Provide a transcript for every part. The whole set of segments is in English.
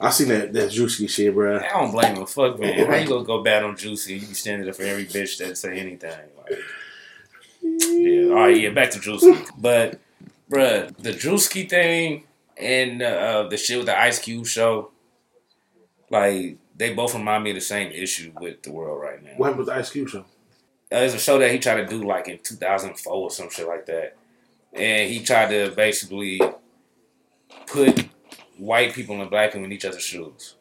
I seen that that Juicy shit, bro. I don't blame him. Fuck man. How you gonna go bad on Juicy? You be standing there for every bitch that say anything. Like, yeah. All right. Yeah. Back to Juicy. But, bruh, the juicy thing and uh, the shit with the Ice Cube show, like they both remind me of the same issue with the world right now. What happened with the Ice Cube show? Uh, there's a show that he tried to do like in 2004 or some shit like that, and he tried to basically put white people and black people in each other's shoes.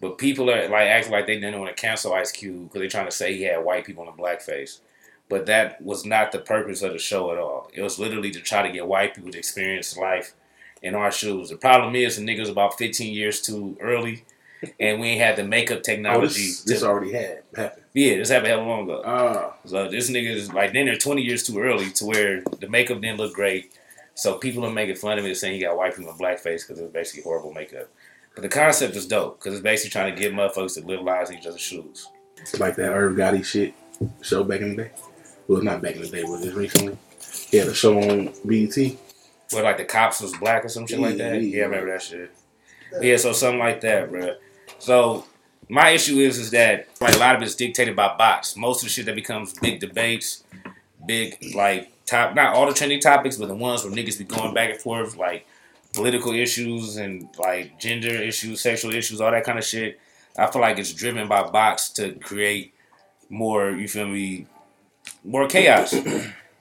But people are like acting like they didn't want to cancel Ice Cube because they're trying to say he had white people in blackface. But that was not the purpose of the show at all. It was literally to try to get white people to experience life in our shoes. The problem is the niggas about 15 years too early, and we ain't had the makeup Oh, technology. this, this to, already had happened. yeah, this happened hell long ago. Ah, So this nigga is like then they're 20 years too early to where the makeup didn't look great. So people are making fun of it saying he got white people in blackface because it's basically horrible makeup. But the concept is dope because it's basically trying to get motherfuckers to live lives in each other's shoes. like that Irv Gotti shit show back in the day. Well, not back in the day, but just recently. He had a show on BET. Where like the cops was black or some shit like that. Yeah. Yeah, I remember that shit. Yeah, so something like that, bro. So my issue is is that like a lot of it's dictated by bots. Most of the shit that becomes big debates, big like top not all the trending topics, but the ones where niggas be going back and forth, like political issues and like gender issues, sexual issues, all that kind of shit. I feel like it's driven by bots to create more, you feel me, more chaos.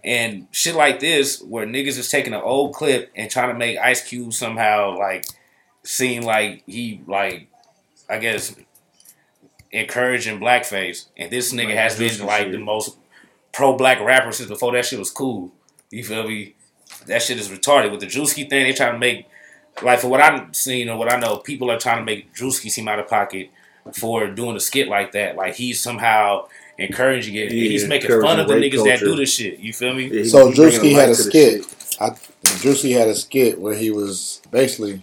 And shit like this, where niggas is taking an old clip and trying to make Ice Cube somehow like seem like he like I guess encouraging blackface, and this nigga Like, has been like shit. the most pro black rapper since before that shit was cool. You feel me? That shit is retarded. With the Drewski thing, they trying to make like for what I've seen or what I know, people are trying to make Drewski seem out of pocket for doing a skit like that. Like he's somehow encouraging it. and Yeah, he's making fun of the niggas rape that do this shit. You feel me? Yeah, he- So he Drewski had a skit. shit. I Drewski had a skit where he was basically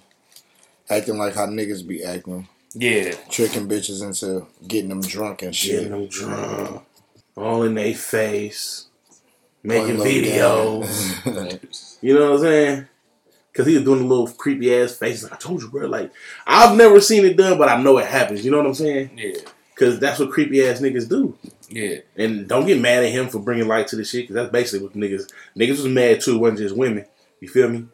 acting like how niggas be acting, Yeah. tricking bitches into getting them drunk and shit. Getting them drunk, all in their face, making videos. You know what I'm saying? Cause he was doing a little creepy ass face. Like I told you, bro. Like I've never seen it done, but I know it happens. You know what I'm saying? Yeah. Cause that's what creepy ass niggas do. Yeah. And don't get mad at him for bringing light to the shit. Cause that's basically what niggas niggas was mad too. It wasn't just women. You feel me?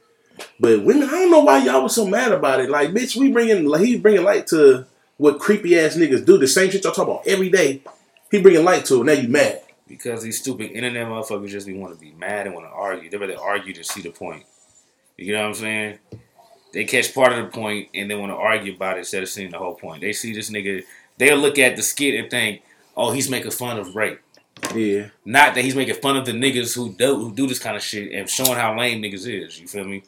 But women, I don't know why y'all was so mad about it. Like, bitch, we bringing like he bringing light to what creepy ass niggas do. The same shit y'all talk about every day. He bringing light to it. Now you mad? Because these stupid internet motherfuckers just be want to be mad and want to argue. They rather argue to see the point. You know what I'm saying? They catch part of the point and they want to argue about it instead of seeing the whole point. They see this nigga, they'll look at the skit and think, oh, he's making fun of rape. Yeah. Not that he's making fun of the niggas who do who do this kind of shit and showing how lame niggas is. You feel me?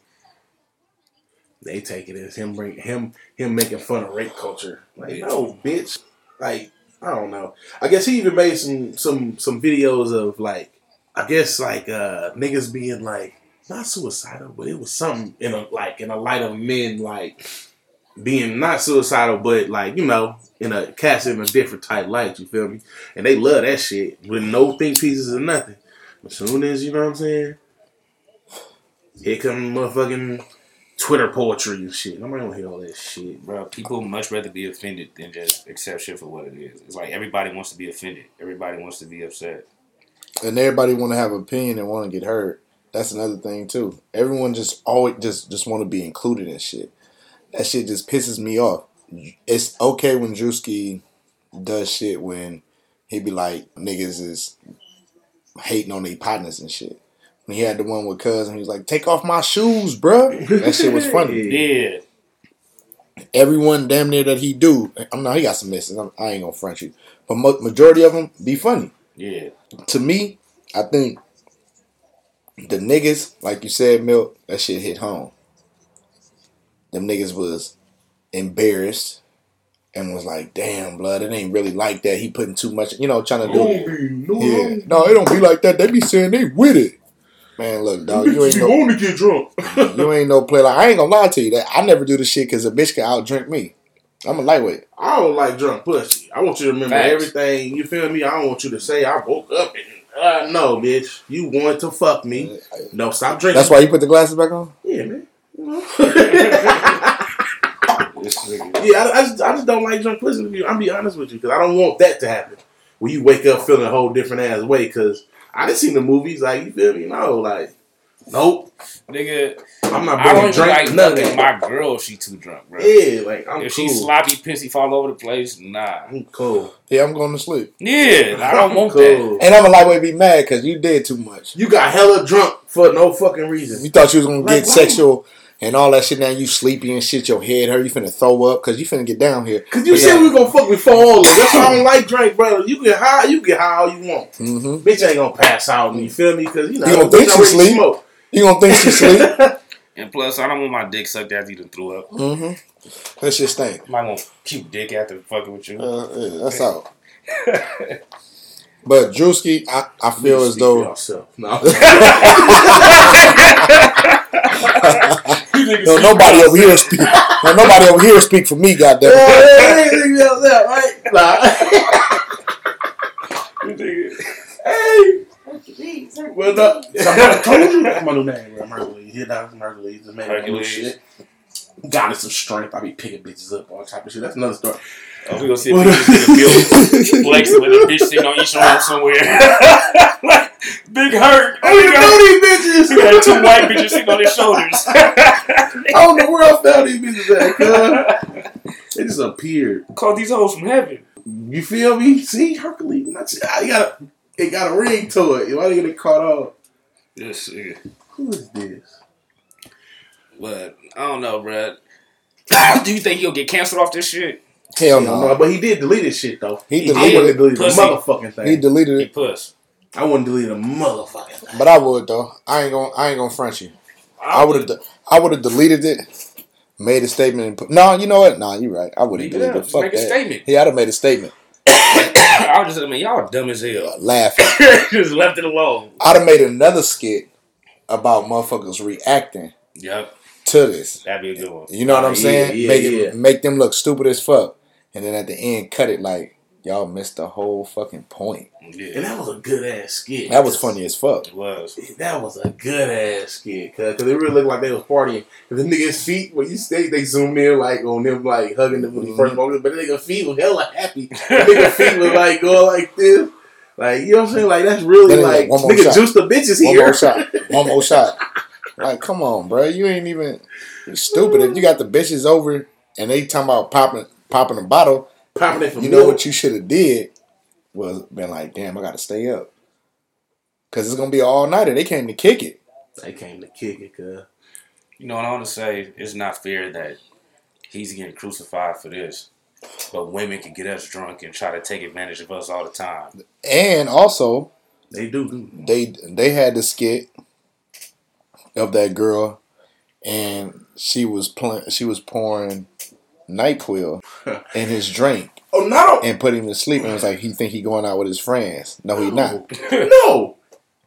They take it as him bring him him making fun of rape culture. Like, no, bitch. Like, I don't know. I guess he even made some some some videos of like I guess like uh niggas being like not suicidal, but it was something in a like in a light of men like being not suicidal, but like, you know, in a cast in a different type light, you feel me? And they love that shit with no think pieces or nothing. As soon as, you know what I'm saying? Here come motherfucking Twitter poetry and shit. Nobody want to hear all that shit. Bro, people much rather be offended than just accept shit for what it is. It's like everybody wants to be offended. Everybody wants to be upset. and everybody want to have an opinion and want to get heard. That's another thing too. Everyone just always just just want to be included in shit. That shit just pisses me off. It's okay when Drewski does shit when he be like niggas is hating on their partners and shit. When he had the one with cousin, he was like, "Take off my shoes, bruh." That shit was funny. Yeah. Everyone damn near that he do. I'm not. He got some misses. I'm, I ain't gonna front you, but mo- majority of them be funny. Yeah. to me, I think the niggas, like you said, Milk, that shit hit home. Them niggas was embarrassed and was like, damn, blood, it ain't really like that. He putting too much, you know, trying to do Yeah. No, it don't be like that. They be saying they with it. Man, look, dog, you ain't no, want to get drunk. you ain't no player. like I ain't gonna lie to you that I never do the shit because a bitch can out drink me. I'm a lightweight. I don't like drunk pussy. I want you to remember Facts. everything. You feel me? I don't want you to say I woke up and uh, no, bitch. You want to fuck me? No, stop drinking. That's why you put the glasses back on. Yeah, man. You know? This nigga. Yeah, I, I just I just don't like drunk pussy. to be- I'll be honest with you because I don't want that to happen. When you wake up feeling a whole different ass way because I didn't see the movies like you feel me? No, like nope. Nigga, I'm not I don't bringing even drink. like none of fucking that. my girl she too drunk, bro. Yeah, like I'm if cool. she sloppy, pissy, fall over the place, nah. I'm cool. Yeah, I'm going to sleep. Yeah, I don't want cool. that. And I'm a lightweight be mad because you did too much. You got hella drunk for no fucking reason. You thought you was gonna Like, get why? sexual and all that shit. Now you sleepy and shit. Your head hurt. You finna throw up because you finna get down here. Cause you But said yeah. we was gonna fuck before all this. That's why I don't like drink, brother. You get high, you get high all you want. Mm-hmm. Bitch ain't gonna pass out. You feel me? Cause you know You gonna bitch think she already sleep? smoke. You gonna think she sleep? And plus, I don't want my dick sucked after you done threw up. mm-hmm. That shit stink. I'm not gonna keep dick after fucking with you. Uh, yeah, that's out. But Drewski, I, I feel as though. No. no, nobody over here speak. No, nobody over here speak for me. Goddamn. right? Nah. hey. Well, no. Somebody told you that's my new name, bro. Hercules. Yeah, that's Hercules. Just made new Hercules. shit. Got some strength. I be picking bitches up, all type of shit. That's another story. Oh, we gonna see if we can get a bill flexing with a bitch sitting on each arm somewhere. like, big hurt. I don't even know these He got two white bitches sitting on his shoulders. I don't know where I found these bitches at, cuz. They just appeared. Caught these hoes from heaven. You feel me? See, Hercules. That's, I got a, it got a ring to it. Why they get it caught off? Yes, yeah. Who is this? But I don't know, bruh. Do you think he'll get canceled off this shit? Hell No, no. no, but he did delete his shit though. He I deleted wouldn't it. delete the motherfucking thing. He deleted He it, puss. I wouldn't delete a motherfucking thing. but I would though. I ain't gonna. I ain't gonna front you. I would have. I would have deleted it, made a statement, and put. No, you know what? Nah, you're right. I would have Leave it deleted up. it. Just Fuck make a that. statement. Yeah, I'd have made a statement. I was just, I mean, y'all dumb as hell. Uh, laughing. just left it alone. I'd have made another skit about motherfuckers reacting Yep, to this. that'd be a good one. You know what I'm Yeah, saying? yeah, make yeah. it make them look stupid as fuck, and then at the end cut it like y'all missed the whole fucking point. Yeah. And that was a good ass skit. That was funny as fuck. it was. That was a good ass skit, because it really looked like they was partying. And the niggas' feet, when you stay, they zoomed in like on them like hugging them when he first mm-hmm. walked in, but the nigga feet was hella happy. The nigga feet was like going like this. Like, you know what I'm saying? Like, that's really Then he like, like, one more nigga shot. juice the bitches One here. more shot. One more shot. Like, come on, bro. You ain't even stupid. If you got the bitches over and they talking about popping popping a bottle, Popping it from you know what you should have did was been like, damn, I got to stay up. Cause it's gonna be all nighter. They came to kick it. They came to kick it, cuz. You know, and I want to say it's not fair that he's getting crucified for this, but women can get us drunk and try to take advantage of us all the time. And also, They do, do. they they had the skit of that girl, and she was playing. She was pouring Nyquil in his drink Oh, no. and put him to sleep. And it was like he think he going out with his friends. No, he not. no.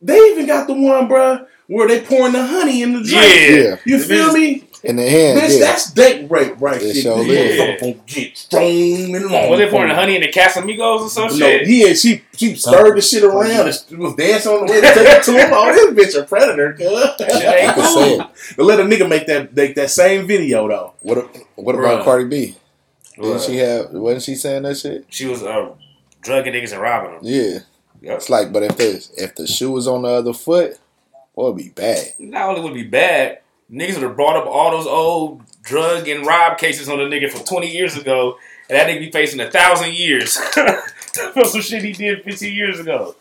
They even got the one, bruh, where they pouring the honey in the drink. Yeah. You feel me? In the hand, Bitch, yeah. that's date rape right It there. sure You is. motherfucker get strong and long. Was they pouring the honey in the Casamigos or some No, shit? yeah, she she stirred the shit around and was dancing on the way to take it to him. Oh, this bitch a predator, cuz. Shit ain't I can say it. But let a nigga make that make that same video though. What? What about Bruh. Cardi B? Didn't Well, she have? Wasn't she saying that shit? She was uh, drugging niggas and robbing them. Yeah. Yep. It's like, but if the if the shoe was on the other foot, boy, it'd be bad. Not only would it be bad, niggas would have brought up all those old drug and rob cases on the nigga from 20 years ago, and that nigga be facing a thousand years for some shit he did 15 years ago.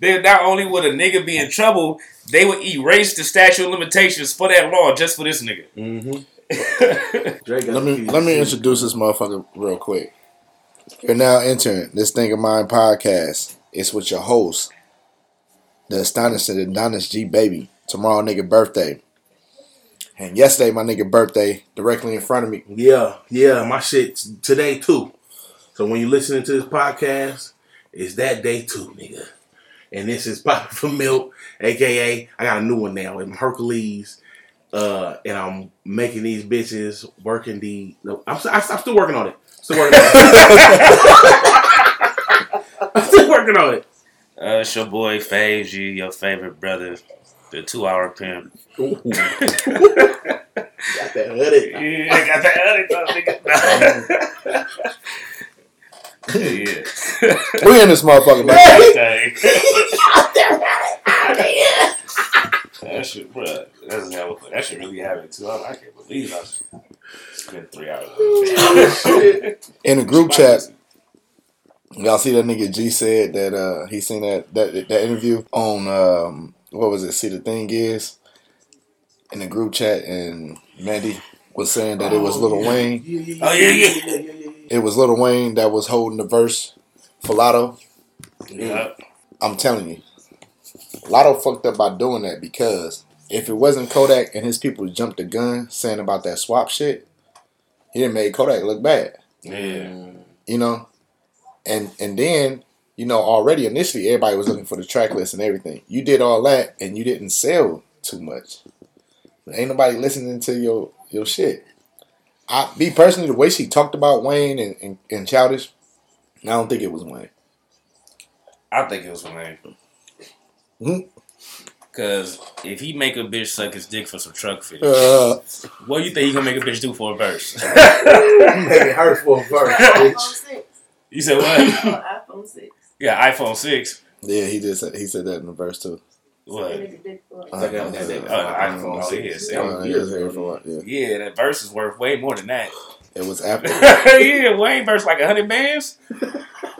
Then not only would a nigga be in trouble, they would erase the statute of limitations for that law just for this nigga. Mm-hmm. Let me let me introduce this motherfucker real quick. You're now entering this thing of mine podcast. It's with your host, the astonishing Adonis G baby. Tomorrow, nigga birthday. And yesterday, my nigga birthday, directly in front of me. Yeah, yeah, my shit today too. So when you're listening to this podcast, it's that day too, nigga. And this is Pop for Milk, aka I got a new one now. I'm Hercules, uh, and I'm making these bitches working the. no, I'm, I'm, I'm still working on it. Still working on it. I'm still working on it. Uh, it's your boy Faves, you, your favorite brother. The two hour pimp. Got that hooded. Yeah, I got that other nigga. yeah. We in this motherfucker, man. Dang. That shit, bro. That's never. That shit really happened too. I can't believe I spent three hours. In the group chat, y'all see that nigga G said that uh he seen that that that interview on um what was it? See the thing is in the group chat and Mandy was saying that it was oh, Lil Wayne. Oh, yeah, yeah. yeah, yeah, yeah. It was Lil Wayne that was holding the verse for Latto. Yeah. I'm telling you, Latto fucked up by doing that because if it wasn't Kodak and his people jumped the gun saying about that swap shit, he didn't make Kodak look bad. Yeah. you know, and and then you know already initially everybody was looking for the track list and everything. You did all that and you didn't sell too much. Ain't nobody listening to your your shit. I me personally, the way she talked about Wayne and, and, and Childish, I don't think it was Wayne. I think it was Wayne. Hmm. Cause if he make a bitch suck his dick for some truck fish, Uh, what do you think he gonna make a bitch do for a verse? You making her for a verse, bitch. you said what? Oh, iPhone 6. Yeah, iPhone six. yeah, he did. Say, he said that in the verse too. What? Nigga dick for it. I got that, that iPhone 6. yeah, That was years yeah, ago. for- yeah. Yeah, that verse is worth way more than that. It was after. yeah, Wayne verse like hundred bands.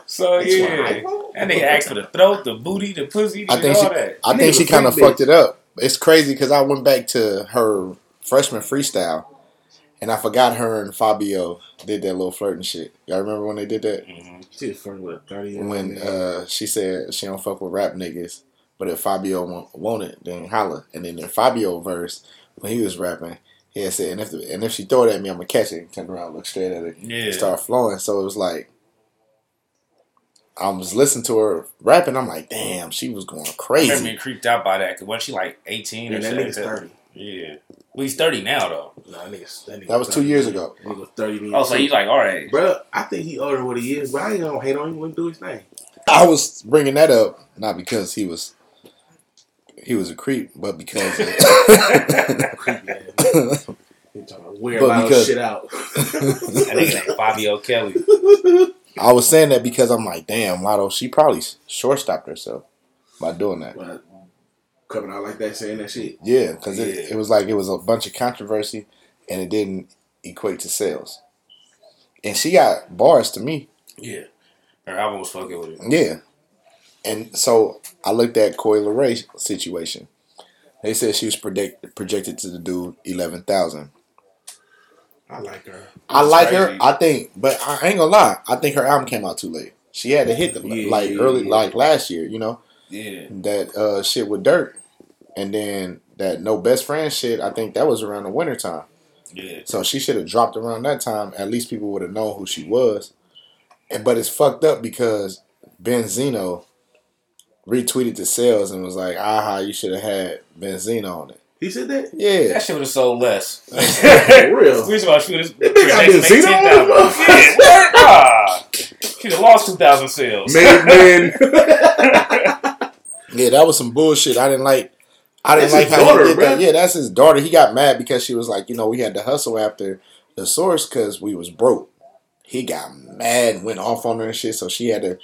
So That's yeah, and they asked for the throat, the booty, the pussy, I and think all she- that. I think she kind of fucked it up. It's crazy because I went back to her freshman freestyle, and I forgot her and Fivio did that little flirting shit. Y'all remember when they did that? Mhm. She was flirting with 30 year. When uh, she said she don't fuck with rap niggas, but if Fivio want, want it, then holla. And then in Fivio verse, when he was rapping, he had said, and if the, and if she throw it at me, I'm gonna catch it. Turn around, look straight at it, Yeah. and start flowing. So it was like. I was listening to her rapping. I'm like, damn, she was going I remember crazy. being creeped out by that because wasn't she like eighteen or and that something? 30. Yeah, well he's thirty now though. No, that nigga's, that, nigga's That was two years ago. That nigga was 30 Oh, so he's like all right. Bro, I think he older what he is, but I ain't gonna hate on him. Let him do his thing. I was bringing that up not because he was he was a creep, but because Creepy ass. He talking about weird But because- shit out. That nigga named Fivio Kelly. I was saying that because I'm like, damn, Latto, she probably shortstopped herself by doing that. But coming out like that, saying that shit. Yeah, because it, Yeah. it was like it was a bunch of controversy, and it didn't equate to sales. And she got bars to me. Yeah, her album was fucking with it. Yeah. And so I looked at Coi Leray situation. They said she was predict, projected to do eleven thousand. I like her. I like crazy. her. I think, but I ain't gonna lie. I think her album came out too late. She had to hit the Yeah, like yeah, early, yeah. like last year. You know Yeah, that uh shit with Dirt, and then that No Best Friend shit. I think that was around the winter time. yeah. So she should have dropped around that time. At least people would have known who she was. And but it's fucked up because Benzino retweeted the sales and was like, "Aha, you should have had Benzino on it." He said that? Yeah, That shit would have sold less. For real. We about shoot this. That nigga got Benzino on it? what? Ah, She'd have lost two thousand sales. Made man. yeah, that was some bullshit. I didn't like. I didn't That's like his how daughter, he did that. Yeah, that's his daughter. He got mad because she was like, you know, we had to hustle after the source because we was broke. He got mad, and went off on her and shit. So she had to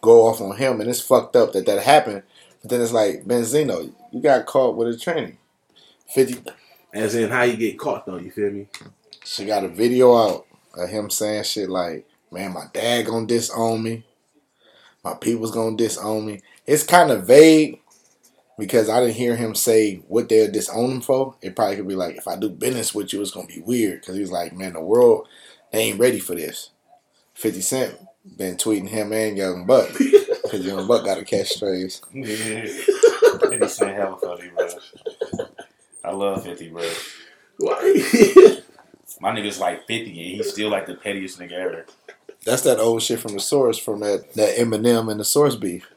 go off on him, and it's fucked up that that happened. But then it's like Benzino, you got caught with a tranny. Fifty. As in how you get caught though, you feel me? She got a video out of him saying shit like, "Man, my dad gonna disown me. My people's gonna disown me." It's kind of vague because I didn't hear him say what they'll disown him for. It probably could be like, "If I do business with you, it's gonna be weird." Because he was like, "Man, the world they ain't ready for this." Fifty Cent been tweeting him and Young Buck because Young Buck got a catch strays. Yeah. 50 Cent hella funny, bro. I love 50, bro. Why? My nigga's like 50 and he's still like the pettiest nigga ever. That's that old shit from the source from that that Eminem and the source beef.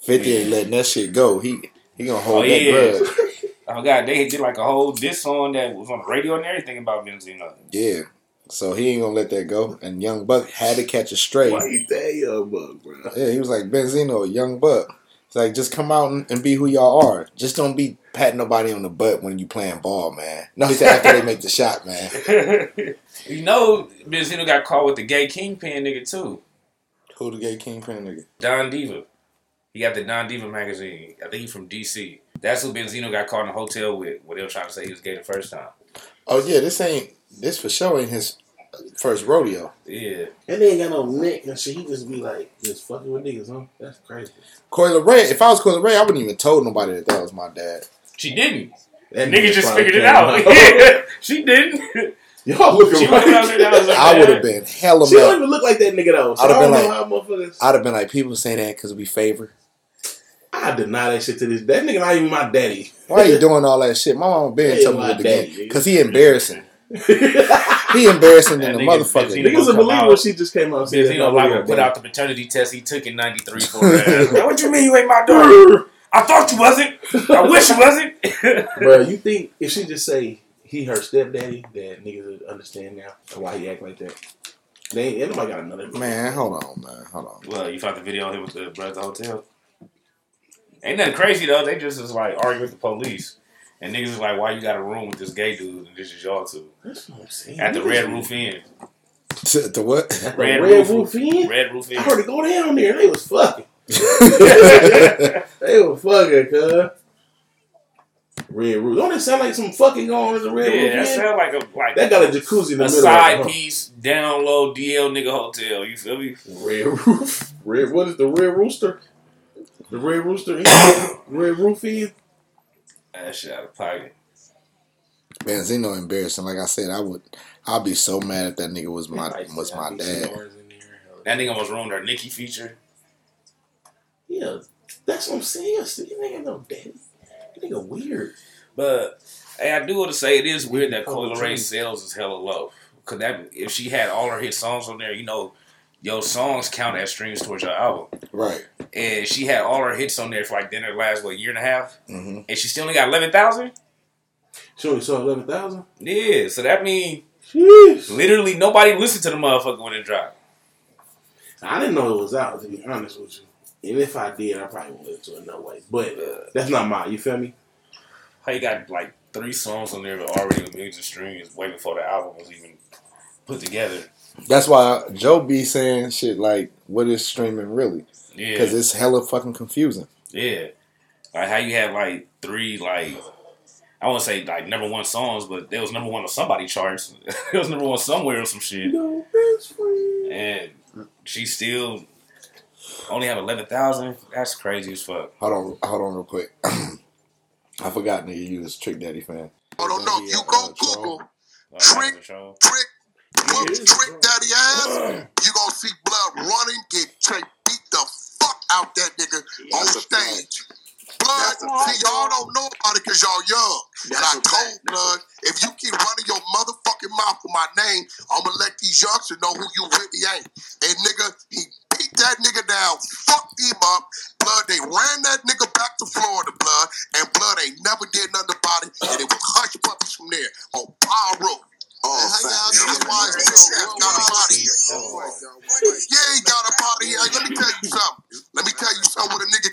Fifty ain't letting that shit go. He he gonna hold Oh, that yeah. grudge. Oh god, they did like a whole diss song that was on the radio and everything about Benzino. Yeah. So he ain't gonna let that go. And Young Buck had to catch a stray. Why you that young buck, bro? Yeah, he was like Benzino, Young Buck. It's like just come out and, and be who y'all are. Just don't be patting nobody on the butt when you playing ball, man. No, he said after they make the shot, man. you know, Benzino got caught with the gay kingpin nigga too. Who the gay kingpin nigga? Don Diva. He got the Don Diva magazine. I think he's from DC. That's who Benzino got caught in a hotel with when they were trying to say he was gay the first time. Oh yeah, this ain't this for sure ain't his first rodeo. Yeah. And they ain't got no neck and shit. He just be like, just fucking with niggas, huh? That's crazy. Coi Leray, if I was Coi Leray, I wouldn't even told nobody that that was my dad. She didn't. That Nigga just figured it out. out. she didn't. Y'all looking right. looked out there, I like, I would have been hella She don't even look like that nigga though. So I'd I have don't been know like- how motherfuckers. I'd have been like, people say that because we favor. I deny that shit to this. That nigga not even my daddy. Why are you doing all that shit? My mama been telling me my with the daddy, game because he embarrassing. He embarrassing than That the motherfucker. Benzino- will come believe out. when she just came out and said, Benzino "No, like yeah, put out the paternity test he took in '93 for her. what you mean you ain't my daughter? I thought you wasn't. I wish you wasn't. Bro, you think if she just say he her stepdaddy, that niggas would understand now why he act like that? They ain't, ain't nobody got another Man, hold on, man, hold on. well, you found the video of him with the brother at the hotel. Ain't nothing crazy though. They just is like arguing with the police. And niggas is like, why you got a room with this gay dude and this is y'all two? That's what I'm saying. At the Red Roof Inn. To, to what? At the Red Red, Roof- Roof Inn. Red Roof Inn. I heard it go down there. They was fucking. They was fucking, cuz. Red Roof. Don't it sound like some fucking going on at the Red Yeah, Roof that sound like a like That got a jacuzzi in the a middle. side of it, piece, down low DL nigga hotel. You feel me? Red Roof. Red. What is the Red Rooster? The Red Rooster. Red Roof Inn. That shit out of pocket. Benzino embarrassing. Like I said, I would. I'd be so mad if that nigga was my Like, was I my dad. snoring in there. That nigga almost ruined her Nicki feature. Yeah, that's what I'm saying. Yeah, see, that nigga no daddy. That nigga weird. But hey, I do want to say it is weird that Oh, Coi Leray sales is hella low. Cause that if she had all her hit songs on there, you know, your songs count as streams towards your album. Right. And she had all her hits on there for like dinner last what year and a half, hmm and she still only got eleven thousand. She only saw eleven thousand. Yeah, so that means literally nobody listened to the motherfucker when it dropped. I didn't know it was out. To be honest with you, and if I did, I probably wouldn't listen to it no way. But uh, that's not mine. You feel me? How you got like three songs on there that already millions of streams way before the album was even put together. That's why Joe be saying shit like, "What is streaming really?" Yeah, Because it's hella fucking confusing. Yeah. Like how you have like three like I won't say like number one songs, but there was number one on somebody charts. it was number one somewhere or some shit. No best friend. And she still only have eleven thousand. That's crazy as fuck. Hold on, hold on, real quick. I forgot nigga you was Trick Daddy fan. Oh, no, no. You uh, go. Google Trick. that's a show. Trick, Yeah, whoop, it is a Trick. Daddy ass. You gonna see blood running, get Trick beat the fuck out that nigga on stage. Blood, see, y'all don't know about it because y'all young. And I told Blood, if you keep running your motherfucking mouth with my name, I'm gonna let these youngsters know who you really ain't. And nigga, he beat that nigga down, fucked him up. Blood, they ran that nigga back to Florida, Blood, and Blood ain't never did nothing about it. And it was hush puppies from there on Pyro. Oh, that's why Chef got him out of here. Yeah, he got up out of here. Hey, let me tell you something. Let me tell you something with a nigga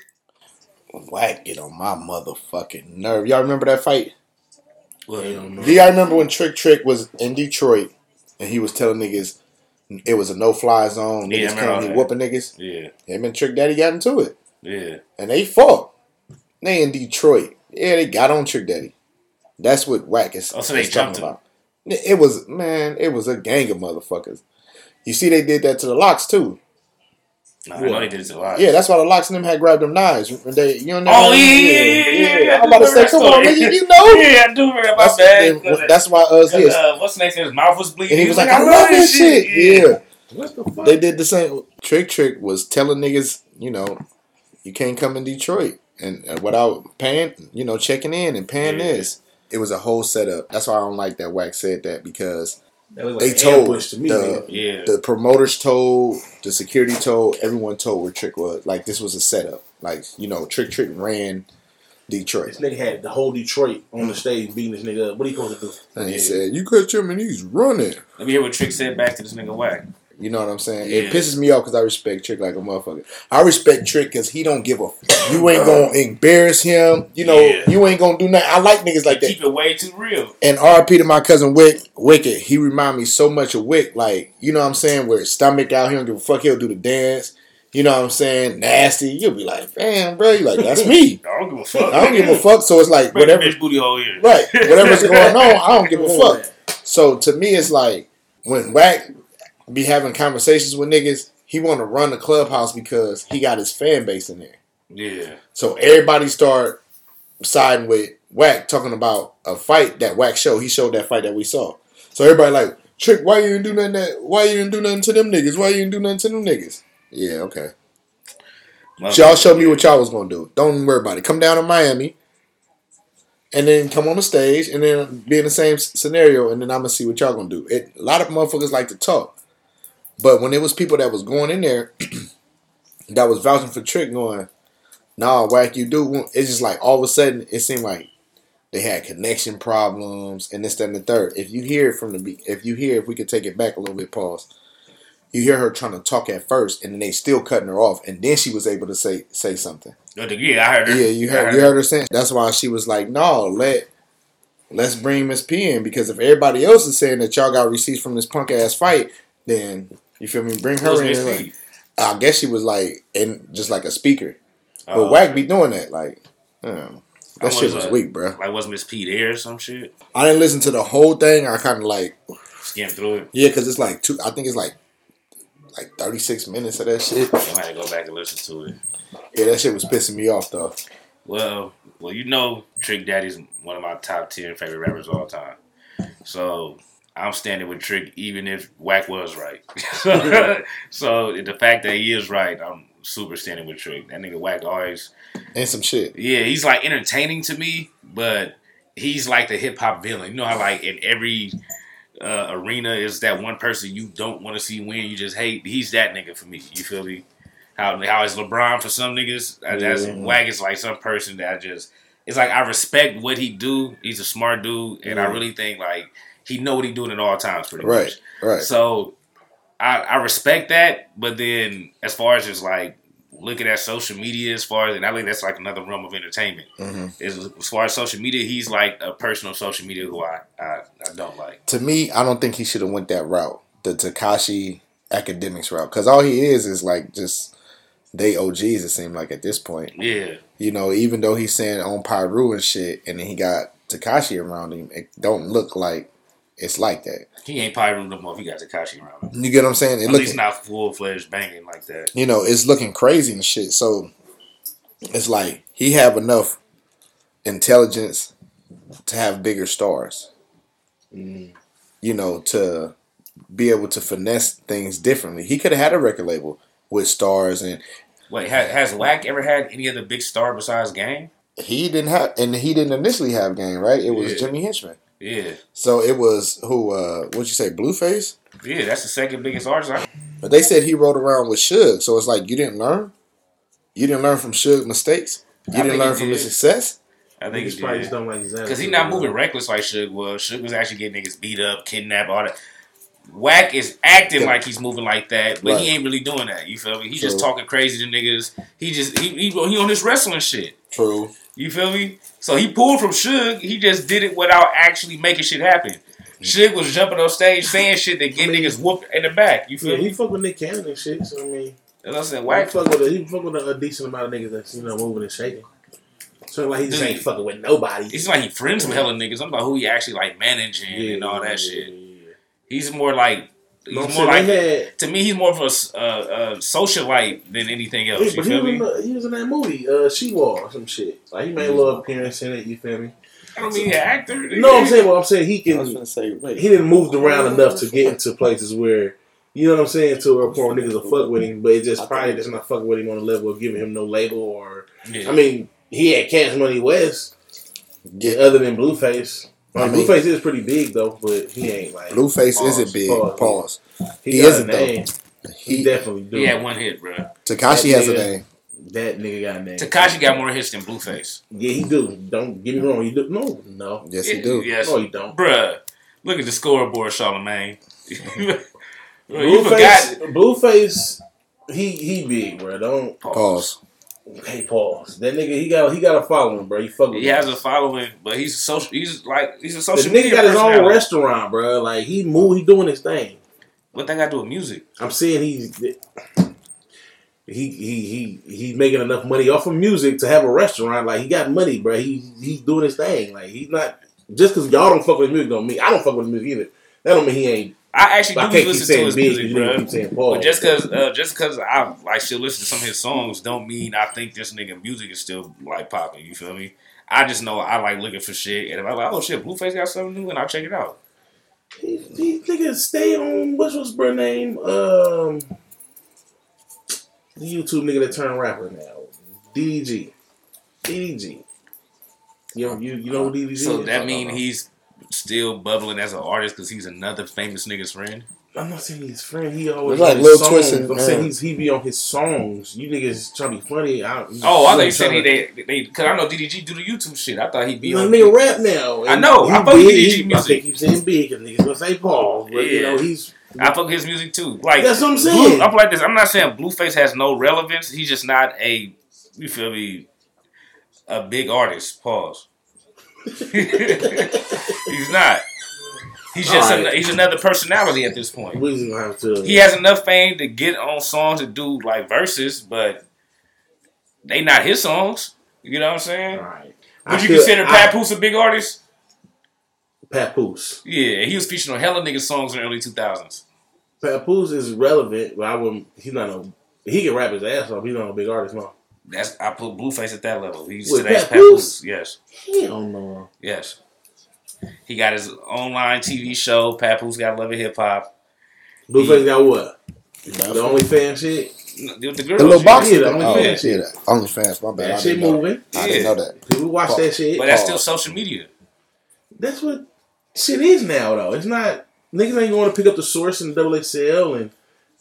Wack get on my motherfucking nerve. Y'all remember that fight? Hell no. Do y'all remember when Trick Trick was in Detroit and he was telling niggas it was a no fly zone? Yeah, I Niggas remember all can't that. whooping niggas. Yeah, Him and Trick Daddy got into it. yeah. And they fought. They in Detroit. Yeah, they got on Trick Daddy. That's what Wack is, Oh, so they is talking jumped him. about. It was man, it was a gang of motherfuckers. You see, they did that to the locks too. Nah, I know they did it a lot. Yeah, that's why the locks and them had grabbed them knives. They, you know, Oh yeah, yeah, yeah, yeah. yeah. I'm about to say, come on, nigga, you know. Yeah, I do remember my That's, bad. then- that's why us, Cause, yes. uh, what's the next? His mouth was bleeding. And he was like, I love this shit. Yeah. What the fuck? They did the same. Trick Trick was telling niggas, you know, you can't come in Detroit and uh, without paying, you know, checking in and paying Yeah. this. It was a whole setup. That's why I don't like that Wack said that because That was they told to me. the- Yeah. the promoters told, the security told, everyone told where Trick was. Like this was a setup. Like you know, Trick Trick ran Detroit, This nigga had the whole Detroit on the stage beating this nigga up. What he supposed to do? and he Yeah. said, "You catch him and he's running." Let me hear what Trick said back to this nigga Wack. You know what I'm saying? Yeah. It pisses me off because I respect Trick like a motherfucker. I respect Trick because he don't give a. You ain't gonna embarrass him. You know, Yeah. you ain't gonna do nothing. I like niggas like that. Keep it way too real. And RP to my cousin Wick, Wicked, he remind me so much of Wick. Like, you know what I'm saying? Where his stomach out, he don't give a fuck, he'll do the dance. You know what I'm saying? Nasty. You'll be like, damn, bro. You like, that's me. I don't give a fuck. I don't give a fuck. So it's like, Bring whatever. bitch booty hole here. Right. Whatever's going on, I don't give a fuck. So to me, it's like when Wack be having conversations with niggas, he want to run the clubhouse because he got his fan base in there. Yeah. So everybody start siding with Wack talking about a fight that Wack showed. He showed that fight that we saw. So everybody like, Trick, why you didn't do nothing that why you didn't do nothing to them niggas? Why you didn't do nothing to them niggas? Yeah, okay. Y'all show me what y'all was gonna do. Don't worry about it. Come down to Miami and then come on the stage and then be in the same scenario and then I'm gonna see what y'all gonna do. It, a lot of motherfuckers like to talk. But when it was people that was going in there that was vouching for Trick going, nah, whack you do. It's just like all of a sudden it seemed like they had connection problems and this, that, and the third. If you hear it from the if you hear if we could take it back a little bit, pause. You hear her trying to talk at first, and then they still cutting her off, and then she was able to say say something. Yeah, I heard her. Yeah, you I heard you heard her saying. That's why she was like, "No, let let's bring Miss P in because if everybody else is saying that y'all got receipts from this punk ass fight, then you feel me? Bring her in. Miss and, P? like, I guess she was like in just like a speaker, but Wack be doing that. Like, that shit was, uh, weak, bro. Like, was Miss P there or some shit? I didn't listen to the whole thing. I kind of like, Skim through it. yeah, because it's like two. I think it's like like thirty six minutes of that shit. I might go back and listen to it. Yeah, that shit was pissing me off though. Well, well, you know, Trick Daddy's one of my top ten favorite rappers of all time. So I'm standing with Trick, even if Wack was right. so the fact that he is right, I'm super standing with Trick. That nigga Wack always, And some shit. yeah, he's like entertaining to me, but he's like the hip hop villain. You know how like in every uh, arena is that one person you don't want to see win, you just hate. He's that nigga for me. You feel me? How how is LeBron for some niggas? Uh, That's Yeah. Wack is like some person that I just. It's like I respect what he do. He's a smart dude, and I really think like he know what he doing at all times, pretty Right, much. right. So I, I respect that, but then as far as just like looking at social media, as far as and I think that's like another realm of entertainment. hmm Is as far as social media, he's like a person on social media who I I, I don't like. to me, I don't think he should have went that route, the Tekashi academics route, because all he is is like just they OGs. It seemed like at this point, Yeah, you know, even though he's saying on Pyru and shit, and then he got Tekashi around him, it don't look like it's like that. he ain't probably no more if he got Tekashi around him. You get what I'm saying? It At look, least not full fledged banging like that. you know, it's looking crazy and shit. So it's like he have enough intelligence to have bigger stars. Mm. You know, to be able to finesse things differently. He could have had a record label with stars, and Wait, has, has Wack ever had any other big star besides Game? he didn't have, and he didn't initially have game, right? It was Yeah. Jimmy Henchman. Yeah, So it was who? uh What'd you say? Blueface. yeah, that's the second biggest artist. I, But they said he rode around with Suge, so it's like you didn't learn. You didn't learn from Suge's mistakes. You I didn't learn from his success. I think Niggas he probably just don't like his attitude. Because he's not moving reckless like Suge was. Suge was actually getting niggas beat up, kidnapped, all that. Wack is acting Yeah. like he's moving like that, but he ain't really doing that. You feel me? He's just talking crazy to niggas. He just he, he, he on this wrestling shit. True. You feel me? So he pulled from Suge. He just did it without actually making shit happen. Suge was jumping on stage saying shit that get I mean- niggas whooped in the back. You Yeah, feel he me? fuck with Nick Cannon and shit. So I mean, That's what I'm saying. he Wack fuck with a, he fuck with a, decent amount of niggas that's you know moving and shaking. So like he just Dude. ain't fucking with nobody. It's like he friends with hella niggas. I'm about who he actually like managing and all that shit. He's more like he's No, more like had. to me. He's more of a uh, uh, socialite than anything else. Yeah, You but he feel was, in the, he was in that movie, uh, She Wall or some shit. Like he made a little appearance in it. You feel me? I don't mean an actor. No, I'm saying. Well, I'm saying he I was can. gonna say, wait. He didn't move around enough to get into places where you know what I'm saying to a point where niggas will fuck with him, but it just probably just not fucking with him on the level of giving him no label or. Yeah. I mean, he had Cash Money West, Yeah, other than Blueface. I I mean, mean- Blueface is pretty big though, but he ain't like Blueface Pause, isn't big. pause. Pause. he, he got isn't, a though. He, He definitely do. he had one hit, bro. Tekashi has a name. That nigga got a name. Tekashi got more hits than Blueface. Yeah, he do. Don't get me wrong. You do. No, no, Yes, he do. Yes, no, he don't. bruh. Look at the scoreboard, Charlemagne. You forgot. Blueface, Blueface, he he big, bro. Don't Pause. Hey pause. That nigga, he got he got a following, bro. He fuck with He has a following, but he's social. He's like he's a social. The nigga got his own restaurant, bro. Like he move, he doing his thing. What they got to do with music? I'm saying he's he he he he's making enough money off of music to have a restaurant. Like he got money, bro. He he's doing his thing. Like he's not just because y'all don't fuck with music don't mean I don't fuck with music either. That don't mean he ain't. I actually I do can't keep listen to his big. music, You bro. keep saying Paul. But just cause, uh, just cause I like still listen to some of his songs, don't mean I think this nigga music is still like popping. You feel me? I just know I like looking for shit, and if I'm like, oh shit, Blueface got something new, and I'll check it out. he, he nigga stay on what's what's her name? Um, the YouTube nigga that turned rapper now, DDG, DDG. You you you know who DDG? So is? that mean he's still bubbling as an artist because he's another famous nigga's friend. I'm not saying he's friend. He always It's like on his Lil songs. Twist I'm saying yeah. he's he be on his songs. You niggas trying to be funny. I, Oh, I thought you said trying he they they because I know DDG do the YouTube shit. I thought he'd be You know, on. nigga rap now. I know. I fuck. DDG He- music. I think he's saying big because niggas gonna say Paul, but you Yeah. know he's I fuck with his music too. Like That's what I'm Blue- saying. I'm like this. I'm not saying Blueface has no relevance. He's just not a you feel me a big artist. Pause. he's not. He's just right. an, he's another personality at this point. we just have to. He has enough fame to get on songs and do like verses, but they not his songs. You know what I'm saying? All right. Would I you feel- consider Papoose a big artist? Papoose? Yeah, he was featured on hella niggas songs in the early 2000s. Papoose is relevant, but I wouldn't. He's not a. He can rap his ass off. He's not a big artist, no. That's I put Blueface at that level. He's With today's Papoose? Papoose. Yes, Hell no. yes. He got his online TV show. Papoose got Love of Hip Hop. Blueface got what? The The only fan shit. The, the girl. little shit. box. Yeah, the oh, OnlyFans. yeah, that. OnlyFans. My bad. That I shit didn't moving. I didn't know that. People watch Pause. that shit. But that's still social media. That's what shit is now, though. It's not niggas ain't going to pick up the source in double XL, and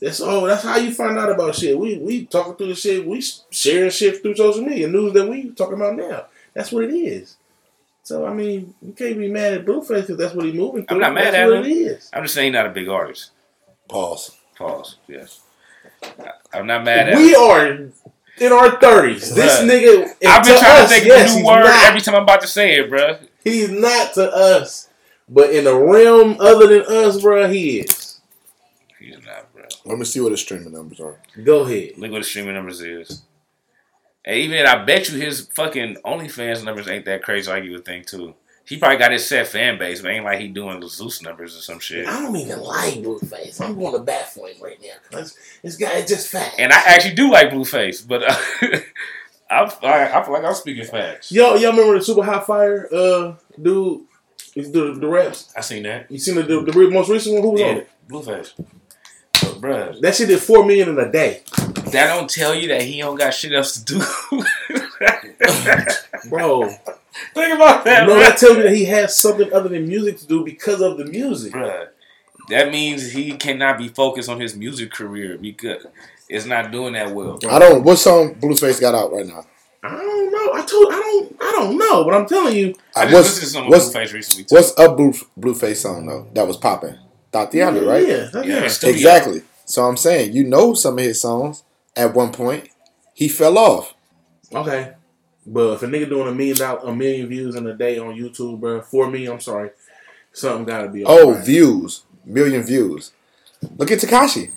that's all. That's how you find out about shit. We we talking through the shit. We sharing shit through social media, news that we talking about now. That's what it is. So I mean, you can't be mad at Blueface because that's what he's moving through. I'm not mad that's at what him. it is. I'm just saying he's not a big artist. Pause. Pause. Yes. I- I'm not mad at him. We him. are in our thirties. This nigga. I've been to trying us, to think yes, of a new word not. every time I'm about to say it, bruh. He's not to us, but in a realm other than us, bro, he is. He's not, bro. Let me see what his streaming numbers are. Go ahead. Look what the streaming numbers is. And even I bet you his fucking OnlyFans numbers ain't that crazy like you would think too. He probably got his set fan base, but ain't like he doing the Zeus numbers or some shit. I don't even like Blueface. I'm going to bat for him right now because this guy is just fat. And I actually do like Blueface, but uh, I, I, I feel like I'm speaking facts. y'all, y'all remember the Super Hot Fire uh dude? He's the the reps. I seen that. You seen the, the, the most recent one? Who was on it? Blueface. But bruh, That shit did four million in a day, that don't tell you that he don't got shit else to do. bro. Think about that, no, bruh. that tells you that he has something other than music to do because of the music. Bruh, that means he cannot be focused on his music career because it's not doing that well. I don't. What song Blueface got out right now? I don't know. I told I don't I don't know, but I'm telling you, I Uh, just what's listened to some what's Blueface recently. Too. what's a Blue, Blueface song though that was popping? Thotiana, right? Yeah, yeah. Yeah. Exactly. So I'm saying you know some of his songs. At one point, he fell off. Okay. But if a nigga doing a million dollar, a million views in a day on YouTube, bro, for me, I'm sorry, something gotta be. Oh, alright. views, million views. Look at Tekashi.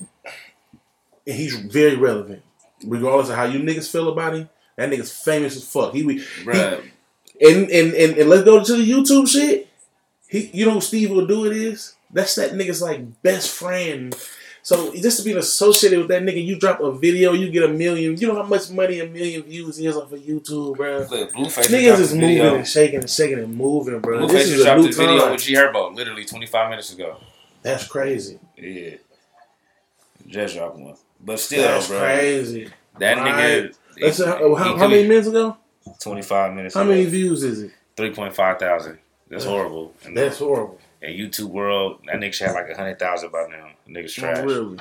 and he's very relevant, regardless of how you niggas feel about him. That nigga's famous as fuck. He, we Bruh, and, and and and let's go to the YouTube shit. He, you know who Steve will do it is? That's that nigga's like best friend. So just to be associated with that nigga, you drop a video, you get a million. You know how much money a million views is off of YouTube, bro. look, Blueface Niggas is moving video. and shaking and shaking and moving, bro. Blueface just a dropped a video time. with G Herbo literally 25 minutes ago. That's crazy. Yeah, just dropped one. But still, That's bro, crazy. that Right. nigga. That's how, how, how many minutes ago? 25 minutes. How ago. many views is it? 3.5 thousand. That's horrible. That's horrible. YouTube world, that nigga should have like a hundred thousand by now. Nigga's trash. Really.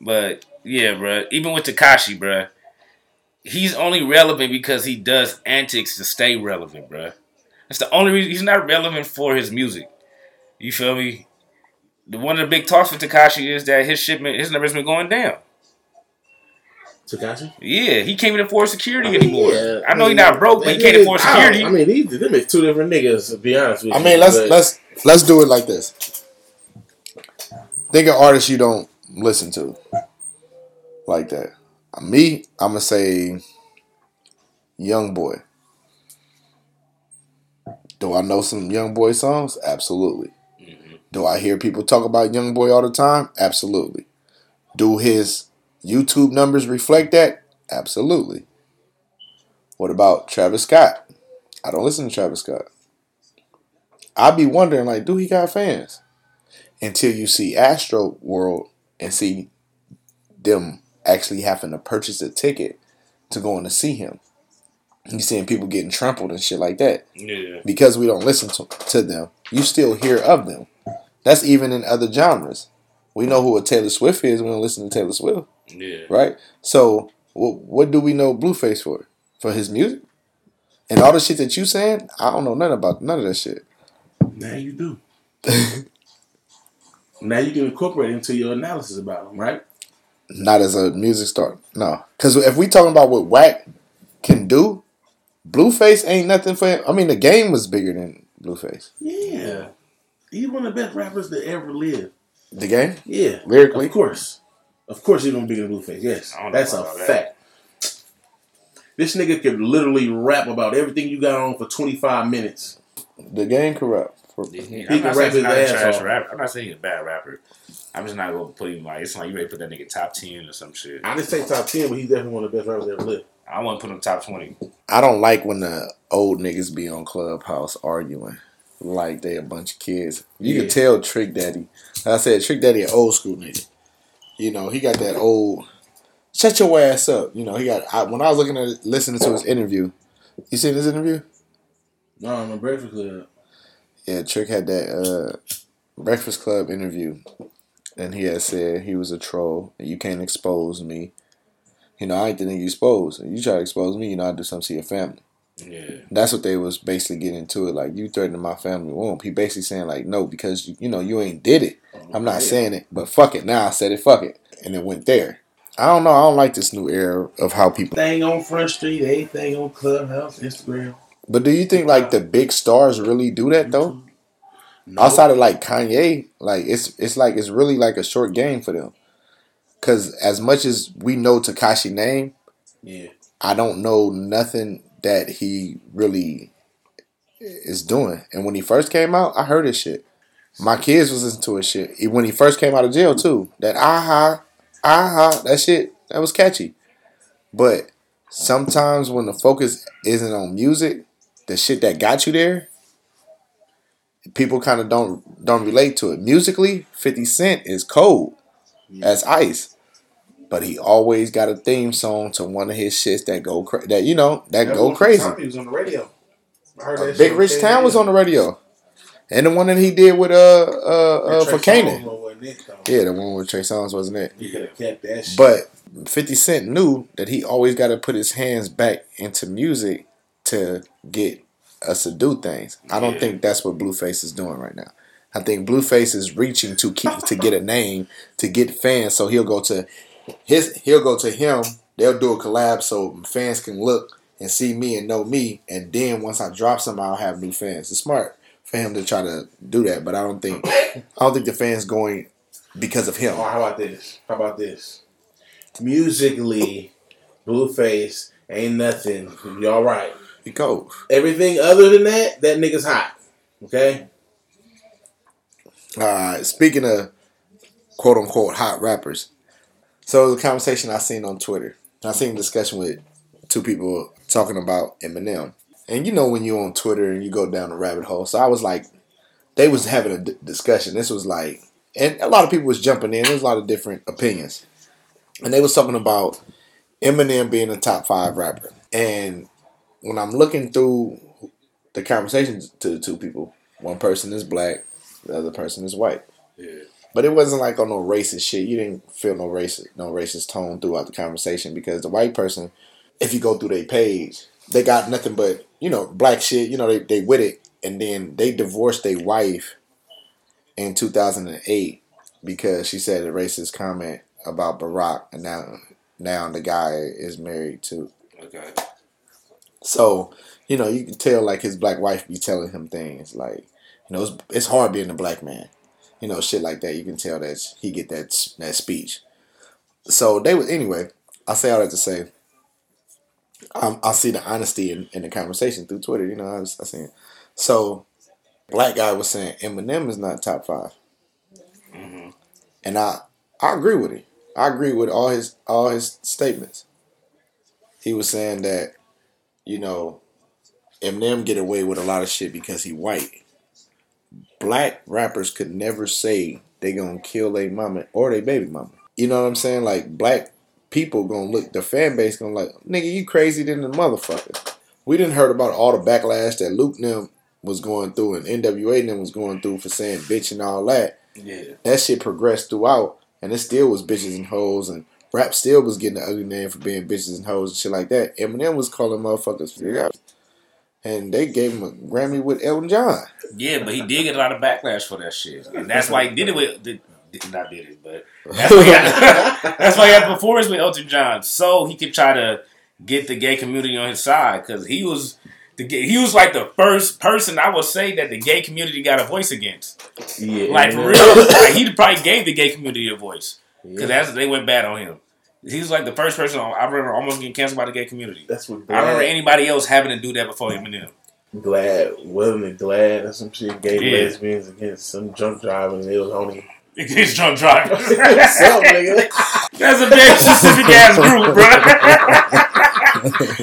But yeah, bro. Even with Tekashi, bro, he's only relevant because he does antics to stay relevant, bro. That's the only reason he's not relevant for his music. You feel me? the one of the big talks with Tekashi is that his shipment, his number's been going down. Tekashi? Yeah, he can't even afford security anymore. Yeah, I know mean, he's not broke, but he can't nigga- afford security. I mean, these them is two different niggas. To be honest with I you, I mean, let's but- let's let's do it like this. Think of artists you don't listen to like that. Me, I'm gonna say Young Boy. Do I know some Young Boy songs? Absolutely. Mm-hmm. Do I hear people talk about Young Boy all the time? Absolutely. Do his YouTube numbers reflect that? Absolutely. What about Travis Scott? I don't listen to Travis Scott. I'd be wondering, like, do he got fans? Until you see Astroworld and see them actually having to purchase a ticket to go in to see him. You seeing people getting trampled and shit like that. Yeah. Because we don't listen to, to them, you still hear of them. That's even in other genres. We know who a Taylor Swift is when we listen to Taylor Swift, Yeah. right? So, what, what do we know Blueface for? For his music? And all the shit that you saying, I don't know nothing about none of that shit. now you do. now you can incorporate into your analysis about him, right? Not as a music star. No. Because if we talking about what Wack can do, Blueface ain't nothing for him. I mean, the game was bigger than Blueface. Yeah. He's one of the best rappers that ever lived. The game? Yeah. Lyrically? Of course. Of course he's gonna be in Blueface. Yes. I don't That's a about that. fact. This nigga could literally rap about everything you got on for 25 minutes. The game corrupt. For, I'm can not rap his ass off. rapper. I'm not saying he's a bad rapper. I'm just not gonna put him like it's like you ready to put that nigga top ten or some shit. I didn't say top 10, but he's definitely one of the best rappers ever lived. I want to put him top twenty. I don't like when the old niggas be on Clubhouse arguing like they a bunch of kids. You Yeah. can tell Trick Daddy. I said Trick Daddy an old school nigga. You know, he got that old shut your ass up. You know, he got I, when I was looking at listening to his interview. You seen his interview? No, I'm a Breakfast Club. Yeah, Trick had that uh, Breakfast Club interview, and he had said he was a troll. And you can't expose me. You know, I ain't the nigga you expose. You try to expose me, you know, I do something to your family. Yeah. That's what they was basically getting into it. Like you threatening my family womb. He basically saying like, no, because you, you know you ain't did it. Oh, I'm not Yeah. saying it, but fuck it. Now I said it. Fuck it, and it went there. I don't know. I don't like this new era of how people. Thing on Front Street, everything on Clubhouse, Instagram. But do you think like the big stars really do that though? No. Outside of like Kanye, like it's it's like it's really like a short game for them. Cause as much as we know Tekashi name, Yeah. I don't know nothing that he really is doing. And when he first came out, I heard his shit. My kids was listening to his shit. When he first came out of jail too. That aha, aha, that shit, that was catchy. But sometimes when the focus isn't on music, the shit that got you there, people kind of don't don't relate to it. Musically, 50 Cent is cold as ice. But he always got a theme song to one of his shits that go cra- that you know that go crazy. He was on the radio. Uh, Big Rich Town was on the radio, and the one that he did with uh uh, uh for it. Yeah, the one with Trey Songz wasn't it? You could have kept that shit. But Fifty Cent knew that he always got to put his hands back into music to get us to do things. I don't Yeah. think that's what Blueface is doing right now. I think Blueface is reaching to keep to get a name to get fans, so he'll go to his he'll go to him. They'll do a collab so fans can look and see me and know me, and then once I drop some, I'll have new fans. It's smart for him to try to do that, but I don't think I don't think the fans going because of him. Or how about this? How about this? Musically, Blueface ain't nothing. You all right? He goes. Everything other than that, that nigga's hot. Okay. All right. Speaking of quote unquote hot rappers, so the conversation I seen on Twitter, I seen a discussion with two people talking about Eminem, and you know when you're on Twitter and you go down a rabbit hole. So I was like, they was having a d- discussion. This was like, and a lot of people was jumping in. There's a lot of different opinions, and they was talking about Eminem being a top five rapper. And when I'm looking through the conversations to the two people, one person is black, the other person is white. Yeah. But it wasn't like on no racist shit. You didn't feel no racist no racist tone throughout the conversation because the white person, if you go through their page, they got nothing but, you know, black shit, you know, they, they with it and then they divorced their wife in 2008 because she said a racist comment about Barack, and now now the guy is married to. Okay. So you know you can tell like his black wife be telling him things like you know it's, it's hard being a black man, you know shit like that. You can tell that he get that that speech. So they was anyway. I say all that to say. Um, I see the honesty in, in the conversation through Twitter. You know, I was I seen. So, black guy was saying Eminem is not top 5 hmm and I I agree with him. I agree with all his all his statements. He was saying that, you know, Eminem get away with a lot of shit because he white. Black rappers could never say they gonna kill their mama or their baby mama. You know what I'm saying? Like black people gonna look the fan base gonna like, nigga, you crazy than the motherfucker. We didn't heard about all the backlash that Luke them was going through and NWA them was going through for saying bitch and all that Yeah. that shit progressed throughout, and it still was bitches and hoes, and rap still was getting the ugly name for being bitches and hoes and shit like that. Eminem was calling motherfuckers. And they gave him a Grammy with Elton John. Yeah, but he did get a lot of backlash for that shit, and that's why he did it with. Did, did not did it, but that's why, he had, that's why he had a performance with Elton John, so he could try to get the gay community on his side because he was the gay, he was like the first person I would say that the gay community got a voice against. Yeah, Like for real, like, he probably gave the gay community a voice Yeah. because that's they went bad on him. He was like the first person I remember almost getting canceled by the gay community. That's what I remember anybody else having to do that before Eminem. glad wasn't it glad or some shit gay Yeah. lesbians against some drunk driver and it was only Against drunk drivers. That's a very specific ass group, bro.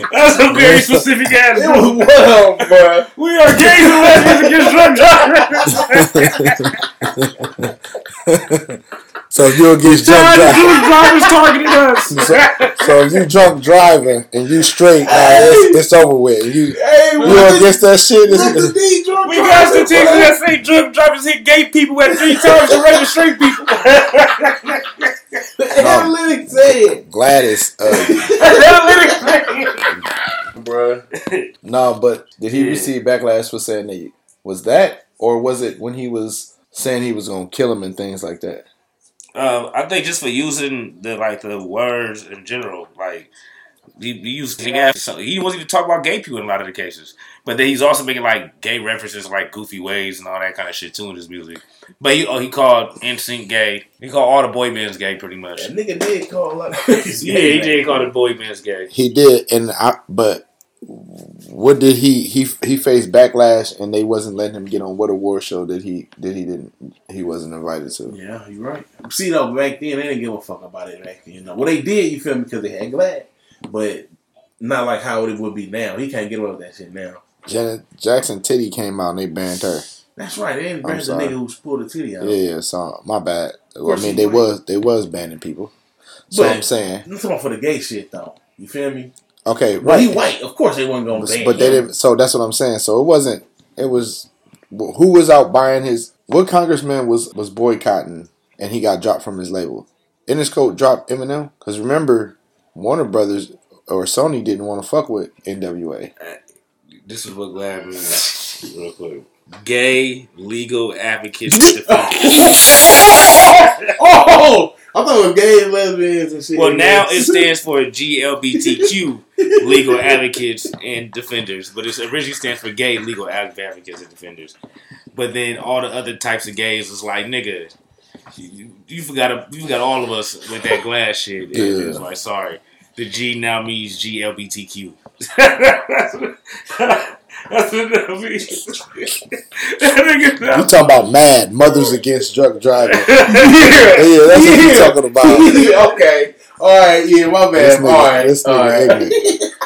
That's a very specific ass It was one bro. We are gays and lesbians against drunk drivers. So if you against drunk John, driving, drunk drivers targeting us. so if you drunk driving and you straight, nah, it's, it's over with. You Hey, you against that shit? the, It's, the D drunk We got driver, statistics bro. that say drunk drivers hit gay people at three times the rate of straight people. The analytics said, Gladys. Uh, bro. no, but did he Yeah. receive backlash for saying that? Was that or was it when he was saying he was gonna kill him and things like that? Uh, I think just for using the like the words in general, like he, he used he wasn't even talking about gay people in a lot of the cases, but then he's also making like gay references like goofy ways and all that kind of shit too in his music. But he oh, he called NSYNC gay. He called all the boy bands gay pretty much. That nigga did call a lot of crazy. Yeah, he did call the boy bands gay. He did, and I. But what did he he he faced backlash, and they wasn't letting him get on what award show that he that he didn't he wasn't invited to. Yeah, you're right. See though, back then they didn't give a fuck about it back then. You know, well they did. You feel me? Because they had Glad, but not like how it would be now. He can't get away with that shit now. Janet Jackson Titty came out and they banned her. That's right. They didn't I'm the nigga who pulled the titty out. Yeah, yeah. So my bad. Well, I mean, they might. was they was banning people. So I'm saying, I'm talking for the gay shit though. You feel me? Okay, Well, right. he white. Of course they wasn't gonna But, ban. but they him. didn't. So that's what I'm saying. So it wasn't. It was who was out buying his. What congressman was was boycotting and he got dropped from his label? Interscope dropped Eminem because remember Warner Brothers or Sony didn't want to fuck with NWA. This is what Glad means, real quick. Gay legal advocates and defenders. Oh, I thought it was gay and lesbians and shit. Well, now it stands for GLBTQ legal advocates and defenders, but it originally stands for gay legal advocates and defenders. But then all the other types of gays was like, nigga, you, you forgot you forgot all of us with that glass shit. And Yeah. It's like, sorry, the G now means GLBTQ. that's what, that means. that nigga You now- talking about mad mothers against drunk driving? yeah, Yeah, that's what you talking about. okay. All right. Yeah, my This bad. nigga- All right. this nigga right. ignorant.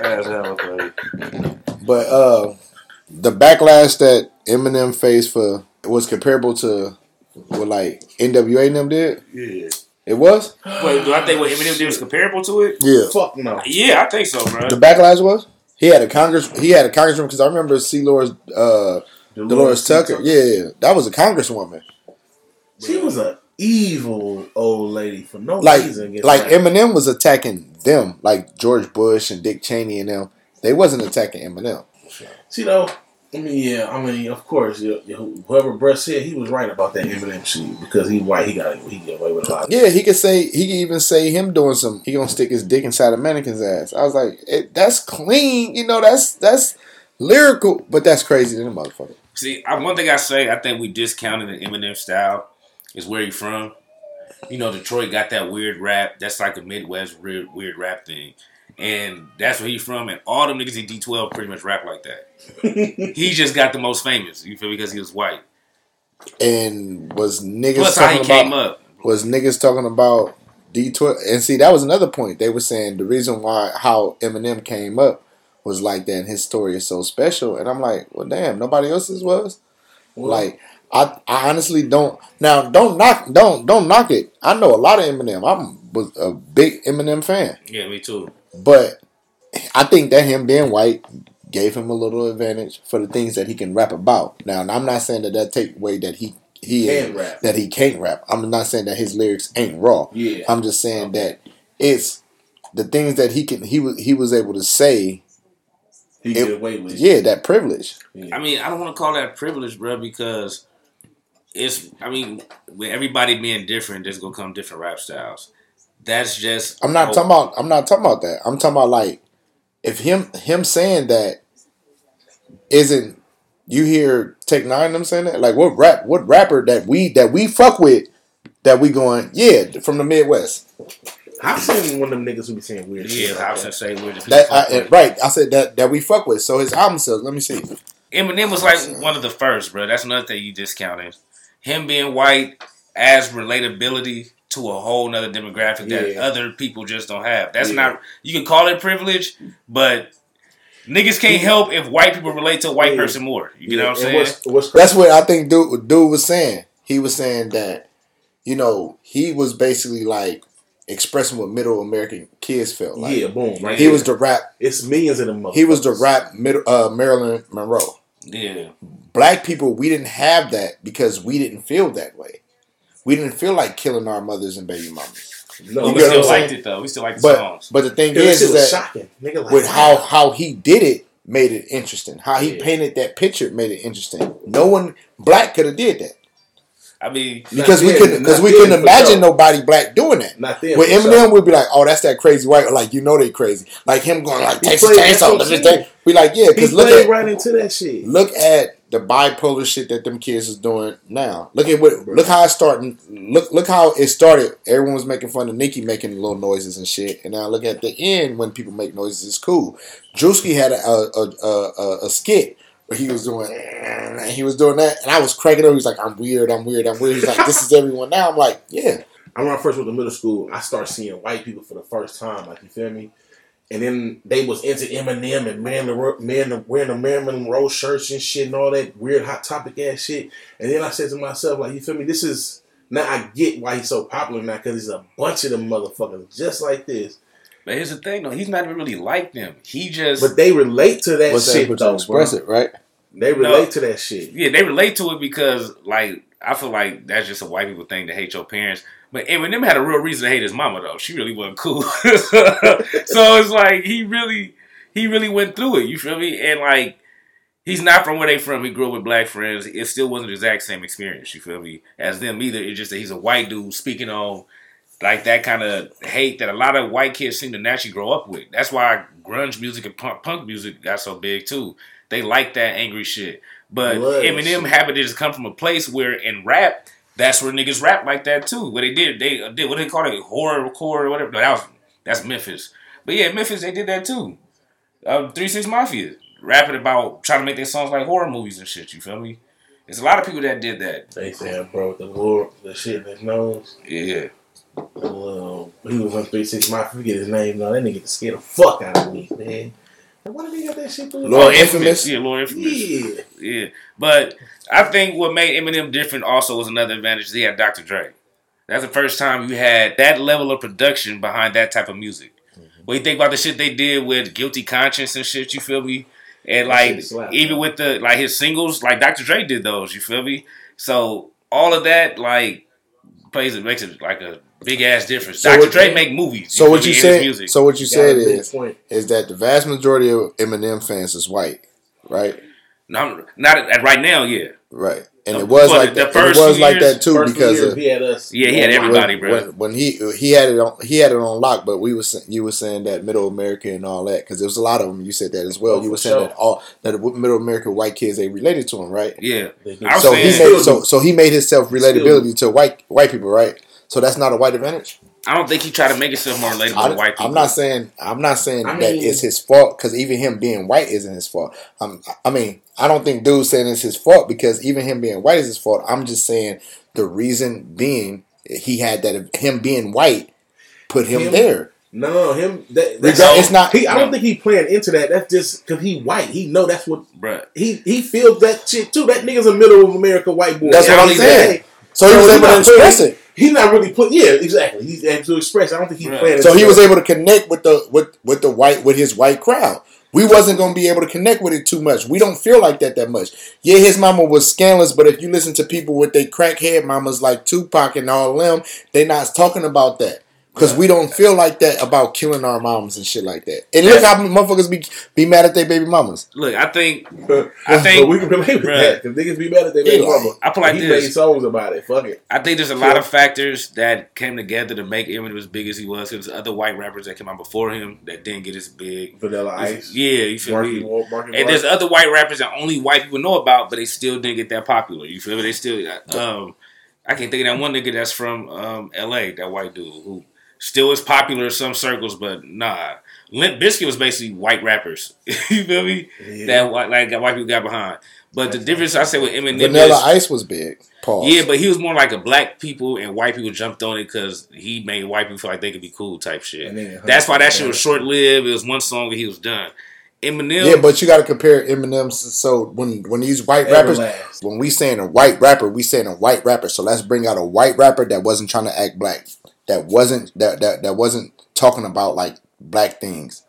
That's hella funny. But uh, the backlash that Eminem faced for was comparable to what like NWA and them did. Yeah. It was. Wait, do I think what Eminem did was comparable to it? Yeah. Fuck no. Yeah, I think so, bro. The backlash was he had a congress. He had a congresswoman because I remember C. Laura's uh, Delores Tucker. Yeah, yeah, that was a congresswoman. She was a evil old lady for no Like reason. like. Eminem was attacking them, like George Bush and Dick Cheney and them. They wasn't attacking Eminem. See though, I mean, yeah, I mean, of course, you- you- whoever Brett said he was right about that Eminem shit because he white, he got he get away with a lot. Yeah, he could say he could even say him doing some. He gonna stick his dick inside a mannequin's ass. I was like, it, that's clean. You know, that's that's lyrical, but that's crazy than a motherfucker. See, I, one thing I say, I think we discounted the Eminem style is where he from. You know, Detroit got that weird rap. That's like a Midwest weird, weird rap thing. And that's where he's from. And all them niggas in D12 pretty much rap like that. he just got the most famous. You feel? Because he was white. And was niggas Plus how he talking came about up. was niggas talking about D twelve? And see, that was another point. They were saying the reason why how Eminem came up was like that. And his story is so special. And I'm like, well, damn, nobody else's was. Like I, I honestly don't now don't knock don't don't knock it. I know a lot of Eminem. I'm was a big Eminem fan. Yeah, me too. But I think that him being white gave him a little advantage for the things that he can rap about. Now, I'm not saying that that take away that he he Can ain't- rap. that he can't rap. I'm not saying that his lyrics ain't raw. Yeah. I'm just saying that it's the things that he can he was he was able to say. he it- get away with. it. Yeah, that privilege. I mean, I don't want to call that privilege, bro, because it's. I mean, with everybody being different, there's gonna come different rap styles. That's just. I'm not oh, talking about. I'm not talking about that. I'm talking about like if him him saying that isn't. You hear Tech N9ne them saying that like what rap what rapper that we that we fuck with that we going yeah from the Midwest I've seen one of them niggas who be saying weird shit. Yeah, like I was that. gonna say we're that right I said that that we fuck with so his album sales let me see Eminem was like one of the first, bro. That's another thing you discounted. Him being white as relatability to a whole nother demographic that Yeah. other people just don't have. That's Yeah. not you can call it privilege, but niggas can't help if white people relate to a white Yeah. person more. You Yeah, know what I'm saying? What's, what's that's what I think dude dude was saying he was saying that you know he was basically like expressing what middle American kids felt like yeah, boom, right. he there. was the rap It's millions of them. he was the rap middle uh, Marilyn Monroe yeah. black people we didn't have that because we didn't feel that way. We didn't feel like killing our mothers and baby mamas. No, You we still liked saying? it though. We still like the But songs. but the thing Yeah, is, that is that shocking, nigga. Like, with how how he did it made it interesting. How he Yeah. painted that picture made it interesting. No one black could have did that I mean, because we then, couldn't because we couldn't imagine sure. nobody black doing that. Not then. With Eminem, sure. we'd be like, "Oh, that's that crazy white." Like you know they crazy. Like him going like, He "Taste, played- taste, that's on what the I'm saying. taste." We like, yeah, because look played at right into that shit. look at the bipolar shit that them kids is doing now. Look at what look how it starting. Look look how it started. Everyone was making fun of Nicki making little noises and shit, and now look at the end when people make noises. It's cool. Drewski had a a, a, a, a skit where he was doing he was doing that, and I was cracking up. He was like, "I'm weird, I'm weird, I'm weird." He's like, "This is everyone now." I'm like, "Yeah." I I first went to middle school. I started seeing white people for the first time. Like you feel me? And then they was into Eminem and man the man the wearing the Marilyn Monroe shirts and shit and all that weird hot topic ass shit. And then I said to myself, like, you feel me? This is now I get why he's so popular now because there's a bunch of them motherfuckers just like this. but here's the thing though. He's not even really like them. He just But they relate to that What's shit that? though, bro. Express it, right? They relate to that shit. yeah, they relate to it because like I feel like that's just a white people thing to hate your parents. But Eminem had a real reason to hate his mama though. She really wasn't cool. so it's like he really he really went through it. You feel me? And like he's not from where they from. He grew up with black friends. It still wasn't the exact same experience. You feel me? As them either. It's just that he's a white dude speaking on like that kind of hate that a lot of white kids seem to naturally grow up with. That's why grunge music and punk, punk music got so big too. They like that angry shit. But Blood Eminem shit. happened to just come from a place where in rap, that's where niggas rap like that too. What they did, they did what they call it, horror record or whatever. No, that was that's Memphis. But yeah, Memphis they did that too. Uh, Three Six Mafia rapping about trying to make their songs like horror movies and shit. You feel me? There's a lot of people that did that. They said, bro, the war, the shit in his nose. Yeah. Well, he was on Three Six Mafia. Forget his name now. That nigga scared the fuck out of me, man. And why did he got that shit through? his Lord nose? Infamous? Yeah, Lord Infamous. Yeah. Yeah, but I think what made Eminem different also was another advantage. is He had Dr. Dre. That's the first time you had that level of production behind that type of music. Mm-hmm. When you think about the shit they did with Guilty Conscience and shit, you feel me? And like shit even man. with the like his singles, like Dr. Dre did those, you feel me? So all of that like plays it makes it like a big ass difference. So Dr. what- Dre make movies. So what me, you in his said? music. So what you Got said is point. is that the vast majority of Eminem fans is white, right? No, not at, at right now. Yeah, right? And The- it was but like that. it was few like that too because years, of, he had us. Yeah, he had everybody. when, bro. when, when he he had it on he had it on lock, but we was you were saying that Middle America and all that because there was a lot of them. You said that as well. Oh, you were saying sure. that all that the Middle America white kids they related to him, right? yeah. They- I was So he made so so he made himself relatability to white white people, right? So that's not a white advantage. I don't think he tried to make himself more relatable I, to white people. am not saying I'm not saying I that mean- it's his fault because even him being white isn't his fault. Um, I mean, I don't think dude saying it's his fault because even him being white is his fault. I'm just saying the reason being he had that him being white put him, Him? there. No, no, him. That, Regard- that's, it's not- He, I don't think he playing into that. That's just because he white. He know that's what Bruh. he he feels that shit too. That nigga's a middle of America white boy. That's what I'm He's saying. like, So he was able to not express it. He's not really put. Yeah, exactly. He's able to express. I don't think he's Right. playing. So into he was able to connect with the with with the white with his white crowd. We wasn't gonna be able to connect with it too much. We don't feel like that that much. Yeah, his mama was scandalous, but if you listen to people with their crackhead mamas like Tupac and all them, they not talking about that. Because we don't feel like that about killing our moms and shit like that. And look how motherfuckers be be mad at their baby mamas. Look, I think I think- but we can relate with Bruh. that because niggas be mad at their baby Yeah, mama. I put like he this. made songs about it. Fuck it. I think there's a lot of factors that came together to make Eminem as big as he was. There's other white rappers that came out before him that didn't get as big. Vanilla Ice. Yeah, you feel Marky me? Mark, Marky And Mark. there's other white rappers that only white people know about, but they still didn't get that popular. You feel me? They still, um, I can't think of that one nigga that's from um, L.A. That white dude who still is popular in some circles, but nah. Limp Bizkit was basically white rappers. you feel me? Yeah. That white like white people got behind. But the difference I say with Eminem Vanilla is, Ice was big. Pause. yeah, but he was more like a black people and white people jumped on it because he made white people feel like they could be cool type shit. Then- That's why that shit was short lived. It was one song and he was done. Eminem, Yeah, but you got to compare Eminem. So when when these white rappers, Everlast. when we saying a white rapper, we saying a white rapper. So let's bring out a white rapper that wasn't trying to act black, that wasn't that that, that wasn't talking about like black things,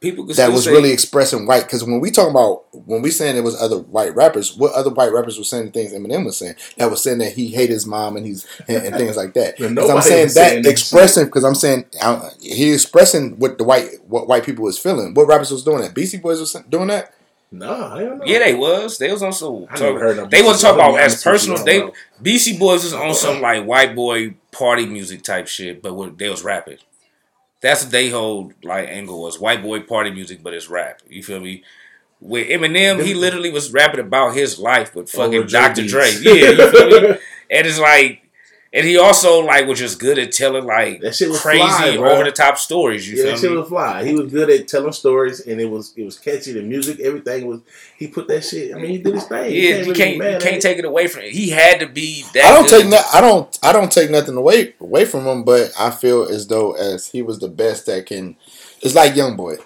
people could that was say, really expressing white. Because when we talk about when we saying it was other white rappers, what other white rappers were saying things Eminem was saying that was saying that he hate his mom and he's and, and things like that. Because I'm saying that saying expressing because I'm saying uh, he expressing what the white what white people was feeling. What rappers was doing that? Beastie Boys was doing that. Nah, I don't know. Yeah, they was. They was on some. I never heard they wasn't talking about as personal. They know. Beastie Boys was on some like white boy party music type shit, but what they was rapping. That's what they hold like angle was white boy party music, but it's rap. You feel me? With Eminem, he literally was rapping about his life with oh, fucking Dr. Dre. Yeah, you feel me? And it's like, and he also like was just good at telling like That shit was crazy over the top stories. You yeah, that feel shit me? was fly. He was good at telling stories, and it was it was catchy. The music, everything was. He put that shit. I mean, he did his thing. Yeah, you really can't mad you can't take it away from him. He had to be that. I don't good. take no, I don't I don't take nothing away away from him, but I feel as though as he was the best that can. It's like Young Boy.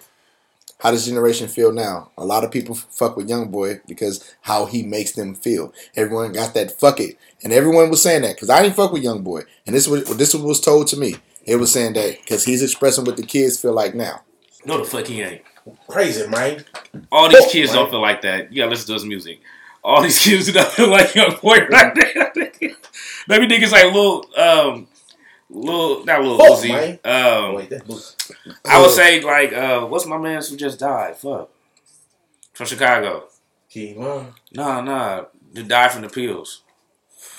How does generation feel now? A lot of people fuck with Young Boy because how he makes them feel. Everyone got that fuck it, and everyone was saying that because I didn't fuck with Young Boy, and this was this was told to me. It was saying that because he's expressing what the kids feel like now. No, the fuck he ain't. Crazy, man. All these kids right. don't feel like that. You gotta listen to his music. All these kids do not feel like young boy right there. Maybe niggas like little, um, little, not little Fuck, Uzi. Um, Oh, wait. I would say like, uh, what's my man who just died? Fuck, from Chicago. King Von, Nah, nah, the died from the pills.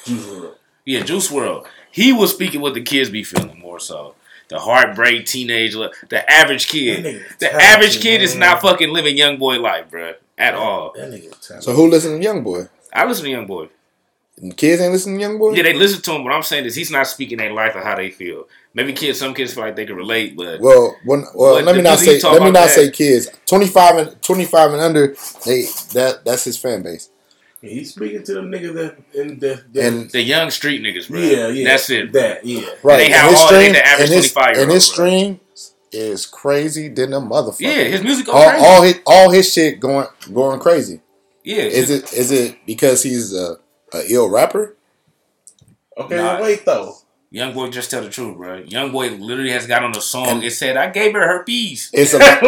Juice WRLD. Yeah, Juice WRLD. He was speaking what the kids be feeling more so. The heartbreak, teenage, li- the average kid. The talented, average kid is not fucking living young boy life, bruh, at all. That nigga. So who listen to Young Boy? I listen to young boy. And kids ain't listening to Young Boy. Yeah, they listen to him. What I'm saying is he's not speaking their life or how they feel. Maybe kids, some kids feel like they can relate, but Well, when, well, But let me not say let me not that- say kids. Twenty five and twenty five and under, they that that's his fan base. He's speaking to them niggas that in the, the And the young street niggas, bro. yeah, yeah, That's it. That yeah. right, ain't and how his hard it ain't stream the average 25-year-old, and his stream is crazy than a motherfucker. Yeah, his music all, crazy. all his all his shit going going crazy. yeah, Is it is it because he's a, a ill rapper? Okay, Nah. well, wait though. Young boy, just tell the truth, bro. Young boy literally has got on a song. And- it said, "I gave her herpes." It's a Like,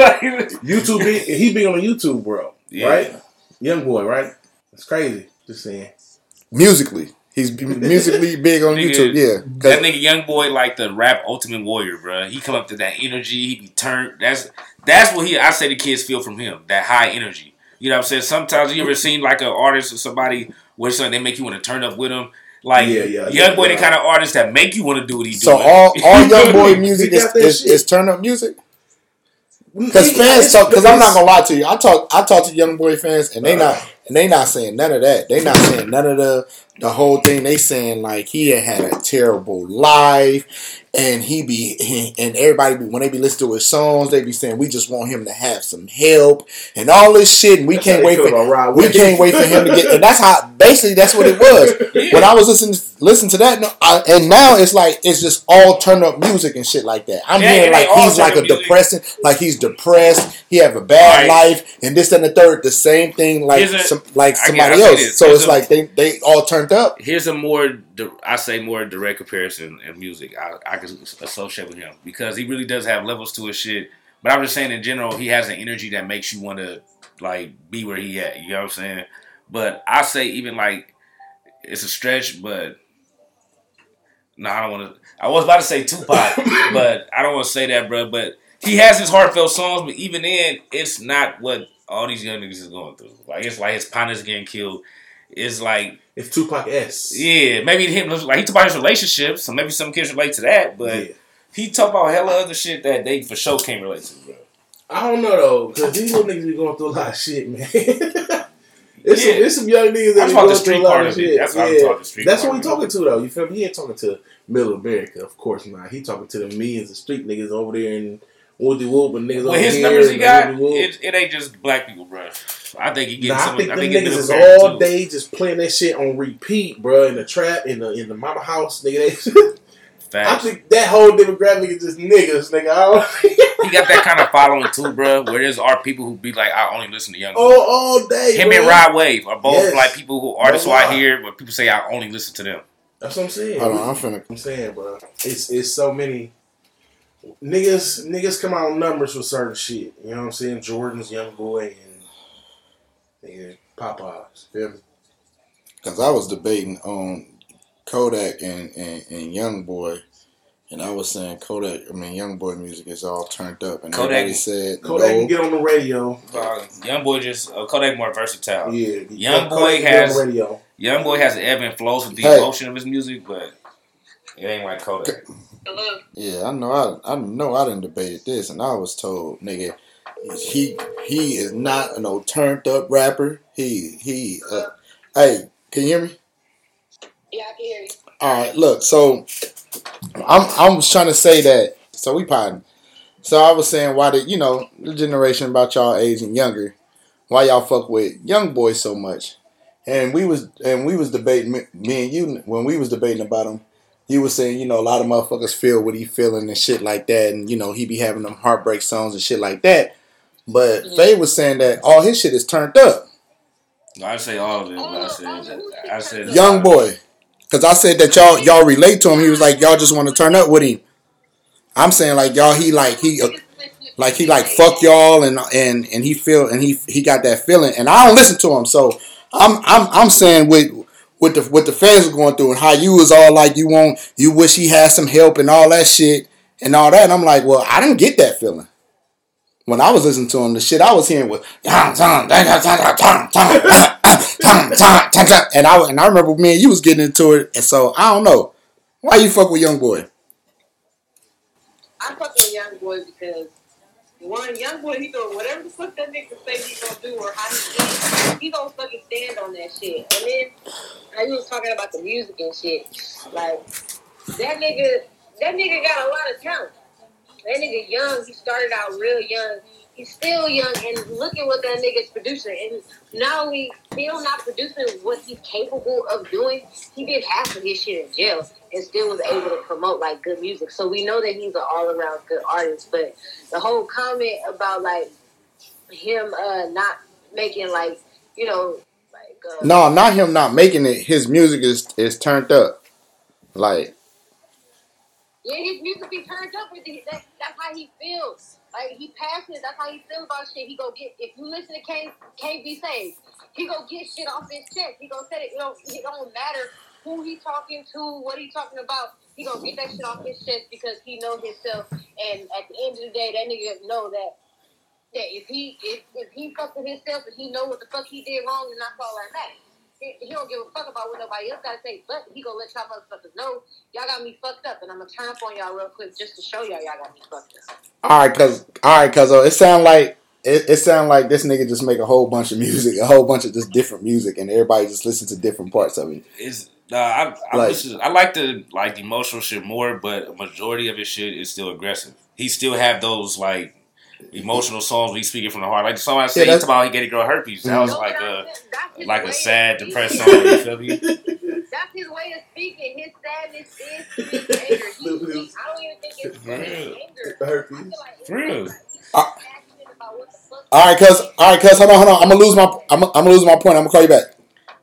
YouTube, be, he be on YouTube bro. Yeah. right? Young boy, right? It's crazy. Just saying. musically. He's musically big on Nigga, YouTube. Yeah, that 'Cause- nigga, young boy, like the rap ultimate warrior, bro. He come up to that energy. He be turned. That's that's what he. I say the kids feel from him. That high energy. You know what I'm saying? Sometimes you ever seen like an artist or somebody with something they make you want to turn up with them. Like Yeah, yeah, young yeah, boy, the kind of artist that make you want to do what he So doing. all all young boy music He is, got that is, shit. is turn up music. Because fans talk. Because I'm not gonna lie to you. I talk. I talk to young boy fans, and they uh-huh. not and they not saying none of that. They not saying none of the the whole thing. They saying like he had had a terrible life, and he be and everybody when they be listening to his songs, they be saying we just want him to have some help and all this shit, and we That's can't wait for Rod we can't wait for him to get. And that's how basically that's what it was when I was listening listen to that. I, and now it's like it's just all turn up music and shit like that. I'm Yeah, hearing like he's like a turn up music. depressing, like he's depressed. He have a bad Right. life, and this and the third, the same thing like some, like somebody else. So Here's it's a- like they they all turned up. Here's a more, I say more direct comparison in music. I, I can associate with him because he really does have levels to his shit. But I'm just saying in general, he has an energy that makes you want to like be where he at. You know what I'm saying? But I say even like it's a stretch, but no, I don't want to. I was about to say Tupac, but I don't want to say that, bro. But he has his heartfelt songs, but even then, it's not what all these young niggas is going through. Like it's like his partners getting killed. It's like It's Tupac S. yeah, maybe him like he talk about his relationships, so maybe some kids relate to that, but Yeah. he talk about hella other shit that they for sure can't relate to, bro. I don't know though, because these little niggas be going through a lot of shit, man. It's, Yeah. some, it's some young niggas that be going the through a lot of of shit. That's what I'm talking That's what we talking to though. You feel me? He ain't talking to middle America, of course not. He talking to the millions of street niggas over there in Woody Whoop and niggas With his here. numbers he got, it, it ain't just black people, bro. I think he getting Nah. I think I think niggas is all too. day just playing that shit on repeat, bro. In the trap, in the in the mama house, nigga. They, I think that whole demographic is just niggas, nigga. I don't, He got that kind of following too, bro. Where there's are people who be like, I only listen to young. Oh, all, all day. Him bro. and Rod Wave are both Yes. like people who artists who I hear, but people say I only listen to them. That's what I'm saying. Hold on, I'm finna. I'm saying, bro. It's it's so many niggas. Niggas come out on numbers for certain shit. You know what I'm saying? Jordan's young boy and nigga Popeyes. Feel me? Because I was debating on Kodak and, and, and Young Boy, and I was saying Kodak, I mean Young Boy music is all turned up, and Kodak- everybody said Kodak no. can get on the radio. Uh, young boy just uh, Kodak more versatile. Yeah, Young Kodak boy can has- radio. Young boy has ebb and flows with the Hey. emotion of his music, but it ain't like Kodak. Hello. Yeah, I know. I I know. I didn't debated this, and I was told, nigga, he he is not no turned up rapper. He he. Uh, hey, can you hear me? Yeah, I can hear you. All right, look. So I'm I'm trying to say that. So we potting. So I was saying why the you know the generation about y'all age and younger, why y'all fuck with young boys so much, and we was and we was debating me, me and you when we was debating about him. You was saying you know a lot of motherfuckers feel what he feeling and shit like that, and you know he be having them heartbreak songs and shit like that. But Faye was saying that all his shit is turned up. I say all of it, but I said I said Young boy. Cause I said that y'all y'all relate to him. He was like y'all just want to turn up with him. I'm saying like y'all he like he uh, like he like fuck y'all and and and he feel and he he got that feeling and I don't listen to him. So I'm I'm I'm saying with what the what the fans were going through and how you was all like you want you wish he had some help and all that shit and all that. And I'm like, well, I didn't get that feeling. When I was listening to him, the shit I was hearing was and I and I remember me and you was getting into it, and so I don't know why you fuck with Young Boy. I fuck with Young Boy because one young boy, he doing whatever the fuck that nigga say he gonna do or how he stand, he gonna fucking stand on that shit. And then you was talking about the music and shit, like that nigga, that nigga got a lot of talent. That nigga young, he started out real young. He's still young, and look at what that nigga's producing. And not only still not producing what he's capable of doing, he did half of his shit in jail and still was able to promote like good music. So we know that he's an all around good artist. But the whole comment about like him uh not making like you know like uh, No, not him not making it. His music is is turned up. Like Yeah, his music be turned up with it. That, that's how he feels. Like he passionate. That's how he feels about shit. He go get if you listen to K K be saved, he go get shit off his chest. He go say it. You know, it don't matter who he talking to, what he talking about. He gonna get that shit off his chest because he know himself. And at the end of the day, that nigga know that that if he if, if he fucked with himself and he know what the fuck he did wrong, then that's all that matters. He, he don't give a fuck about what nobody else got to say, but he gonna let y'all motherfuckers know y'all got me fucked up, and I'm gonna turn up on y'all real quick just to show y'all y'all got me fucked up. All right, cause all right, cause uh, it sound like it, it sound like this nigga just make a whole bunch of music, a whole bunch of just different music, and everybody just listen to different parts of it. Is uh, I I, Like- listen, I like the like emotional shit more, but a majority of his shit is still aggressive. He still have those like emotional songs. Where he's speaking from the heart, like the song I said. that's- he talked about he get a girl herpes. That was No, like but a I'm- that's his like a sad, depressed song. You feel me? That's his way of speaking. His sadness is his anger. He, he, I don't even think it's For anger. Herpes. I feel like For real. he's Uh, about what. All right, cuz. All right, cuz. Hold on, hold on. I'm gonna lose my. I'm, I'm gonna lose my point. I'm gonna call you back.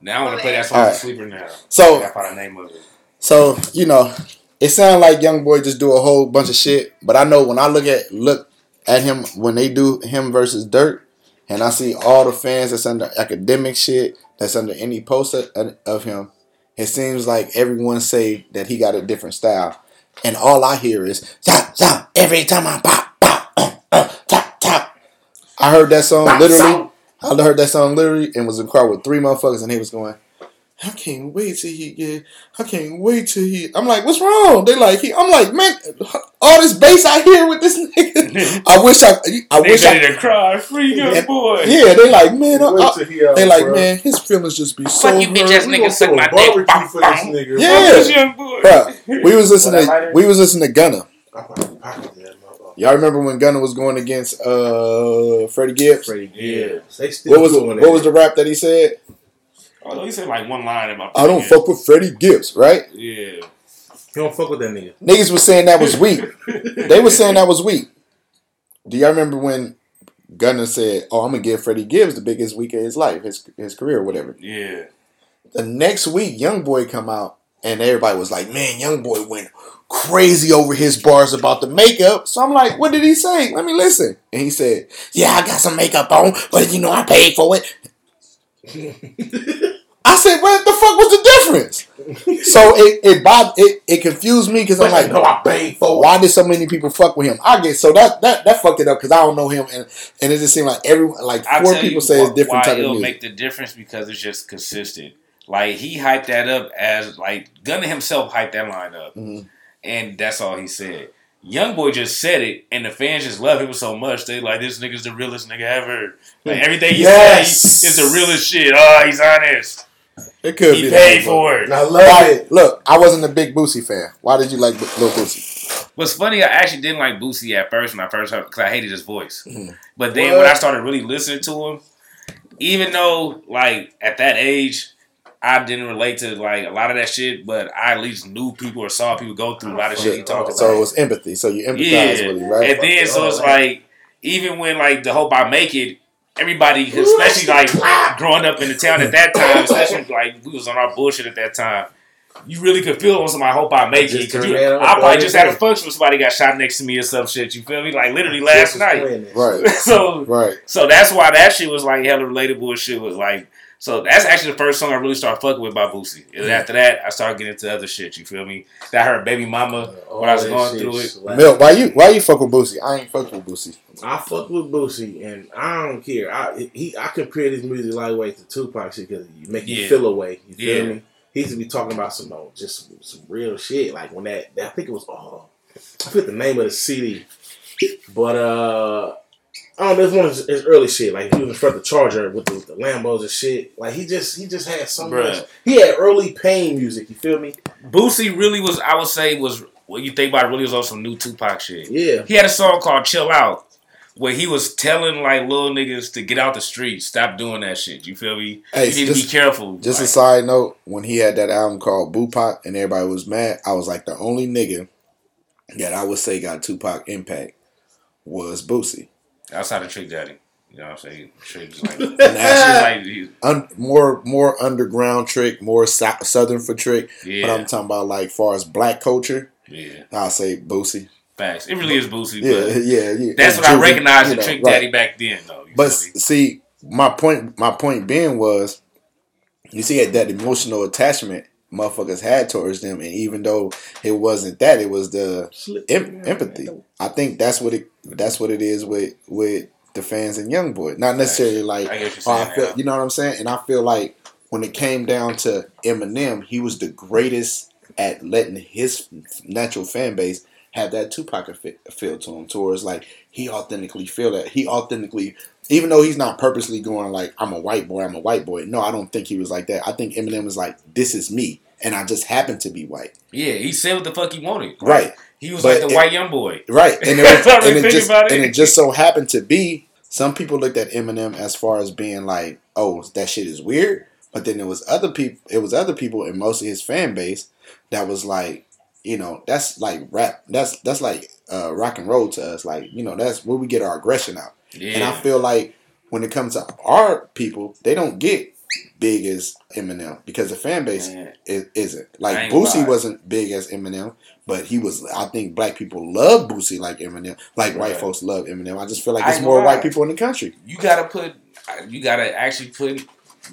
Now I want to play that song Alright. "Sleeper" now. So- that's probably the name of it. So you know, it sounds like Young Boy just do a whole bunch of shit. But I know when I look at look at him when they do him versus Dirt, and I see all the fans that's under academic shit, that's under any post of, of him, it seems like everyone say that he got a different style, and all I hear is "Zap zap" every time I pop pop uh, uh, tap tap. I heard that song literally. I heard that song literally and was in the car with three motherfuckers, and he was going. I can't wait till he get. I can't wait till he. I'm like, what's wrong? They like he. I'm like, man, all this bass I hear with this nigga. I wish I. I They wish I. ready to cry, free young And- boy. Yeah, they like, man. I, Wait I- till he they like, bro. man, his feelings just be so Fuck you, bitch ass hurt. We nigga, suck my dick. barbecue for this nigga. Yeah. Fuck this young boy. Bruh, we was listening. To, we was listening to Gunna. Y'all remember when Gunna was going against uh Freddie Gibbs? Freddie Yeah. Gibbs. They still What was doing what that. was the rap that he said? Oh, he said like one line about. I don't fuck with Freddie Gibbs, right? Yeah. You don't fuck with that nigga. Niggas was saying that was weak. They were saying that was weak. Do y'all remember when Gunna said, "Oh, I'm gonna give Freddie Gibbs the biggest week of his life, his his career, whatever." Yeah. The next week, Young Boy come out, and everybody was like, "Man, Young Boy went crazy over his bars about the makeup." So I'm like, "What did he say? Let me listen." And he said, "Yeah, I got some makeup on, but you know I paid for it." I said, "What the fuck was the difference?" So it it bob it, it confused me because I'm like, no, I paid for it. why did so many people fuck with him? I get so that that that fucked it up because I don't know him and and it just seemed like everyone like four people you say it's different why type of it'll music. make the difference because it's just consistent. Like he hyped that up as like Gunna himself hyped that line up, Mhm. and that's all he said. Young boy just said it, and the fans just love him so much. They like this nigga's the realest nigga ever. Like everything he Yes. says is the realest shit. Oh, he's honest. It could He be paid that, for it. I love Why, it. look, I wasn't a big Boosie fan. Why did you like Lil Boosie? What's funny, I actually didn't like Boosie at first when I first heard because I hated his voice. Mhm. But then What? when I started really listening to him, even though like at that age I didn't relate to like a lot of that shit, but I at least knew people or saw people go through a lot of shit he talked So it was empathy. So you empathize Yeah, with him, right? and then so it's Oh, like even when like the hope I make it, everybody, especially like growing up in the town at that time, especially like we was on our bullshit at that time. You really could feel on somebody. Hope I make I it. just 'cause you- I probably the just had a function when somebody got shot next to me or some shit. You feel me? Like literally last night. Right, so right. so that's why that shit was like hella relatable. and Shit was like so that's actually the first song I really started fucking with by Boosie. And Mm. after that, I started getting into other shit. You feel me? That heard Baby Mama All when I was going through it. slapped. Milk, why you why you fuck with Boosie? I ain't fuck with Boosie. I fuck with Boosie, and I don't care. I he I compare this music lightweight to Tupac shit because you make you feel away. You feel Yeah. me? He used to be talking about some oh, just some, some real shit. Like when that, that I think it was oh, I forget the name of the CD, but uh. I don't know. It's one of his, his early shit. Like he was in front of the Charger with the, with the Lambos and shit. Like he just he just had so Bruh. much. He had early pain music. You feel me? Boosie really was, I would say, was what you think about it. Really was on some new Tupac shit. Yeah. He had a song called "Chill Out," where he was telling like little niggas to get out the street, stop doing that shit. You feel me? Hey, you need to just- be careful. Just a side note, when he had that album called BooPac and everybody was mad, I was like the only nigga that I would say got Tupac impact was Boosie. Outside of Trick Daddy, you know what I'm saying? Trick's like, actually, like un, more more underground trick, more sou- southern for trick. But yeah, I'm talking about like far as black culture, yeah, I'll say Boosie. facts. It really is Boosie, Yeah, but yeah, yeah. that's And what I recognized you in know, Trick right. Daddy back then, though. But see, my point my point being was, you see that emotional attachment motherfuckers had towards them, and even though it wasn't that, it was the em- empathy. I think that's what it that's what it is with with the fans in YoungBoy. Not necessarily like I get you're oh, I feel, now. you know what I'm saying. And I feel like when it came down to Eminem, he was the greatest at letting his natural fan base have that Tupac fi- feel to him. Towards like he authentically feel that he authentically, even though he's not purposely going like I'm a white boy, I'm a white boy. No, I don't think he was like that. I think Eminem was like this is me, and I just happen to be white. Yeah, he said what the fuck he wanted. Right. He was But like the it- white young boy. Right, and it, was, and, it just, it. and it just so happened to be some people looked at Eminem as far as being like, "Oh, that shit is weird," but then there was other people. It was other people and most of his fan base that was like, you know, that's like rap. That's that's like uh, rock and roll to us. Like, you know, that's where we get our aggression out. Yeah. And I feel like when it comes to our people, they don't get big as Eminem because the fan base Man. is, isn't. Like Boosie wasn't big as Eminem, but he was. I think black people love Boosie like Eminem, like white folks love Eminem. I just feel like there's more white people in the country. you gotta put, you gotta actually put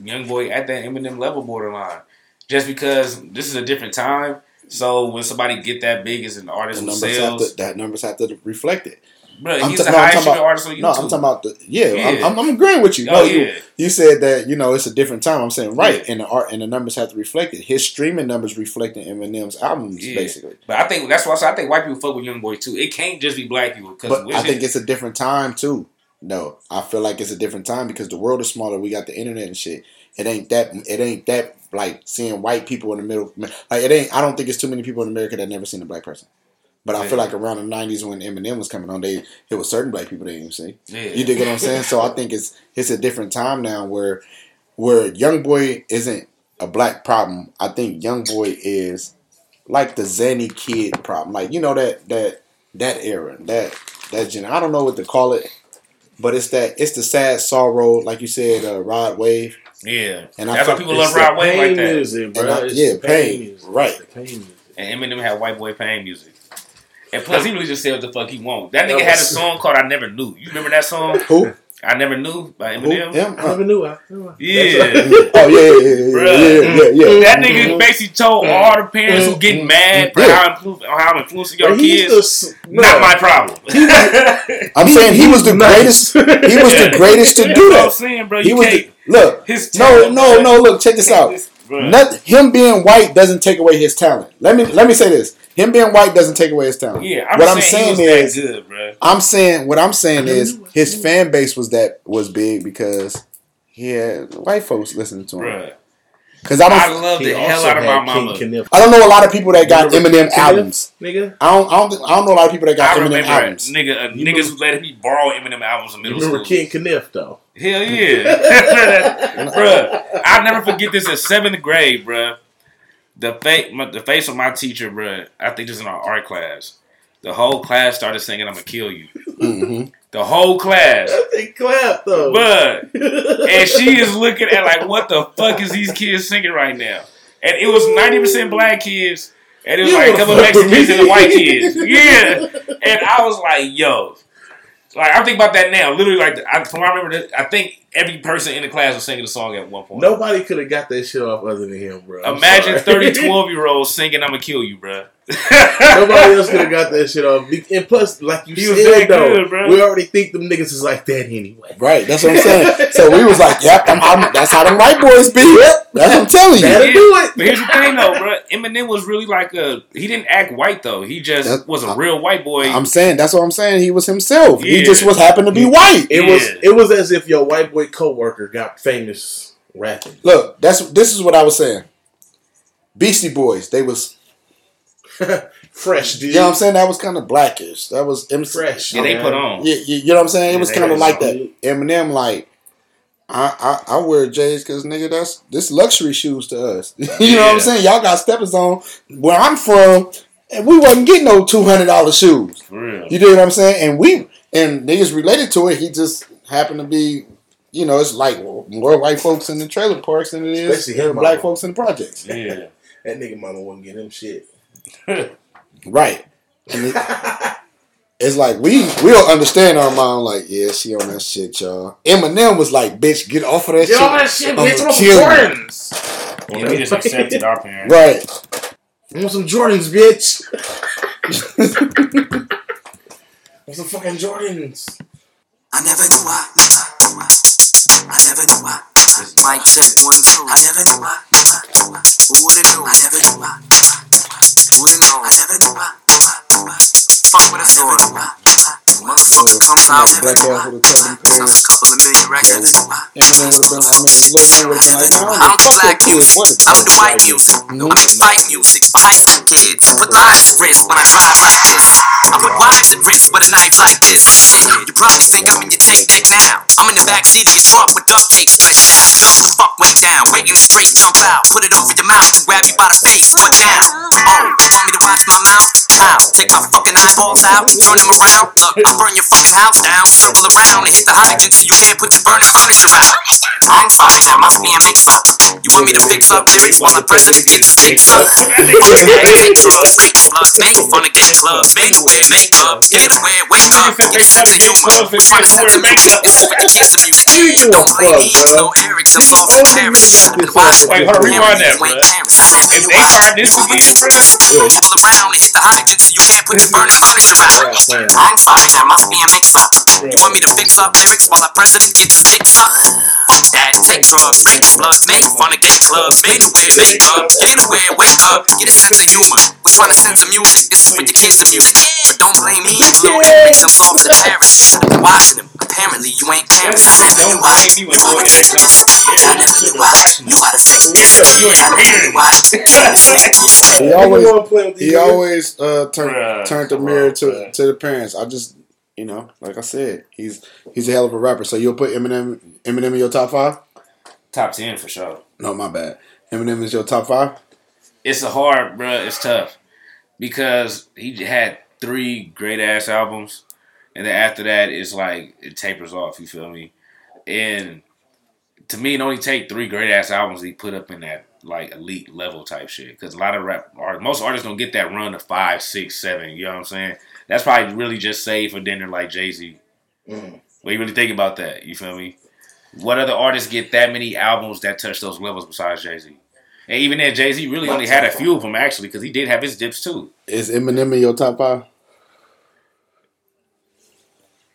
young boy at that Eminem level borderline, just because this is a different time. So when somebody get that big as an artist The numbers have to, that numbers have to reflect it. Bro, I'm he's no, talking about- artist on YouTube. No, I'm talking about the yeah. Yeah. I'm, I'm, I'm agreeing with you. Oh no, yeah, you, you said that you know it's a different time. I'm saying right, Yeah. and the art and the numbers have to reflect it. His streaming numbers reflecting Eminem's albums, basically. but I think that's why I said I think white people fuck with young boy too. It can't just be black people because But I think it's a different time too. No, I feel like it's a different time because the world is smaller. We got the internet and shit. It ain't that. It ain't that like seeing white people in the middle. Like it ain't. I don't think it's too many people in America that never seen a black person. But I feel like around the '90s when Eminem was coming on, they it was certain black people they didn't see. yeah. You dig what I'm saying? So I think it's it's a different time now where where young boy isn't a black problem. I think young boy is like the zany kid problem. Like you know that that that era that that gen. I don't know what to call it, but it's that it's the sad sorrow, like you said, uh, Rod Wave. yeah. And I that's why people love Rod Wave like that. music, bro. I- yeah, the pain, music. right. Pain music. And Eminem had white boy pain music. And plus, he really just said what the fuck he want. That That nigga had a song called "I Never Knew." You remember that song? Who? I never knew by Eminem. Him? I never knew. I, Yeah. Oh yeah, yeah, yeah, yeah, yeah, yeah, yeah. That nigga mm-hmm. basically told mm-hmm. all the parents who getting mm-hmm. mad for Yeah. how, influ- how I'm influencing your he's kids. the s- Not my problem. I'm saying he was the greatest. He was the greatest to That's do what I'm that. saying, bro. He was can't. the, look. his No, no, no. Look, check this out. Bruh. Not, him being white doesn't take away his talent. Let me let me say this: him being white doesn't take away his talent. Yeah, I'm what saying I'm saying he was is, that good, bro. I'm saying what I'm saying is his fan base was that was big because he had white folks listening to him. Bruh. Because I I don't, love He the hell out of my had mama. Kniff, I don't know a lot of people that got Eminem Kniff? albums. nigga. I don't, I don't, I don't know a lot of people that got I Eminem albums. nigga, uh, niggas remember- who let me borrow Eminem albums in You middle remember school. King Kniff though? Hell yeah, bruh. I'll never forget this in seventh grade, bruh. The face, the face of my teacher, bruh. I think this is in our art class. The whole class started singing "I'm gonna kill you." hmm The whole class, They clapped though. bruh. And she is looking at like, what the fuck is these kids singing right now? And it was ninety percent black kids, and it was You like a couple fuck with Mexicans me? and the white kids. Yeah, and I was like, yo. Like I'm thinking about that now. Literally, like I, from I remember, that- I think every person in the class was singing the song at one point. Nobody could have got that shit off other than him, bro. I'm Imagine sorry. 30, 12 year olds singing "I'ma kill you, bruh. Nobody else could have got that shit off. And plus, like you said, though, good, we already think them niggas is like that anyway. Right, that's what I'm saying. so we was like, "Yep, I'm, I'm, that's how them white boys be." Yep. That's what I'm telling you. That'll Yeah. do it. But here's the thing, though, bruh. Eminem was really like a. He didn't act white though. He just That- was a real white boy. I'm saying that's what I'm saying. He was himself. He just was happened to be white. It Yeah. was it was as if your white boy coworker got famous rapping. Look, that's this is what I was saying. Beastie Boys, they was Fresh, dude. you know what I'm saying. That was kind of blackish. That was MC. Fresh. yeah, they put on. Yeah, you, you know what I'm saying. It Yeah, was kind of like that. Eminem, like I I, I wear J's because nigga, that's this luxury shoes to us. you know what I'm saying. Y'all got steppers on. Where I'm from, and we wasn't getting no two hundred dollar shoes. For real. You know what I'm saying? And we and niggas related to it. He just happened to be, you know, it's like more white folks in the trailer parks than it is Especially black mama. folks in the projects. Yeah. That nigga mama wouldn't get him shit. Right. And it- it's like we we'll understand our mom like, yeah, she on that shit, y'all. Eminem was like, bitch, get off of that Get shit. all that shit, I'ma bitch. I want some kill you. Jordans. Yeah, we just accepted our parents. Right. I want some Jordans, bitch. I want some fucking Jordans. I never knew I, knew I, I never knew I. Mic check one two. I never knew I. Who would've knew? I never knew I, Who would've known? I never knew I, I. Fuck with a sword. Motherfucker comes out. Black ass would have told them Sells a couple of million records. Eminem would have been, I Lil Wayne would have been like, I I don't fuck black music. I don't do white music. I make fight music for high school kids. Put lines at risk when I drive like this. I put lives at risk with a knife like this. You probably think I'm in your tape deck now. I'm in the back seat of your truck with duct tape twist. Fuck went down, waiting to straight jump out. Put it over your mouth and grab you by the face. What now? Oh, you want me to watch my mouth? How? Take my fucking eyeballs out turn them around? Look, I'll burn your fucking house down, circle around and hit the hydrant till you can't put your burning furniture out. I'm fine, that must be a mix up. You want me to fix up lyrics while the president gets fixed up? Take drugs, make blood, make fun and get clubs, make wear makeup, get away, wake up, a sense of humor. We're trying to set the music, this is for the kids of music. Don't blame me, little Eric, them soft and Paris. I've been watching. Wait, hold on, rewind that, Wayne bruh. Paris. I never If knew they I- turned this again, bro, Roll around and hit the till you can't put your burning furniture out. I'm fine, that must be a mix up. You want me to fix up lyrics while our president gets fixed up? Fuck that, take drugs, break blood, make fun of gay clubs, make away, make up, get away, wake up, get a sense of humor. We're trying to sense of music, this is for your kids of music. But don't blame me, little Eric, them soft to Paris. I've been watching them, apparently you ain't parents. I never don't knew I. blame me when Lil Eric comes from I never knew I. Knew how to fix this. You ain't I never hearing knew I. He always, Everyone play with these he niggas. always uh, Uh, turn, Bruh, turned the mirror on, to, bruh. to the parents. I just, you know, like I said, he's he's a hell of a rapper. So you'll put Eminem Eminem in your top five? top ten for sure. No, my bad. Eminem is your top five. It's a hard, bro. It's tough because he had three great ass albums, and then after that, it's like it tapers off. You feel me? And to me, it only take three great ass albums he put up in that like elite level type shit. Because a lot of rap, art, most artists don't get that run of five, six, seven. You know what I'm saying? That's probably really just saved for dinner like Jay Z. Mm. What you really think about that? You feel me? What other artists get that many albums that touch those levels besides Jay Z? And even then, Jay Z really only had a few of them actually, because he did have his dips too. Is Eminem in your top five?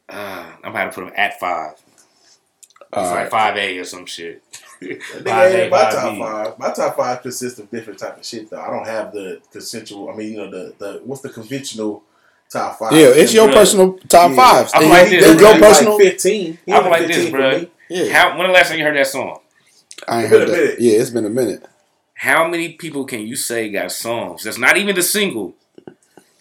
Uh, I'm about to put him at five. It's All like right. five A or some shit. Nigga, Five A, ain't my top B. five. My top five consists of different type of shit though. I don't have the consensual. I mean, you know, the the what's the conventional top five? Yeah, it's your Bruh. personal top Yeah. fives. I'm And like you- this, it's your personal. Like fifteen. He I'm like this, 15 for bro. Yeah, How? When the last time you heard that song? I ain't heard a that. minute. Yeah, it's been a minute. How many people can you say got songs that's not even the single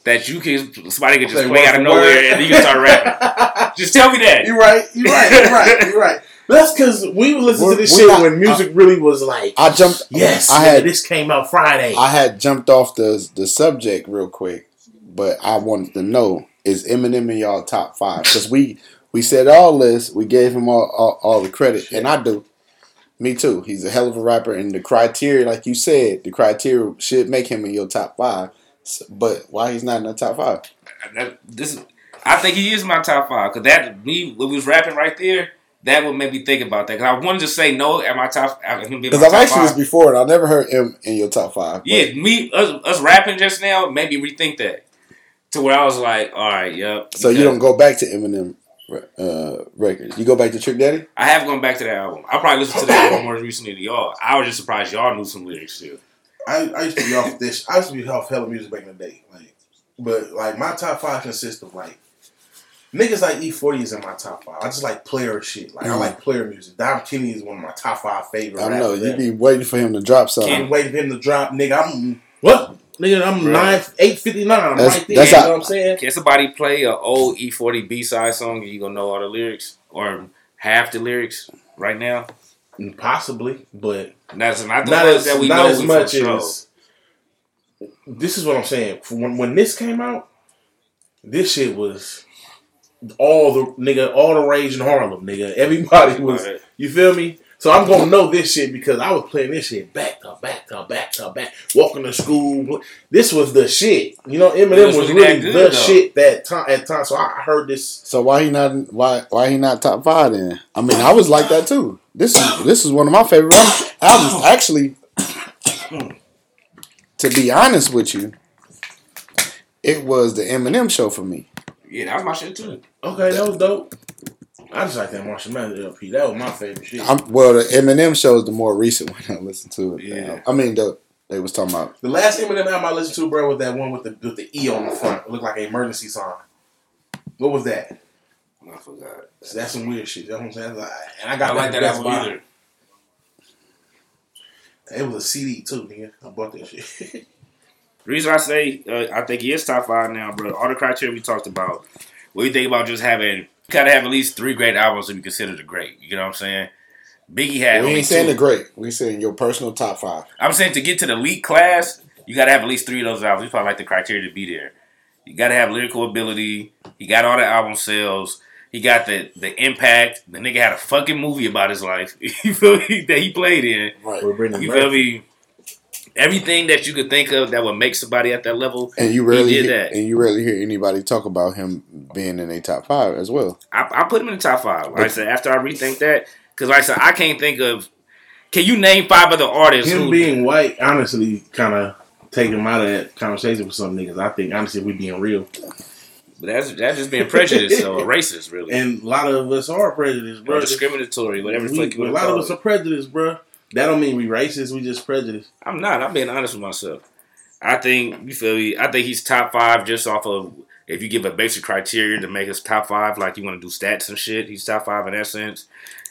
that you can somebody can just Say play out of nowhere word. and you can start rapping? Just tell me that. You're right. You're right. You're right. You're right. But that's because we would listen to We're- this shit not- when music really was like, I jumped. yes, I had this came out Friday. I had jumped off the the subject real quick, but I wanted to know is Eminem in y'all top five? Because we we said all this, we gave him all, all all the credit, and I do. Me too. He's a hell of a rapper, and the criteria, like you said, the criteria should make him in your top five. So- but why he's not in the top five? That- this I think he is my top five because that me when we was rapping right there. That would make me think about that because I wanted to say no at my top. at Because I've top asked you this before, and I never heard him in your top five. but- Yeah, me us, us rapping just now made me rethink that to where I was like, all right, yep. So you don't go back to Eminem uh, records. You go back to Trick Daddy. I have gone back to that album. I probably listened to that album more recently than y'all. I was just surprised y'all knew some lyrics too. I, I used to be off this. I used to be off hella music back in the day. Like, but like my top five consists of like niggas like E40 is in my top five. I just like player shit. Like I Mhm. like player music. Dom Kennedy is one of my top five favorite. I know you ever. be waiting for him to drop something. I'm waiting for him to drop, nigga. I'm what? Nigga, I'm Right. nine eight fifty nine. I'm That's- right there. that's you how- know what I'm saying? Can somebody play a old E40 B side song and you gonna know all the lyrics or half the lyrics right now? Possibly, but That's not the not as that we not know as much for sure. as. This is what I'm saying. When when this came out, this shit was all the nigga, all the rage in Harlem, nigga. Everybody was. Right. You feel me? So I'm gonna know this shit because I was playing this shit back to back to back to back, walking to school. This was the shit. You know, Eminem was, was really really good, the though. shit that time at time. So I heard this. So why he not why why he not top five then? I mean, I was like that too. This is this is one of my favorite albums. albums. Actually, to be honest with you, it was the Eminem show for me. Yeah, that was my shit too. Okay, that was dope. I just like that Marshall Mathers LP. That was my favorite shit. I'm, well, the Eminem show is the more recent one I listened to. It. Yeah. I mean, the, they was talking about. the last Eminem album I listened to, bro, was that one with the with the E on the front. It looked like an emergency song. What was that? I forgot. So that's some weird shit. You know what I'm saying? Like, and I I got don't like that Best album Buy. either. It was a CD too, nigga. I bought that shit. The reason I say uh, I think he is top five now, bro. All the criteria we talked about. What do you think about just having? You gotta have at least three great albums to be considered a great. You know what I'm saying? Biggie had. We only ain't saying two. the great. We saying your personal top five. I'm saying to get to the elite class, you gotta have at least three of those albums. You probably like the criteria to be there. You gotta have lyrical ability. He got all the album sales. He got the the impact. The nigga had a fucking movie about his life. You feel me? That he played in. Right. With Brittany You feel Murphy. me? Everything that you could think of that would make somebody at that level, And you rarely did hear, that. and you rarely hear anybody talk about him being in a top five as well. I, I put him in the top five. Like I said, after I rethink that, because like I said, I can't think of. Can you name five other artists Him who? being white, honestly, kind of take him out of that conversation with some niggas. I think, honestly, we being real. But that's that's just being prejudiced or racist, really, And a lot of us are prejudiced, or bro. discriminatory, whatever the We- fuck you a lot to of us it. are prejudiced, bro. That don't mean we racist. We just prejudiced. I'm not. I'm being honest with myself. I think you feel me. I think he's top five just off of if you give a basic criteria to make us top five, like you want to do stats and shit. He's top five in that sense,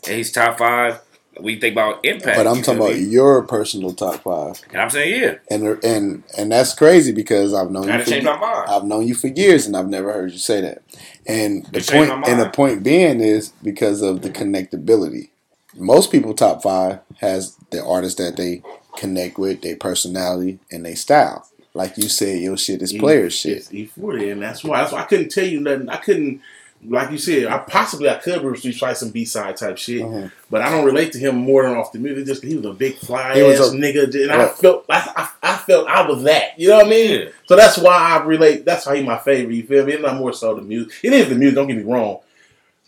and he's top five. We think about impact, But I'm talking about me? your personal top five, and I'm saying yeah. and and and that's crazy because I've known you for my mind. I've known you for years, and I've never heard you say that. And the You changed point my and the point being is because of the connectability. Most people top five has the artists that they connect with, their personality and their style. Like you said, your shit is player shit. It's E40, and that's why. That's why I couldn't tell you nothing. I couldn't, like you said, I possibly I could try some B side type shit, Mhm. but I don't relate to him more than off the music. Just he was a big fly He was ass a- nigga, and I Right. felt I, I, I felt I was that. You know what I mean? Yeah. So that's why I relate. That's why he my favorite. You feel me? It's not more so the music. It is the music. Don't get me wrong,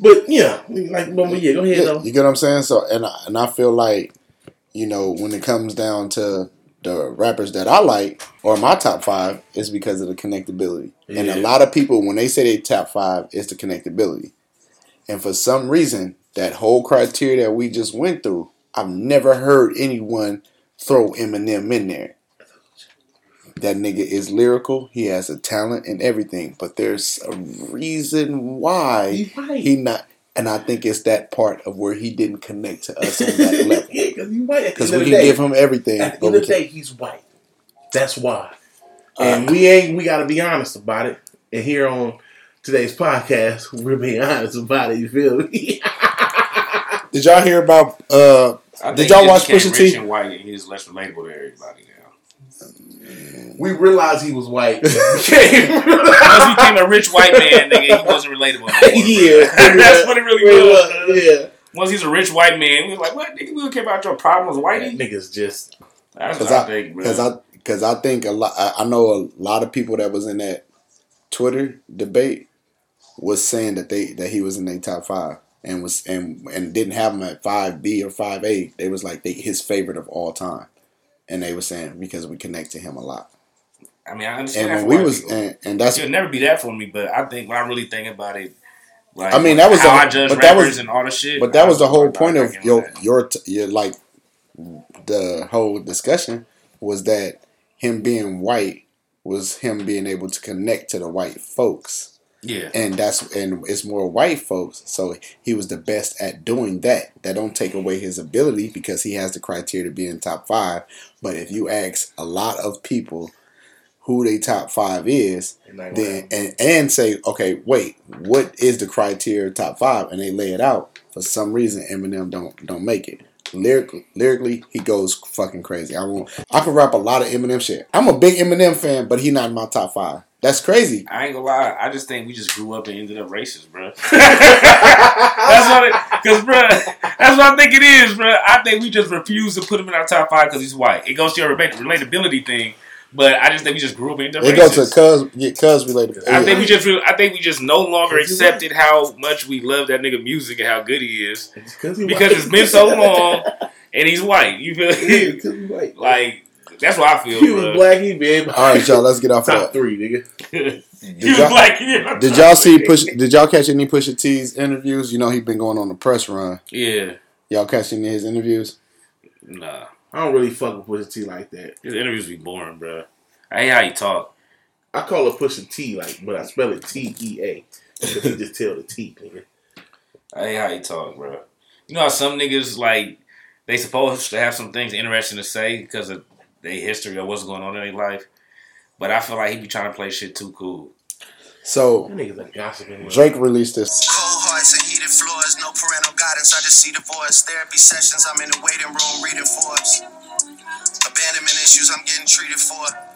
but yeah, like but yeah, go ahead Yeah, though. you get what I'm saying? So and I, and I feel like you know when it comes down to the rappers that I like or my top five is because of the connectability. And a lot of people when they say they top five, it's the connectability. And for some reason, that whole criteria that we just went through, I've never heard anyone throw Eminem in there. That nigga is lyrical. He has a talent and everything, but there's a reason why He's white. he not. And I think it's that part of where he didn't connect to us on that level. yeah, because he's white. Because we can day, give him everything. At the end of the day, he's white. That's why. And we ain't. We got to be honest about it. And here on today's podcast, we're being honest about it. You feel me? Did y'all hear about? uh I Did y'all watch just Pusha became rich T? and white, and he's less relatable to everybody now. We realized he was white. Once he became a rich white man, nigga, he wasn't relatable. No yeah, bro. that's what it really was. bro. Yeah, Once he's a rich white man, we was like, what? Nigga, we don't care about your problems, whitey. niggas just That's Because what I, I, think, bro. because I, because I think a lot. I, I know a lot of people that was in that Twitter debate was saying that they that he was in their top five and was and and didn't have him at five B or five A. They was like they, his favorite of all time, and they were saying because we connect to him a lot. I mean, I understand that And when we was and, and that's It'll never be that for me, but I think when I really think about it, like I mean, that was how the- I judge but that was- and all the shit. But that I was the whole point of your your t- your like the whole discussion was that him being white was him being able to connect to the white folks, yeah. and that's and it's more white folks. So he was the best at doing that. That don't take away his ability because he has the criteria to be in top five. But if you ask a lot of people who they top five is, then and and say, okay, wait, what is the criteria top five? And they lay it out. For some reason, Eminem don't don't make it. Lyrically, lyrically, he goes fucking crazy. I won't. I can rap a lot of Eminem shit. I'm a big Eminem fan, but he not in my top five. That's crazy. I ain't gonna lie. I just think we just grew up and ended up racist, bro. that's what it, cause, bro. That's what I think it is, bro. I think we just refuse to put him in our top five because he's white. It goes to your relatability thing, but I just think we just grew up and ended up They go to racist. cuz yeah, cuz related. I think we just, I think we just no longer accepted how much we love that nigga music and how good he is because he because it's been so long and he's white. You feel Yeah, me? because he white. Like That's what I feel, He was bro. black. He been All right, y'all. Let's get off of top that. three, nigga. he Did was y'all, black. Yeah, did y'all see Push? Did y'all catch any Pusha T's interviews? You know he been going on the press run. Yeah. Y'all catch any of his interviews? Nah. I don't really fuck with Pusha T like that. His interviews be boring, bro. I hate how he talk. I call it Pusha T, like, but I spell it T E A. Because he just tell the T, nigga. I hate how he talk, bro. You know how some niggas like they supposed to have some things interesting to say because of their history or what's going on in their life, but I feel like he be trying to play shit too cool. So That nigga's a gossiping. Drake released this. Cold hearts and heated floors, no parental guidance, I just see divorce. Therapy sessions, I'm in the waiting room reading Forbes. Abandonment issues, I'm getting treated for.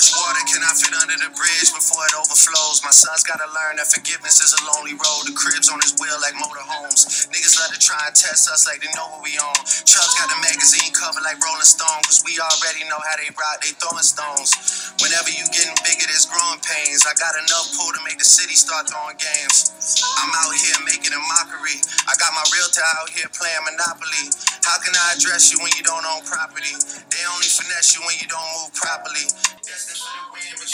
Much water can I fit under the bridge before it overflows? My son's gotta learn that forgiveness is a lonely road. The cribs on his wheel like motorhomes. Niggas love to try and test us like they know what we on. Chubbs got the magazine cover like Rolling Stone, cause we already know how they rock, they throwing stones. Whenever you getting bigger, there's growing pains. I got enough pull to make the city start throwing games. I'm out here making a mockery. I got my realtor out here playing Monopoly. How can I address you when you don't own property? They only finesse you when you don't move properly.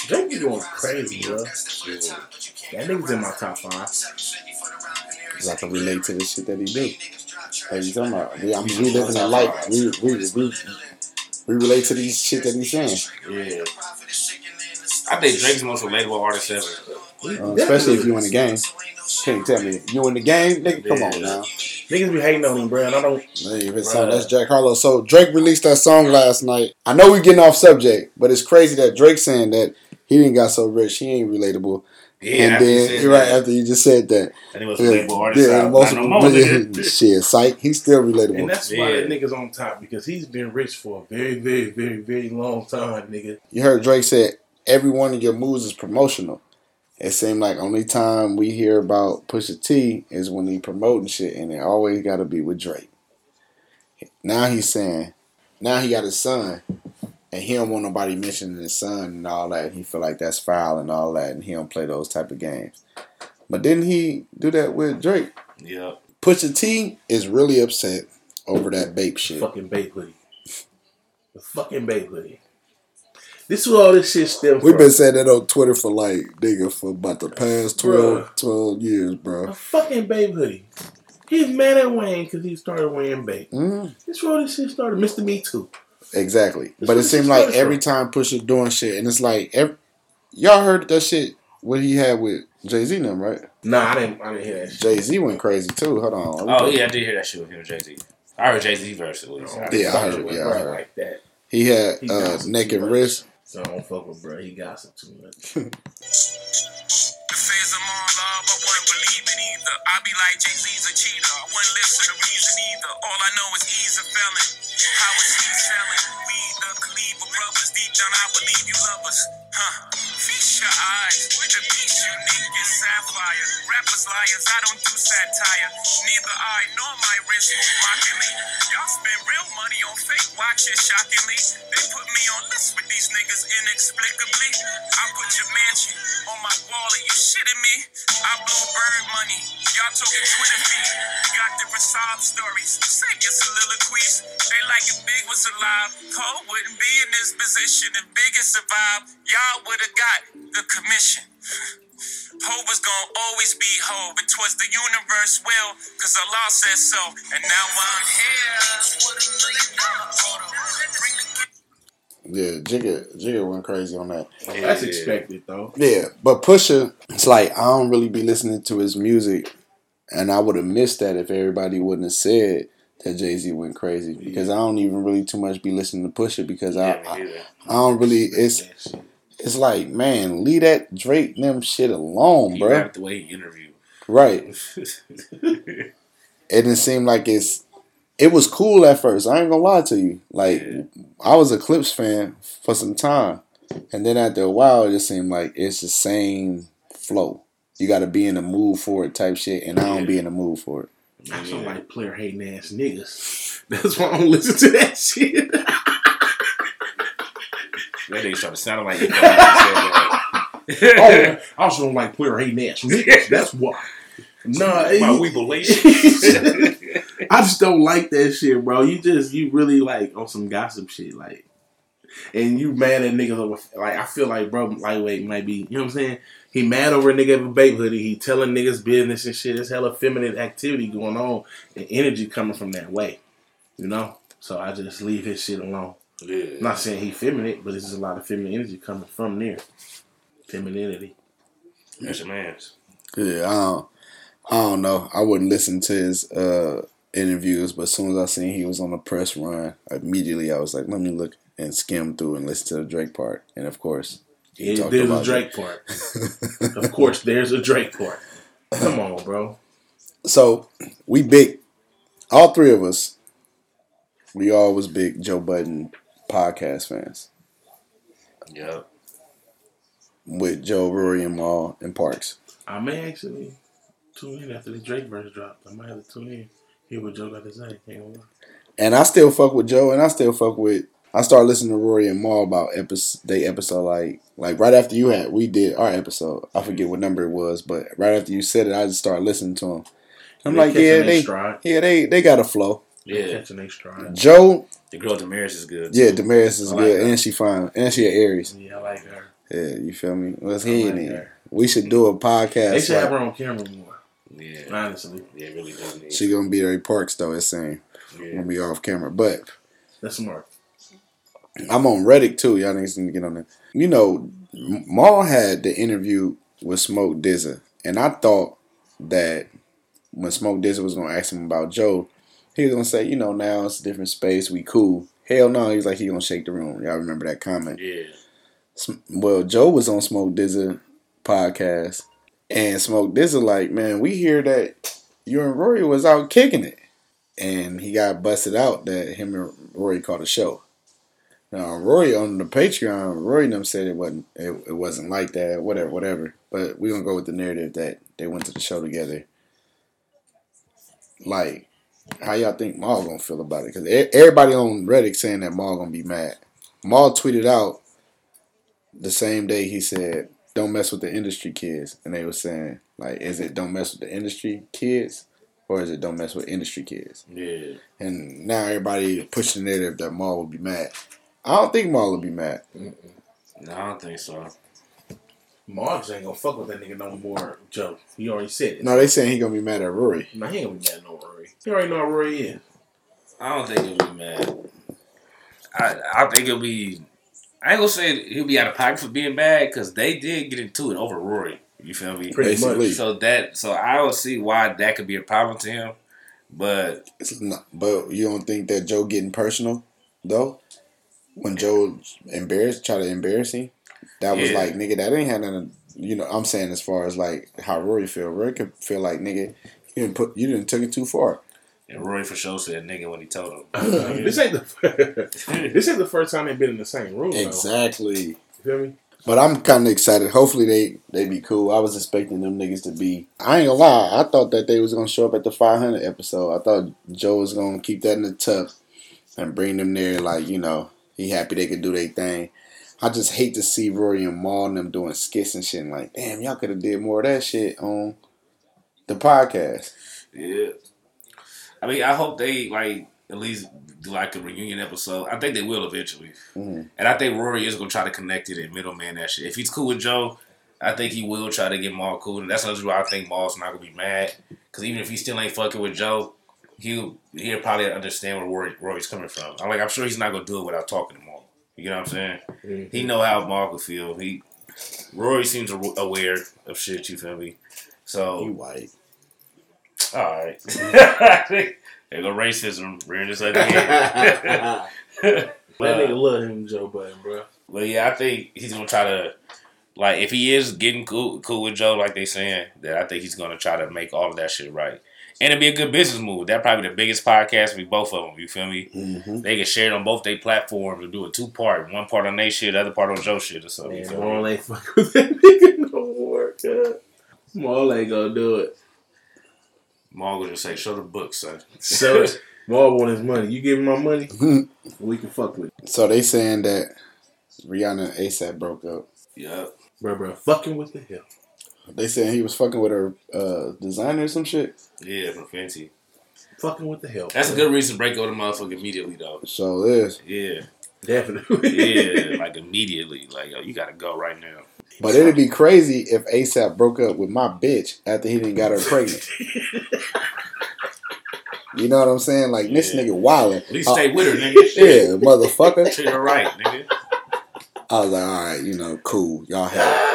Drake be going crazy, bro. That nigga's in my top five. Cause I can relate to the shit that he do. Like you talking about? We, I'm reliving the life. We, we, we, we relate to these shit that he's saying, Yeah. I think Drake's the most relatable artist ever. uh, especially if you in the game. Can't tell me you in the game, nigga. Come on now. Niggas be hating on him, bro, and I don't. Hey, if it's that's Jack Harlow. So Drake released that song last night. I know we getting off subject, but it's crazy that Drake saying that he didn't got so rich, he ain't relatable. Yeah, and then you're right that, after you just said that. And he was Yeah, relatable artist. yeah, out. most of no more, shit, psych. He's still And relatable. that's why Yeah. that nigga's on top because he's been rich for a very, very, very, very long time, nigga. You heard Drake said every one of your moves is promotional. It seemed like only time we hear about Pusha T is when he promoting shit, and it always got to be with Drake. Now he's saying, now he got his son, and he don't want nobody mentioning his son and all that. He feel like that's foul and all that, and he don't play those type of games. But didn't he do that with Drake? Yep. Pusha T is really upset over that Bape shit. Fucking Bape hoodie. The fucking Bape hoodie. This is where all this shit stem We've been saying that on Twitter for like, nigga, for about the past 12, 12 years, bro. a fucking Bape hoodie. He's mad at Wayne because he started wearing Bape. Mm, This is where all this shit started. Mr. Me Too. exactly. That's But it seemed like started every time Pusha doing shit, and it's like, every, y'all heard that shit, what he had with Jay Z, them, right? Nah, I didn't. I didn't hear that. Jay Z went crazy too. Hold on. Oh yeah, I did hear that shit with him and Jay Z. I heard Jay Z verse at least. I Yeah, I heard it, yeah, I heard it. like that. He had He uh, neck too and much. wrist. So I don't fuck with bro. He gossip too much. The feds are more love, I wouldn't believe it either. I be like Jay Z's a cheater. I wouldn't listen to reason either. All I know is he's a felon. How is he selling? We the Khalifa brothers. Deep down, I believe you love us. Huh? Feast your eyes. The piece unique is sapphire. Rappers liars, I don't do satire. Neither I nor my wrist move mockingly. Y'all spend real money on fake watches, shockingly. They put me on lists with these niggas inexplicably. I put your mansion on my wall and you shitting me. I blow bird money. Y'all talking Twitter feed. You got different sob stories. Say your soliloquies. They like if Big was alive. Cole wouldn't be in this position. If Big had survived, y'all would have got the commission. Hov was gonna always be Hov. It was the universe will, cause Allah said so. And now I'm here with a million dollar order. Yeah, Jigga, Jigga went crazy on that. That's expected though. Yeah, but Pusha, it's like I don't really be listening to his music, and I would have missed that if everybody wouldn't have said that Jay Z went crazy because I don't even really too much be listening to Pusha because I, Yeah, I me either. I don't really it's That shit. It's like man leave that Drake them shit alone, He bro. rapped the way he interviewed. Right, and it seemed like it's it was cool at first. I ain't gonna lie to you. Like Yeah. I was a Clipse fan for some time, and then after a while, it just seemed like it's the same flow. You got to be in the mood for it, type shit, and I don't be in the mood for it. I just don't like player hating ass niggas. That's why I don't listen to that shit. That nigga started sounding like he. Oh, I also don't like player hating ass niggas. That's why. Nah, My weeblation. I just don't like that shit, bro. You just you really like on some gossip shit. Like and you mad at niggas over like I feel like bro lightweight might be you know what I'm saying. He mad over a nigga with a Bape hoodie. He telling niggas business and shit. There's hella feminine activity going on and energy coming from that way. You know? So I just leave his shit alone. Yeah. I'm not saying he feminine, but there's just a lot of feminine energy coming from there. Femininity. That's your man's. Yeah, I don't, I don't know. I wouldn't listen to his uh, interviews, but as soon as I seen he was on a press run, immediately I was like, let me look and skim through and listen to the Drake part. And of course, he Yeah, talked there's a about Drake part. of course, there's a Drake part. Come on, bro. So we big, all three of us. We all was big Joe Budden podcast fans Yep. with Joe, Rory, and Mal and Parks. I may actually tune in after the Drake verse dropped. I might have to tune in. Hear what Joe got to say. Ain't gonna lie. And I still fuck with Joe, and I still fuck with. I started listening to Rory and Mal about episode, they episode like like right after you had we did our episode. I forget what number it was, but right after you said it, I just started listening to them. I'm They like, yeah, their they, stride. yeah, they they got a flow. Yeah. catching their stride. Joe, The girl Damaris is good. yeah, too. Damaris is I like good, her. and she fine, and she an Aries. Yeah, I like her. Yeah, you feel me? Let's I head like in. her. We should do a podcast. They should like- have her on camera more. Yeah. Honestly, Yeah, really does need. She gonna be Ray Parks though. It's saying yeah. gonna be off camera, but that's smart. I'm on Reddit too. Y'all niggas need to get on there. You know, M- Mal had the interview with Smoke DZA, and I thought that when Smoke DZA was gonna ask him about Joe, he was gonna say, you know, now it's a different space, we cool. Hell no, he's like he gonna shake the room. Y'all remember that comment? Yeah. Well, Joe was on Smoke DZA podcast, and Smoke DZA like, man, we hear that you and Rory was out kicking it, and he got busted out that him and Rory caught a show. Now Rory on the Patreon, Rory and them said it wasn't it, it wasn't like that, whatever, whatever. But we gonna go with the narrative that they went to the show together. Like, how y'all think Mal gonna feel about it? Because everybody on Reddit saying that Mal gonna be mad. Mal tweeted out the same day he said, "Don't mess with the industry kids," and they were saying, like, is it don't mess with the industry kids, or is it don't mess with industry kids? Yeah. And now everybody pushing the narrative that Mal will be mad. I don't think Mal will be mad. No, I don't think so. Marks ain't gonna fuck with that nigga no more, Joe. He already said it. No, they saying he gonna be mad at Rory. Nah, he ain't gonna be mad at no Rory. He already know how Rory is. I don't think he'll be mad. I I think he'll be. I ain't gonna say he'll be out of pocket for being bad because they did get into it over Rory. You feel me? Pretty Basically. much. So that so I don't see why that could be a problem to him. But It's not, but you don't think that Joe getting personal though? When Joe embarrassed, try to embarrass him, that was Yeah. like nigga. That ain't had nothing. You know, I'm saying as far as like how Rory feel. Rory could feel like nigga, you didn't put, you didn't took it too far. and Rory for sure said nigga when he told him. this ain't the this ain't the first time they've been in the same room. Though. Exactly. You feel me? But I'm kind of excited. Hopefully they they be cool. I was expecting them niggas to be. I ain't gonna lie. I thought that they was gonna show up at the 500 episode. I thought Joe was gonna keep that in the tuck and bring them there. Like you know, he happy they could do their thing. I just hate to see Rory and Mal and them doing skits and shit. And like, damn, y'all could have did more of that shit on the podcast. Yeah. I mean, I hope they like at least do like a reunion episode. I think they will eventually, Mhm. and I think Rory is gonna try to connect it and middleman that shit. If he's cool with Joe, I think he will try to get Mal cool, and that's why I think Mal's not gonna be mad. Because even if he still ain't fucking with Joe, he'll he'll probably understand where Rory, Rory's coming from. I'm like, I'm sure he's not gonna do it without talking to Mal. You know what I'm saying? Mm-hmm. He know how could feel. He Rory seems aware of shit. You feel me? So You white. all right. there go racism rearing its ugly head. that nigga love him, Joe Budden, bro. but yeah, I think he's gonna try to like if he is getting cool cool with Joe, like they saying, that I think he's gonna try to make all of that shit right. And it'd be a good business move. That probably the biggest podcast with both of them. You feel me? Mm-hmm. They can share it on both their platforms and do a two part. One part on their shit, the other part on Joe shit or something. you Man, feel me? Mal ain't fuck with that nigga no more, God. Mal ain't gonna do it. Mal gonna just say, "Show the book, son." So Mal want his money. You give him my money, we can fuck with it. So they saying that Rihanna and ASAP broke up. yeah. Bro, bro, fucking with the hell. They saying he was fucking with her uh, designer or some shit. Yeah, from Fenty. Fucking with the hell. That's a good reason to break over the motherfucker immediately, though. So this. Yeah. Definitely. Yeah, like immediately. Like, yo, you gotta go right now. But it'd be crazy if ASAP broke up with my bitch after he didn't got her pregnant. you know what I'm saying? Like this nigga wildin'. At least Uh, stay with her, nigga. Yeah, motherfucker. Treat her right, nigga. I was like, all right, you know, cool. Y'all have.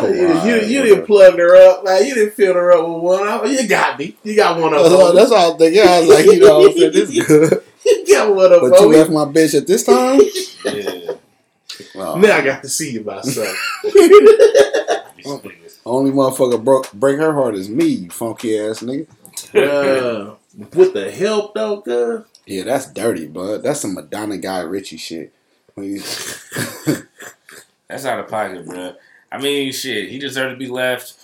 Cool, you, you, you didn't plug her up. Like you didn't fill her up with one. Oh, You got me. You got one up. That's all, that's all I'm thinking. I was like, you know, what I'm saying this is good. You got one up. But you left my bitch at this time. Yeah. Well, Now I got to see you, my son. Only motherfucker broke break her heart is me, you funky ass nigga. uh, with the help though, cuz. Yeah, that's dirty, bud. That's some Madonna Guy Ritchie shit. That's out of pocket, bro. I mean, shit, he deserved to be left.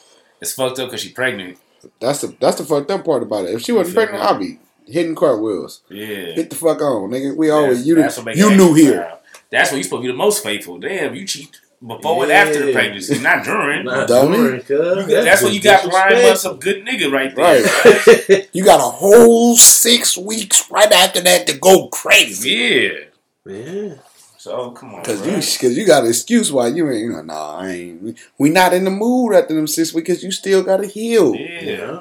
It's fucked up because she pregnant. that's the that's the fucked up part about it. If she wasn't feel pregnant. I'd be hitting cartwheels. Yeah. Get the fuck on, nigga. We always That's- you that's the- what you knew extra here. foul. That's when you supposed to be the most faithful. Damn, you cheat before and after the pregnancy, not during. Not Dummy. during, cuz. That's, when you got blind months of good nigga right there. Right. Right. You got a whole six weeks right after that to go crazy. yeah. Yeah. So come on, Cause bro. you, cause you got an excuse why you ain't. You know, nah, I ain't. we- We not in the mood after them six weeks. Cause you still gotta heal. yeah. Yeah.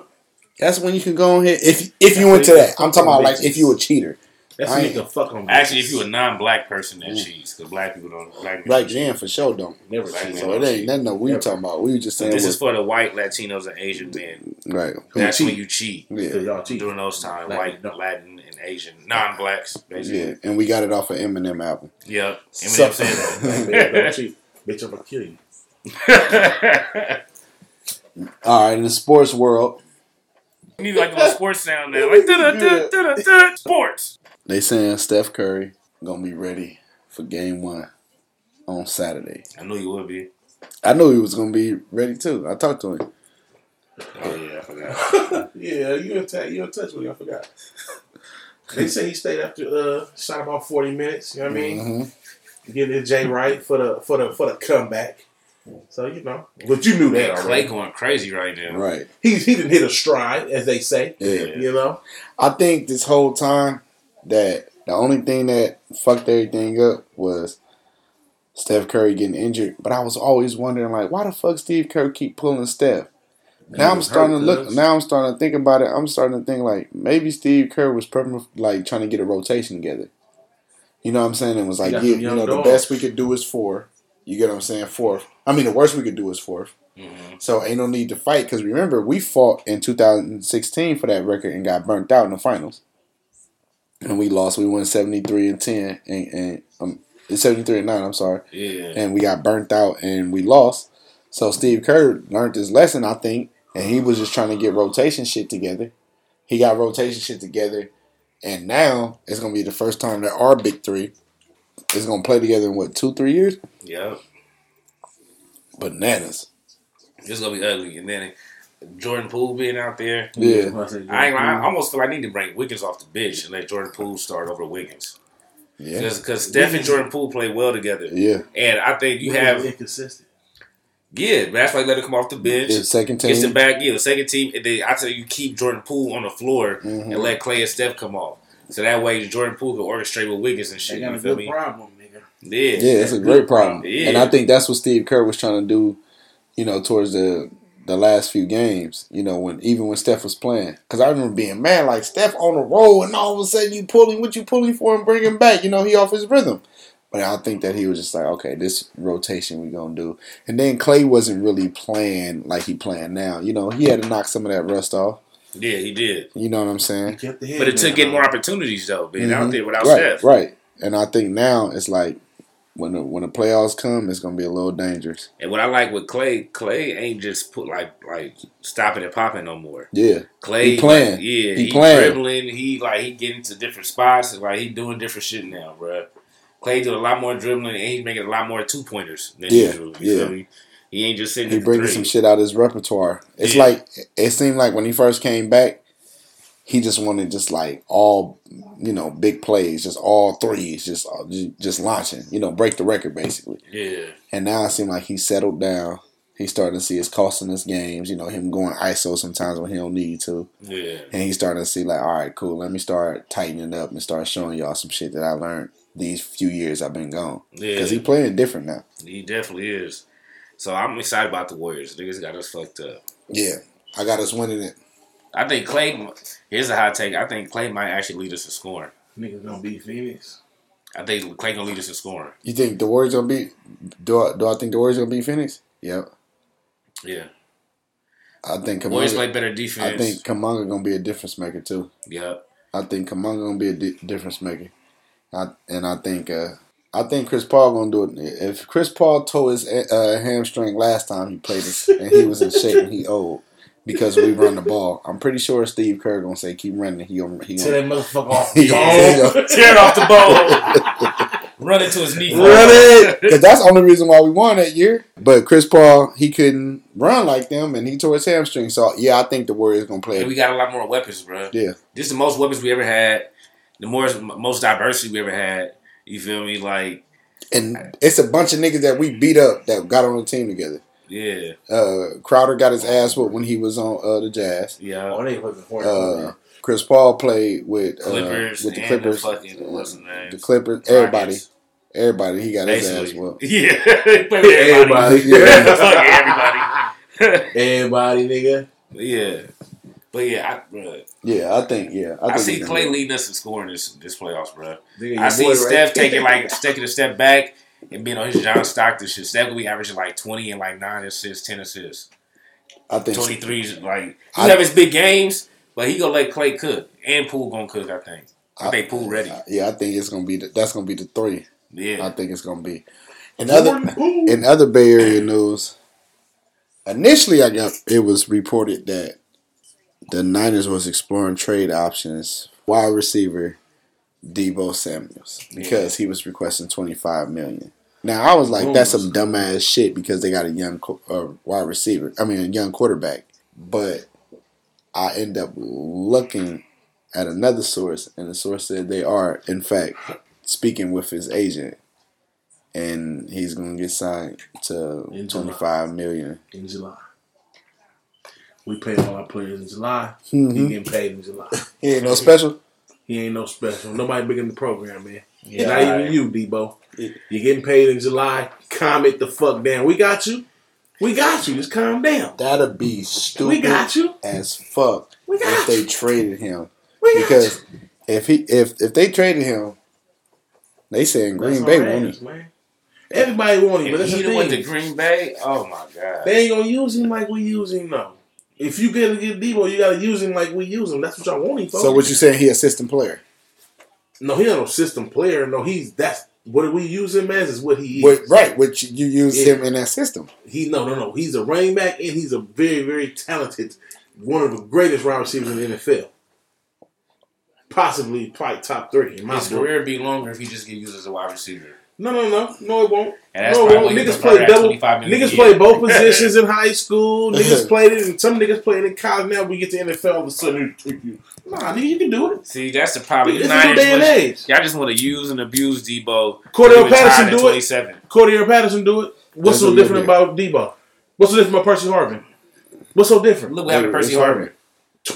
That's when you can go ahead. If if you That's went to that, I'm talking about like if you a cheater. That's when you can fuck on. Actually, if you a non-black person that Mm. cheats, because black people don't black people Right cheat. for sure, don't. never Black cheat. So it ain't nothing that we Never. talking about. We was just So saying this is for the white Latinos and Asian men. right. That's cheat. when you cheat Yeah, y'all cheat. during those times. White, no. Latin, and Asian, non-blacks, basically. yeah, and we got it off of Eminem album. Yep. So- Eminem said that. Bitch, I'm gonna kill you. All right, in the sports world, You need like a little sports sound now, like da da da da da sports. they saying Steph Curry gonna be ready for Game One on Saturday. I knew you would be. I knew he was gonna be ready too. I talked to him. Oh yeah, I forgot. yeah, you in touch. You in touch with me? I forgot. They say he stayed after uh shot about forty minutes. You know what I mean? Mhm. Getting his J right for the for the for the comeback. So you know, but you knew that Man, Klay already. going crazy right now. Right. He he didn't hit a stride, as they say. Yeah. You know, I think this whole time that the only thing that fucked everything up was Steph Curry getting injured. But I was always wondering, like, why the fuck Steve Kerr keep pulling Steph? Now I'm starting to look. cuz. Now I'm starting to think about it. I'm starting to think like maybe Steve Kerr was purpose, like trying to get a rotation together. You know what I'm saying? It was like, yeah, you know, the best we could do is four. You get what I'm saying? Fourth. I mean, the worst we could do is fourth. Mhm. So ain't no need to fight because remember we fought in 2016 for that record and got burnt out in the finals, and we lost. We won 73 and 10 and, and um 73 and 9. I'm sorry, Yeah. and we got burnt out and we lost. So Steve Kerr learned his lesson, I think, and he was just trying to get rotation shit together. He got rotation shit together, and now it's gonna be the first time that our big three is gonna play together in what two three years. Yep. Bananas. It's gonna be ugly. And then Jordan Poole being out there. Yeah. I I. I almost feel I need to bring Wiggins off the bench and let Jordan Poole start over Wiggins. Yeah. Because Steph and Jordan Poole play well together. Yeah. And I think you Wiggins have, inconsistent. Yeah, that's why let him come off the bench. Yeah, second team. Gets the back, yeah, the second team. And then I tell you, you keep Jordan Poole on the floor Mhm. and let Klay and Steph come off. So that way Jordan Poole can orchestrate with Wiggins and shit. They shit. got You a feel good me? problem, nigga. Yeah. Yeah, it's a great problem. Yeah. And I think that's what Steve Kerr was trying to do, you know, towards the the last few games, you know, when even when Steph was playing. Because I remember being mad, like Steph on the roll, and all of a sudden you pulling what you pulling for and bring him back. You know, he off his rhythm. But I think that he was just like, okay, this rotation we gonna do. And then Klay wasn't really playing like he playing now. You know, he had to knock some of that rust off. Yeah, he did. You know what I'm He saying? kept the head But it took getting more opportunities though, being out Mhm. there without right, Steph. right. And I think now it's like when the when the playoffs come, it's gonna be a little dangerous. And what I like with Klay, Klay ain't just put like like stopping and popping no more. Yeah. Klay He playing. like, yeah, He he, playing. dribbling. He like he getting to different spots. Like he doing different shit now, bruh. Klay doing a lot more dribbling, and he's making a lot more two pointers than Yeah, usual. Yeah. me? He ain't just sitting. He bringing some shit out of his repertoire. It's Yeah. like it seemed like when he first came back, he just wanted just like all you know big plays, just all threes, just uh, just launching, you know, break the record basically. Yeah, And now it seems like he settled down. He's starting to see it's costing us games. You know, him going ISO sometimes when he don't need to, yeah, and he's starting to see like, all right, cool. Let me start tightening up and start showing y'all some shit that I learned. These few years I've been gone Yeah, because he playing different now. he definitely is. So I'm excited about the Warriors. Niggas got us fucked up. Yeah, I got us winning it. I think Klay. Here's a hot take. I think Klay might actually lead us in scoring. Niggas gonna beat Phoenix. I think Klay gonna lead us in scoring. You think the Warriors gonna beat? Do I, do I think the Warriors gonna beat Phoenix? Yep. Yeah, I think Warriors play better defense. I think Kuminga gonna be a difference maker too. Yeah, I think Kuminga gonna be a di- difference maker. I, and I think uh, I think Chris Paul gonna do it. If Chris Paul tore his uh, hamstring last time he played this, and he was in shape and he old because we run the ball, I'm pretty sure Steve Kerr gonna say keep running. He gonna he Tear gonna that motherfucker off. He gonna- tear it off the ball. Run into his knee. Run it. Because that's the only reason why we won that year. But Chris Paul, he couldn't run like them, and he tore his hamstring. So yeah, I think the Warriors gonna play. And we got a lot more weapons, bro. Yeah. This is the most weapons we ever had. The more most diversity we ever had. You feel me? Like, And it's a bunch of niggas that we beat up that got on the team together. yeah, Uh, Crowder got his ass whooped when he was on uh, the Jazz. yeah. Oh, they fucking for Uh, Chris Paul played with uh, Clippers with the Clippers. the fucking what's the name? the Clippers. Everybody, Rockets. everybody. He got his ass Basically, whooped. yeah. He played with Everybody. everybody. Yeah. Everybody. Everybody, nigga. yeah, but yeah, I, bro, Yeah, I think. Yeah, I, I, see Klay do it. leading us in scoring this this playoffs, bro. Nigga, I see boy Steph right taking like taking a step back and being on his John Stockton shit. Steph will be averaging like twenty and like nine assists, ten assists, I think. twenty threes. Like he I- have his big games, but he gonna let Klay cook and Poole gonna cook. I think. I, I- think Poole ready. Yeah, I think it's gonna be. The, that's gonna be the three. Yeah, I think it's gonna be. In other in other Bay Area news, initially I got it was reported that the Niners was exploring trade options wide receiver Deebo Samuels because he was requesting twenty five million. Now I was like, that's some dumbass shit because they got a young uh, wide receiver. I mean, a young quarterback. But I end up looking at another source, and the source said they are, in fact, speaking with his agent, and he's gonna get signed to twenty five million. in July. We pay all our players in July. He Mhm. getting paid in July. He ain't no special. He ain't no special. Nobody big in the program, man. Yeah, Not even you, Deebo. You're getting paid in July. Calm it the fuck down. We got you. We got you. Just calm down. That'd be stupid We got you. as fuck We if got they traded him. We got Because you. if he if if they traded him, they saying Green Bay our won ass, man. Everybody want him, but If that's he the went to. Green Bay, oh my god. They ain't gonna use him like we use him though. If you get to get Deebo, you gotta use him like we use him. That's what y'all want him for. So what you saying? He a system player? No, he ain't no system player. No, he's that's what we use him as is what he is. What, right, which you use Yeah. him in that system. He no no no. He's a running back and he's a very very talented, one of the greatest wide receivers in the NFL. Possibly probably top three in my His book. career would be longer if he just get used as a wide receiver. No no no no it won't. And that's no, it won't. Niggas play start double. Niggas play both positions in high school. Niggas played it, and some niggas played in college. Now we get to NFL, all of a sudden, you. nah, nigga, you can do it. See, that's the problem. This You is the Niners day and age. Y'all just want to use and abuse Deebo. Cordell Patterson do it. Cordell Patterson do it. What's That's so different about Deebo? What's so different about Percy Harvin? What's so different? Look what happened to Percy it's Harvin.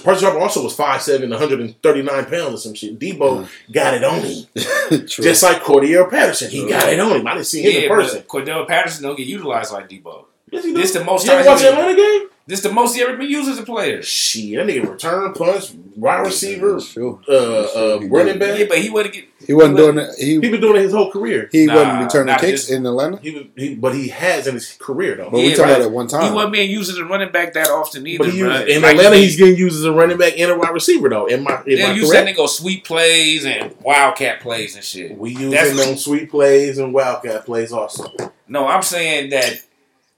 Percy Harvin also was 5'7", 139 pounds or some shit. Deebo mm. got it on him. True. Just like Cordell Patterson. He got it on him. I didn't see him Yeah, in person. but Cordell Patterson don't get utilized like Deebo. Yes, he This do. the most You ever times watch the Atlanta game? This the most he ever been used as a player. Shit, that nigga return punch, wide receiver, True. uh, uh, He running did. back. Yeah, but he wouldn't get. He wasn't doing it. He He been doing it his whole career. he Nah, wasn't returning not kicks this- in Atlanta. He was, he, but he has in his career though. But we Yeah, talking right. about at one time. He time. wasn't being used as a running back that often either. But he bruh. used, in Like, Atlanta, he's getting used as a running back and a wide receiver though. In my, in They my use that correct? nigga on sweep plays and wildcat plays and shit. We use That's him on sweet plays and wildcat plays also. No, I'm saying that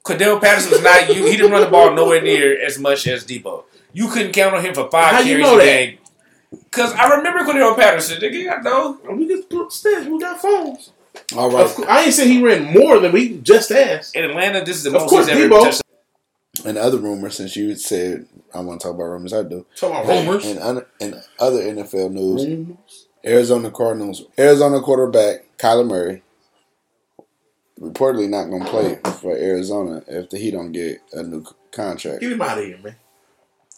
Cordell Patterson was not you. He didn't run the ball nowhere near as much as Deebo. You couldn't count on him for five How you know a that? game. Cause I remember Cordell Patterson. Nigga, I know. Oh, we just put stats. We got phones. All right. Of course, I ain't saying he ran more than we just asked. In Atlanta, this is the Of most course, he's ever Deebo. touched. And other rumors, since you said I want to talk about rumors, I do. Talk about rumors. And, un- and other NFL news, Rumors. Arizona Cardinals, Arizona quarterback Kyler Murray, reportedly not going to play for Arizona if he don't get a new contract. Get him out of here, man.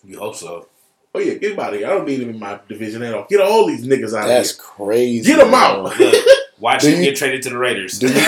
You hope so. Oh yeah, get him out of here. I don't need him in my division at all. Get all these niggas out That's of crazy. Get them out. Look, Watch him get traded to the Raiders. Do you- you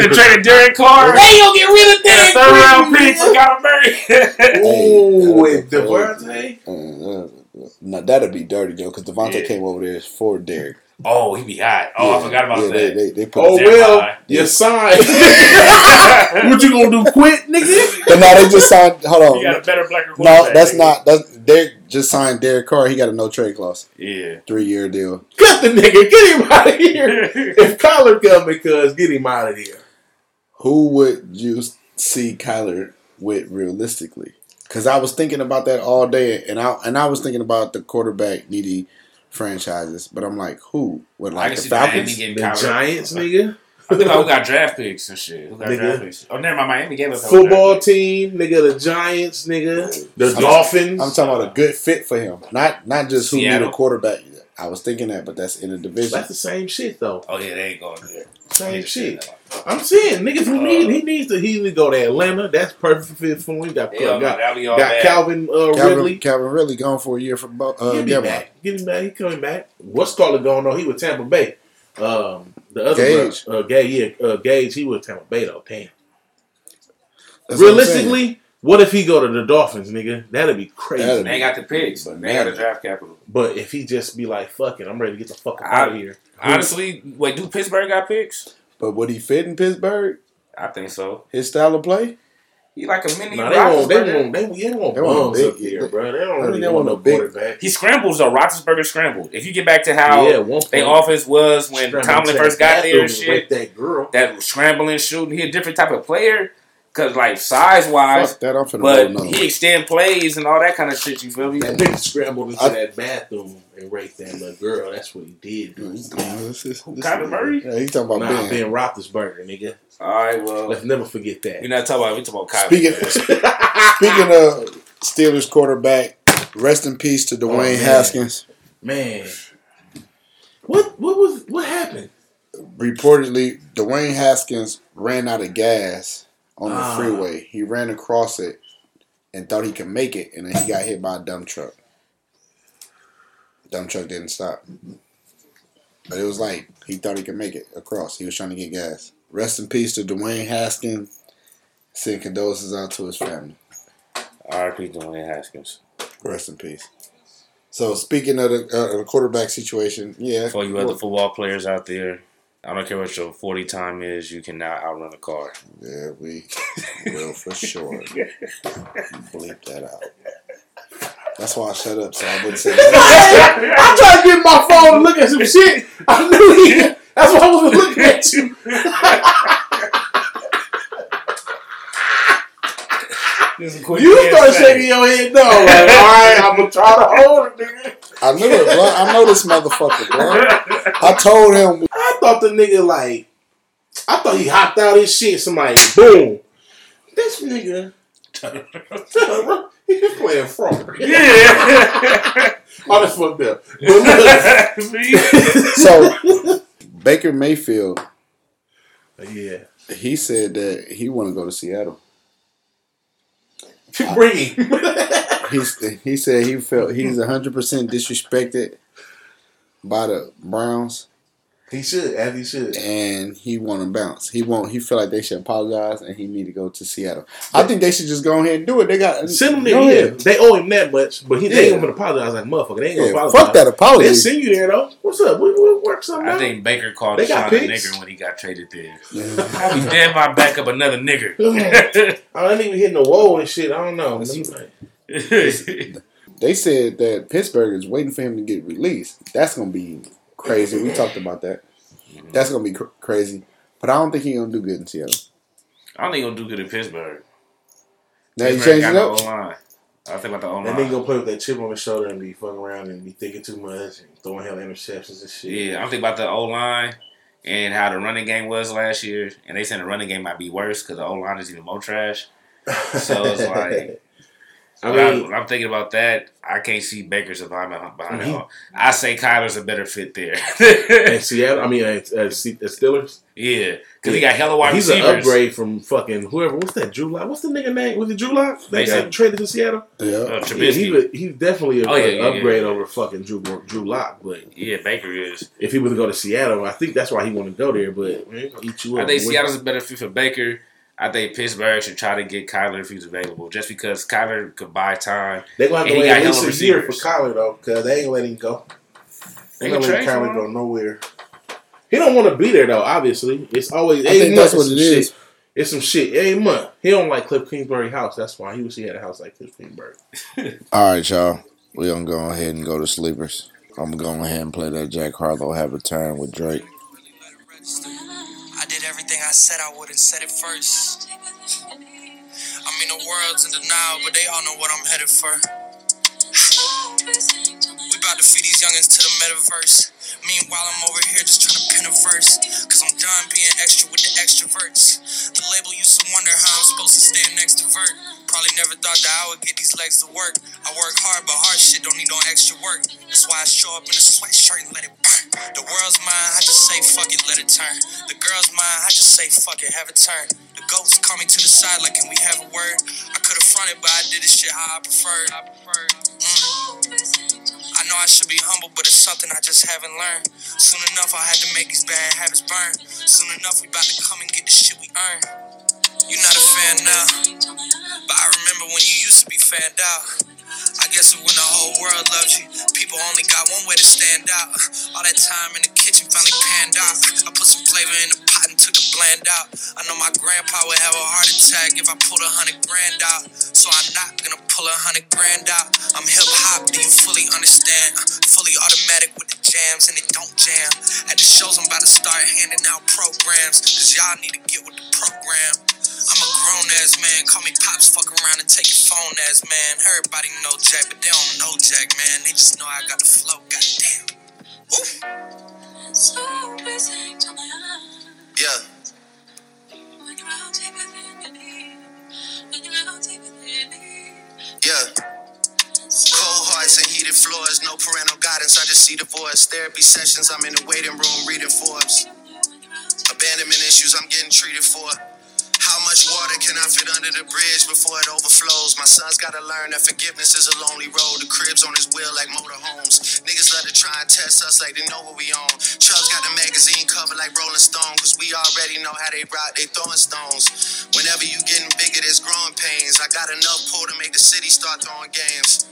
done traded Derek Carr. They gonna get rid of and a that third round pick for Kyler Murray. Ooh, with Hey, Davante. Uh, uh, no, that'd be dirty though, because Davante Yeah. came over there for Derek. Oh, he be hot. Oh, I forgot about yeah, that. They, they, they put Oh well, mind. you signed. what you gonna do? Quit, nigga? but no, they just signed. Hold on. He got a better blacker No, that's nigga. not. That's Derek just signed Derek Carr. He got a no trade clause, Yeah. three year deal. Cut the nigga. Get him out of here. If Kyler coming, cuz get him out of here. Who would you see Kyler with realistically? Because I was thinking about that all day, and I and I was thinking about the quarterback needy franchises. But I'm like, who would like can the Falcons? getting The Kyler. Giants, nigga. I think who got draft picks and shit. Who got Nigga. draft picks? Oh, never mind. Miami gave us Football team, nigga. The Giants, nigga. The I'm- Dolphins. I'm talking about a good fit for him, not not just who need a quarterback. I was thinking that, but that's in a division. That's the same shit though. Oh yeah, they ain't going there. Same shit. I'm saying niggas who need he needs to he need to go to Atlanta. That's perfect fit for him. He got that. Hell no, got, that'll be all got bad. Calvin uh, Calvin, Ridley. Calvin Ridley gone for a year for Bo- uh, Get him Gamma. back. Get him back. He coming back. What's Scarlett going on? He with Tampa Bay. Um, the other Gage. brother, uh, Gage, yeah, uh, Gage. He with Tampa Bay though. Damn. That's what I'm. Realistically, what if he go to the Dolphins, nigga? That'd be crazy. That'd They ain't got the picks. But They got the draft capital. but if he just be like, "Fuck it, I'm ready to get the fuck I- out of here." Honestly, wait, do Pittsburgh got picks? But would he fit in Pittsburgh? I think so. His style of play? He like a mini Nah, they won't. They Roethlisberger. won't. They, they want They want big- up here, they- bro. They don't really they want want no a big- quarterback. He scrambles though. Roethlisberger scrambled. If you get back to how yeah, one their point. offense was when Tomlin first got there and shit, That girl. that scrambling, shooting, he a different type of player. Cause like size wise, that. I'm finna but he extend plays and all that kind of shit. You feel me? That nigga scrambled into I- that bathroom and raped that little girl. That's what he did. Mm, dude. This is- this Kyler Murray? Yeah, he's talking about Nah, Ben. Ben Roethlisberger, nigga. All right, well, Let's never forget that. You're not talking about we talking about Kyler. Speaking speaking of Steelers quarterback, rest in peace to Dwayne Oh, man. Haskins. Man, what what was what happened? Reportedly, Dwayne Haskins ran out of gas on the Ah. freeway. He ran across it and thought he could make it, and then he got hit by a dump truck. Dump truck didn't stop. But it was like he thought he could make it across. He was trying to get gas. Rest in peace to Dwayne Haskins. Send condolences out to his family. R.I.P. Dwayne Haskins. Rest in peace. So speaking of the, uh, the quarterback situation, yeah, For you other football players out there, I don't care what your forty time is, you cannot outrun a car. yeah, we will for sure bleep that out. That's why I shut up, so I wouldn't say. that. I tried to get my phone and look at some shit. I knew he. That's why I was looking at you. You start shaking your head no. Like, all right, I'm gonna try to hold it, nigga. I knew it, bro. I know this motherfucker, bro. I told him I thought the nigga like, I thought he hopped out his shit. Somebody, boom. This nigga, he just playing fraud. Yeah. Oh, that's fucked up. But so. Baker Mayfield, yeah, he said that he want to go to Seattle. bring him. He's, he said he felt he's hundred percent disrespected by the Browns, he should, as he should. and he want to bounce. He want he feel like they should apologize, and he need to go to Seattle. I think they should just go ahead and do it. They got Send him go there. Yeah, ahead. they owe him that much, but he they Yeah. ain't gonna apologize like motherfucker. They ain't gonna Yeah, apologize. fuck that apology. They apology. send you there though. What's up? We, we work something I out. think Baker called They Sean got a nigger when he got traded there. Yeah. I'll be damn my backup another nigger. I ain't even hitting the wall and shit. I don't know. They said that Pittsburgh is waiting for him to get released. That's gonna be crazy. We talked about that. Mm-hmm. That's gonna be cr- crazy. But I don't think he's gonna do good in Seattle. I don't think he'll do good in Pittsburgh. Now you Pittsburgh change it got up. the O-line. I think about the O That nigga line. gonna play with that chip on his shoulder and be fucking around and be thinking too much and throwing hell interceptions and shit. Yeah, I'm thinking about the O line and how the running game was last year. And they said the running game might be worse because the O line is even more trash. So it's like- I When I, mean, when I'm thinking about that, I can't see Baker's behind behind Mhm. mm I say Kyler's a better fit there. in Seattle, I mean, at, at, C- Steelers, yeah, because he got hella wide he's receivers. an upgrade from fucking whoever. What's that? Drew Lock? What's the nigga name? Was it Drew Lock? They got traded to Seattle. Yeah. Uh, Yeah, Trubisky. he was, he's definitely a, Oh, yeah, an yeah, yeah. upgrade over fucking Drew Drew Lock. But yeah, Baker is. if he was to go to Seattle, I think that's why he wanted to go there. But man, he'll eat you up. I think. Seattle's a better fit for Baker. I think Pittsburgh should try to get Kyler if he's available, just because Kyler could buy time. They're gonna have to wait at least a year for. Kyler though, because they ain't letting him go. They They ain't can letting trade Kyler go nowhere. He don't want to be there though. Obviously, it's always. I think month that's what it's it some is. shit. It's some shit every month. He don't like Kliff Kingsbury house. That's why he wish he had a house like Kliff Kingsbury. All right, y'all. We gonna go ahead and go to sleepers. I'm gonna go ahead and play that Jack Harlow have a turn with Drake. Did everything I said I would and said it first. I mean, the world's in denial, but they all know what I'm headed for. We about to feed these youngins to the metaverse. Meanwhile, I'm over here just trying to pin a verse. Cause I'm done being extra with the extroverts. The label used to wonder how I'm supposed to stand next to Vert. Probably never thought that I would get these legs to work. I work hard, but hard shit don't need no extra work. That's why I show up in a sweatshirt and let it burn. The world's mine, I just say fuck it, let it turn. The girl's mine, I just say fuck it, have it turn. The ghosts call me to the side like, can we have a word? I could've fronted, but I did this shit how I preferred. I preferred. Mm. I know I should be humble, but it's something I just haven't learned. Soon enough, I had to make these bad habits burn. Soon enough, we about to come and get the shit we earn. You're not a fan now, but I remember when you used to be fanned out. I guess when the whole world loves you, people only got one way to stand out. All that time in the kitchen finally panned out. I put some flavor in the pot and took the bland out. I know my grandpa would have a heart attack if I pulled a hundred grand out. So I'm not gonna pull a hundred grand out. I'm hip hop, do you fully understand? Fully automatic with the jams and it don't jam. At the shows, I'm about to start handing out programs. Cause y'all need to get with the program. I'm a grown ass man, call me pops, fuck around and take your phone ass man. Everybody know Jack, but they don't know Jack, man. They just know I got the flow, goddamn. Yeah. Yeah. Cold hearts and heated floors, no parental guidance. I just see the voice. Therapy sessions, I'm in the waiting room reading Forbes. Abandonment issues, I'm getting treated for. Water cannot fit under the bridge before it overflows? My son's gotta learn that forgiveness is a lonely road. The crib's on his wheel like motorhomes. Niggas love to try and test us like they know what we own. Chubbs got the magazine cover like Rolling Stone, cause we already know how they rock, they throwing stones. Whenever you getting bigger, there's growing pains. I got enough pull to make the city start throwing games.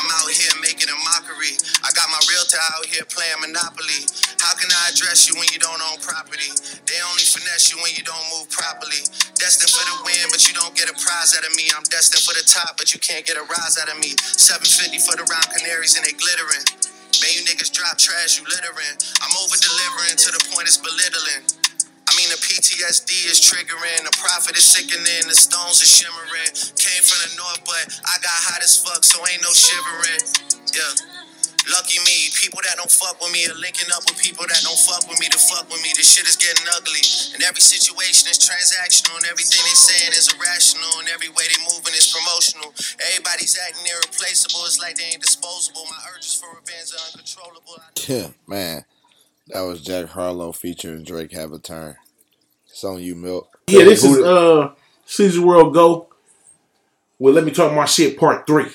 I'm out here making a mockery. I got my realtor out here playing Monopoly. How can I address you when you don't own property? They only finesse you when you don't move properly. Destined for the win, but you don't get a prize out of me. I'm destined for the top, but you can't get a rise out of me. 750 for the round canaries and they glittering. Man, you niggas drop trash, you littering. I'm over delivering to the point it's belittling. I mean, the PTSD is triggering, the profit is sickening, the stones are shimmering. Came from the north, but I got hot as fuck, so ain't no shivering. Yeah. Lucky me, people that don't fuck with me are linking up with people that don't fuck with me to fuck with me. This shit is getting ugly. And every situation is transactional, and everything they saying is irrational, and every way they moving is promotional. Everybody's acting irreplaceable, it's like they ain't disposable. My urges for revenge are uncontrollable. Yeah, man. That was Jack Harlow featuring Drake have a turn. It's on you, Milk. Yeah, this is uh Sleazy World Go. Well, let me talk my shit part three.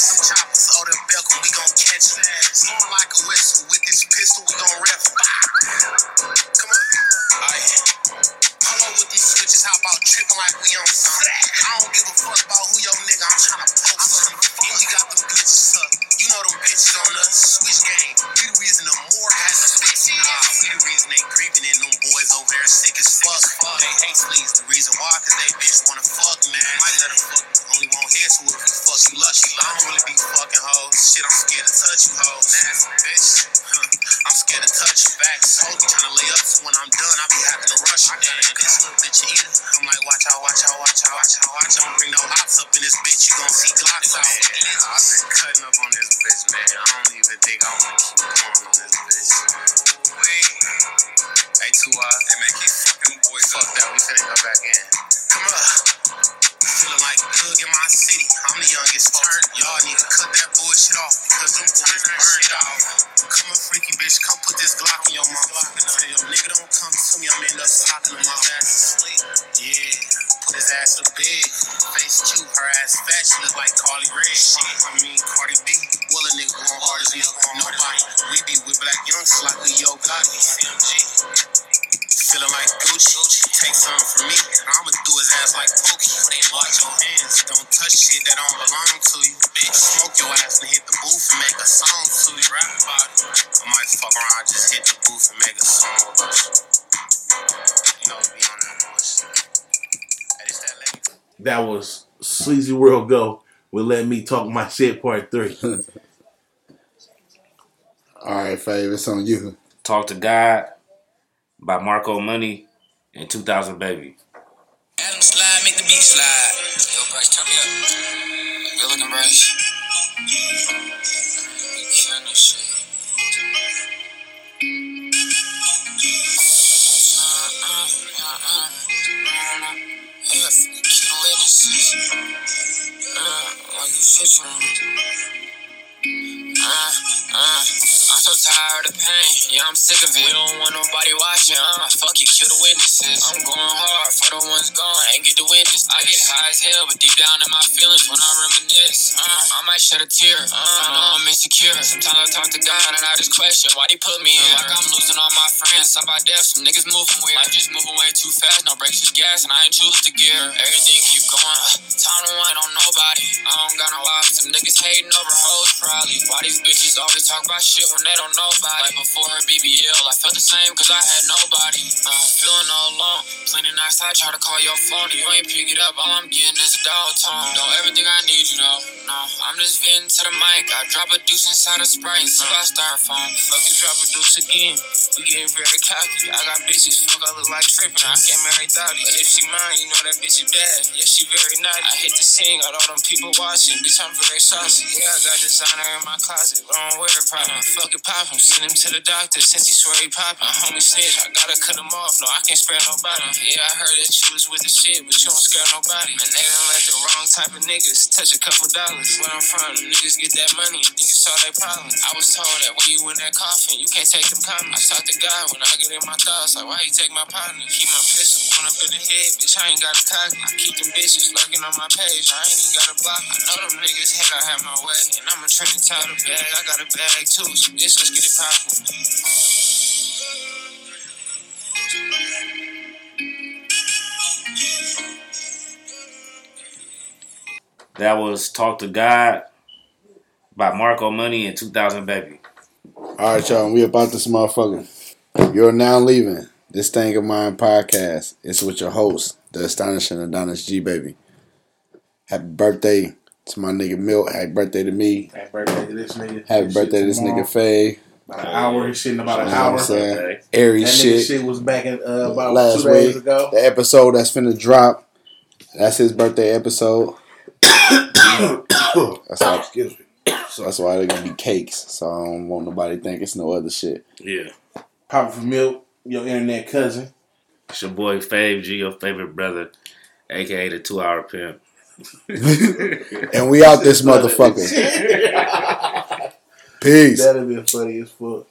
Some choppers. All them Belkin, we gon' catch him. Blowing like a whistle. With this pistol, we gon' ref. Come on. Aight. Pull up with these switches, hop out tripping like we on something. I don't give a fuck about who your nigga, I'm tryna poke something. And we got them bitches up. You know them bitches on the switch game. We the reason the morgue has to fix. Nah, we the reason they grieving and them boys over there sick as fuck. They hate sleeves, the reason why, cause they bitch wanna fuck, man. Might let her fuck, only want head, so if you fuck, you lucky. I don't really be fucking hoes. Shit, I'm scared to touch you, hoe. Nasty bitch. I'm scared to touch you. Hoes be trying to lay up, so when I'm done, I'll be having to rush. I got this little bitch eater. I'm like, watch out, watch out, watch out, watch out, watch out. Don't bring no ops up in this bitch. You gon' see Glocks out. I've been cutting up on this bitch, man. I don't even think I wanna keep going on this bitch. Wait. Hey, two eyes. Hey, man, keep fucking boys Fuck that. We finna go back in. Come on. Feeling like Doug in my city. I'm the youngest turn. Y'all need to cut that bullshit off because them boys burned out. Come on, freaky bitch. Come put this Glock in your mouth. Tell your nigga don't come to me. I'm end up slapping him out. Yeah. Put his ass to bed. Face cute. Her ass fat. She look like Carly Red. Shit. I mean, Cardi B. Well, a nigga going hard as hell. Nobody. We be with black youngsters like we Yo Gotti. CMG. Feeling like Gucci. Take something from me. I'ma do his ass like Pookie. Watch your hands. Don't touch shit that don't belong to you. Bitch, smoke your ass and hit the booth and make a song to you. Rap about it. I might fuck around, just hit the booth and make a song about you. You know, be on That was Sleazy World Go with Let Me Talk My Shit Part 3. All right, Fave, it's on you. Talk to God by Marco Money and 2000 Baby. Adam slide, make the beat slide. Yo, Bryce, turn me up. Good looking, Bryce. Uh, like you on uh, uh, I'm so tired of pain, yeah, I'm sick of it. We don't want nobody watching, uh, fuck it, kill the witnesses. I'm going hard for the ones gone, ain't get the witness. I get high as hell, but deep down in my feelings when I reminisce. Uh, I might shed a tear, uh, I know I'm insecure. Sometimes I talk to God and I just question why he put me here. Like I'm losing all my friends, some by death, some niggas moving weird. I just moving way too fast, no brakes, just gas, and I ain't choose the gear. Everything keep going, time to wait on nobody. I don't got no life, some niggas hating over hoes probably. Why these bitches always talk about shit when they don't know about it? Like before her BBL, I felt the same cause I had nobody. Uh, feeling all alone, plenty nights I try to call your phone, you ain't pick it up, all I'm getting is a dog tone. Don't ever think I need you though, no, I'm just venting to the mic. I drop a deuce inside a Sprite, see I styrofoam. Fucking drop a deuce again, we getting very cocky. I got bitches, fuck, I look like tripping, I can't marry Dottie. But if she mine, you know that bitch is bad, yeah, she very naughty. I hate to sing, got all them people watching, bitch, I'm very saucy. Yeah, I got designer in my closet, don't wear it problem. Fuck it, pop him, send him to the doctor since he swear he poppin'. Homie snitch, I gotta cut him off, no, I can't spare nobody. Yeah, I heard that you was with the shit, but you don't scare nobody. And they done let the wrong type of niggas touch a couple dollars. Where I'm from, them niggas get that money and think it's all their problem. I was told that when you in that coffin, you can't take them comments. I talk to God when I get in my thoughts, like, why you take my partner? Keep my pistol, one up in the head, bitch, I ain't got a cock. I keep them bitches lurking on my page, I ain't even got a block. I know them niggas hate I have my way, and I'm a the bag. I got a bag too, so bitch, let's get it poppin'. That was Talk to God by Marco Money and 2000 Baby. All right, y'all, we about this motherfucker. You're now leaving this thing of mine podcast. It's with your host, the astonishing Adonis G baby. Happy birthday to my nigga Milt. Happy birthday to me. Happy birthday to this nigga. Happy This birthday to this tomorrow. nigga Faye. About an hour. His shit in about an You know hour. I'm saying? Okay. Airy That nigga shit. shit. was back in uh, about Last two days week. ago. The episode that's finna drop. That's his birthday episode. That's why, Excuse me. So that's why they're gonna be cakes. So I don't want nobody to think it's no other shit. Yeah. Papa for milk, your internet cousin. It's your boy Fave G, your favorite brother, aka the two hour pimp. And we out this motherfucker. Peace. That'd be funny as fuck.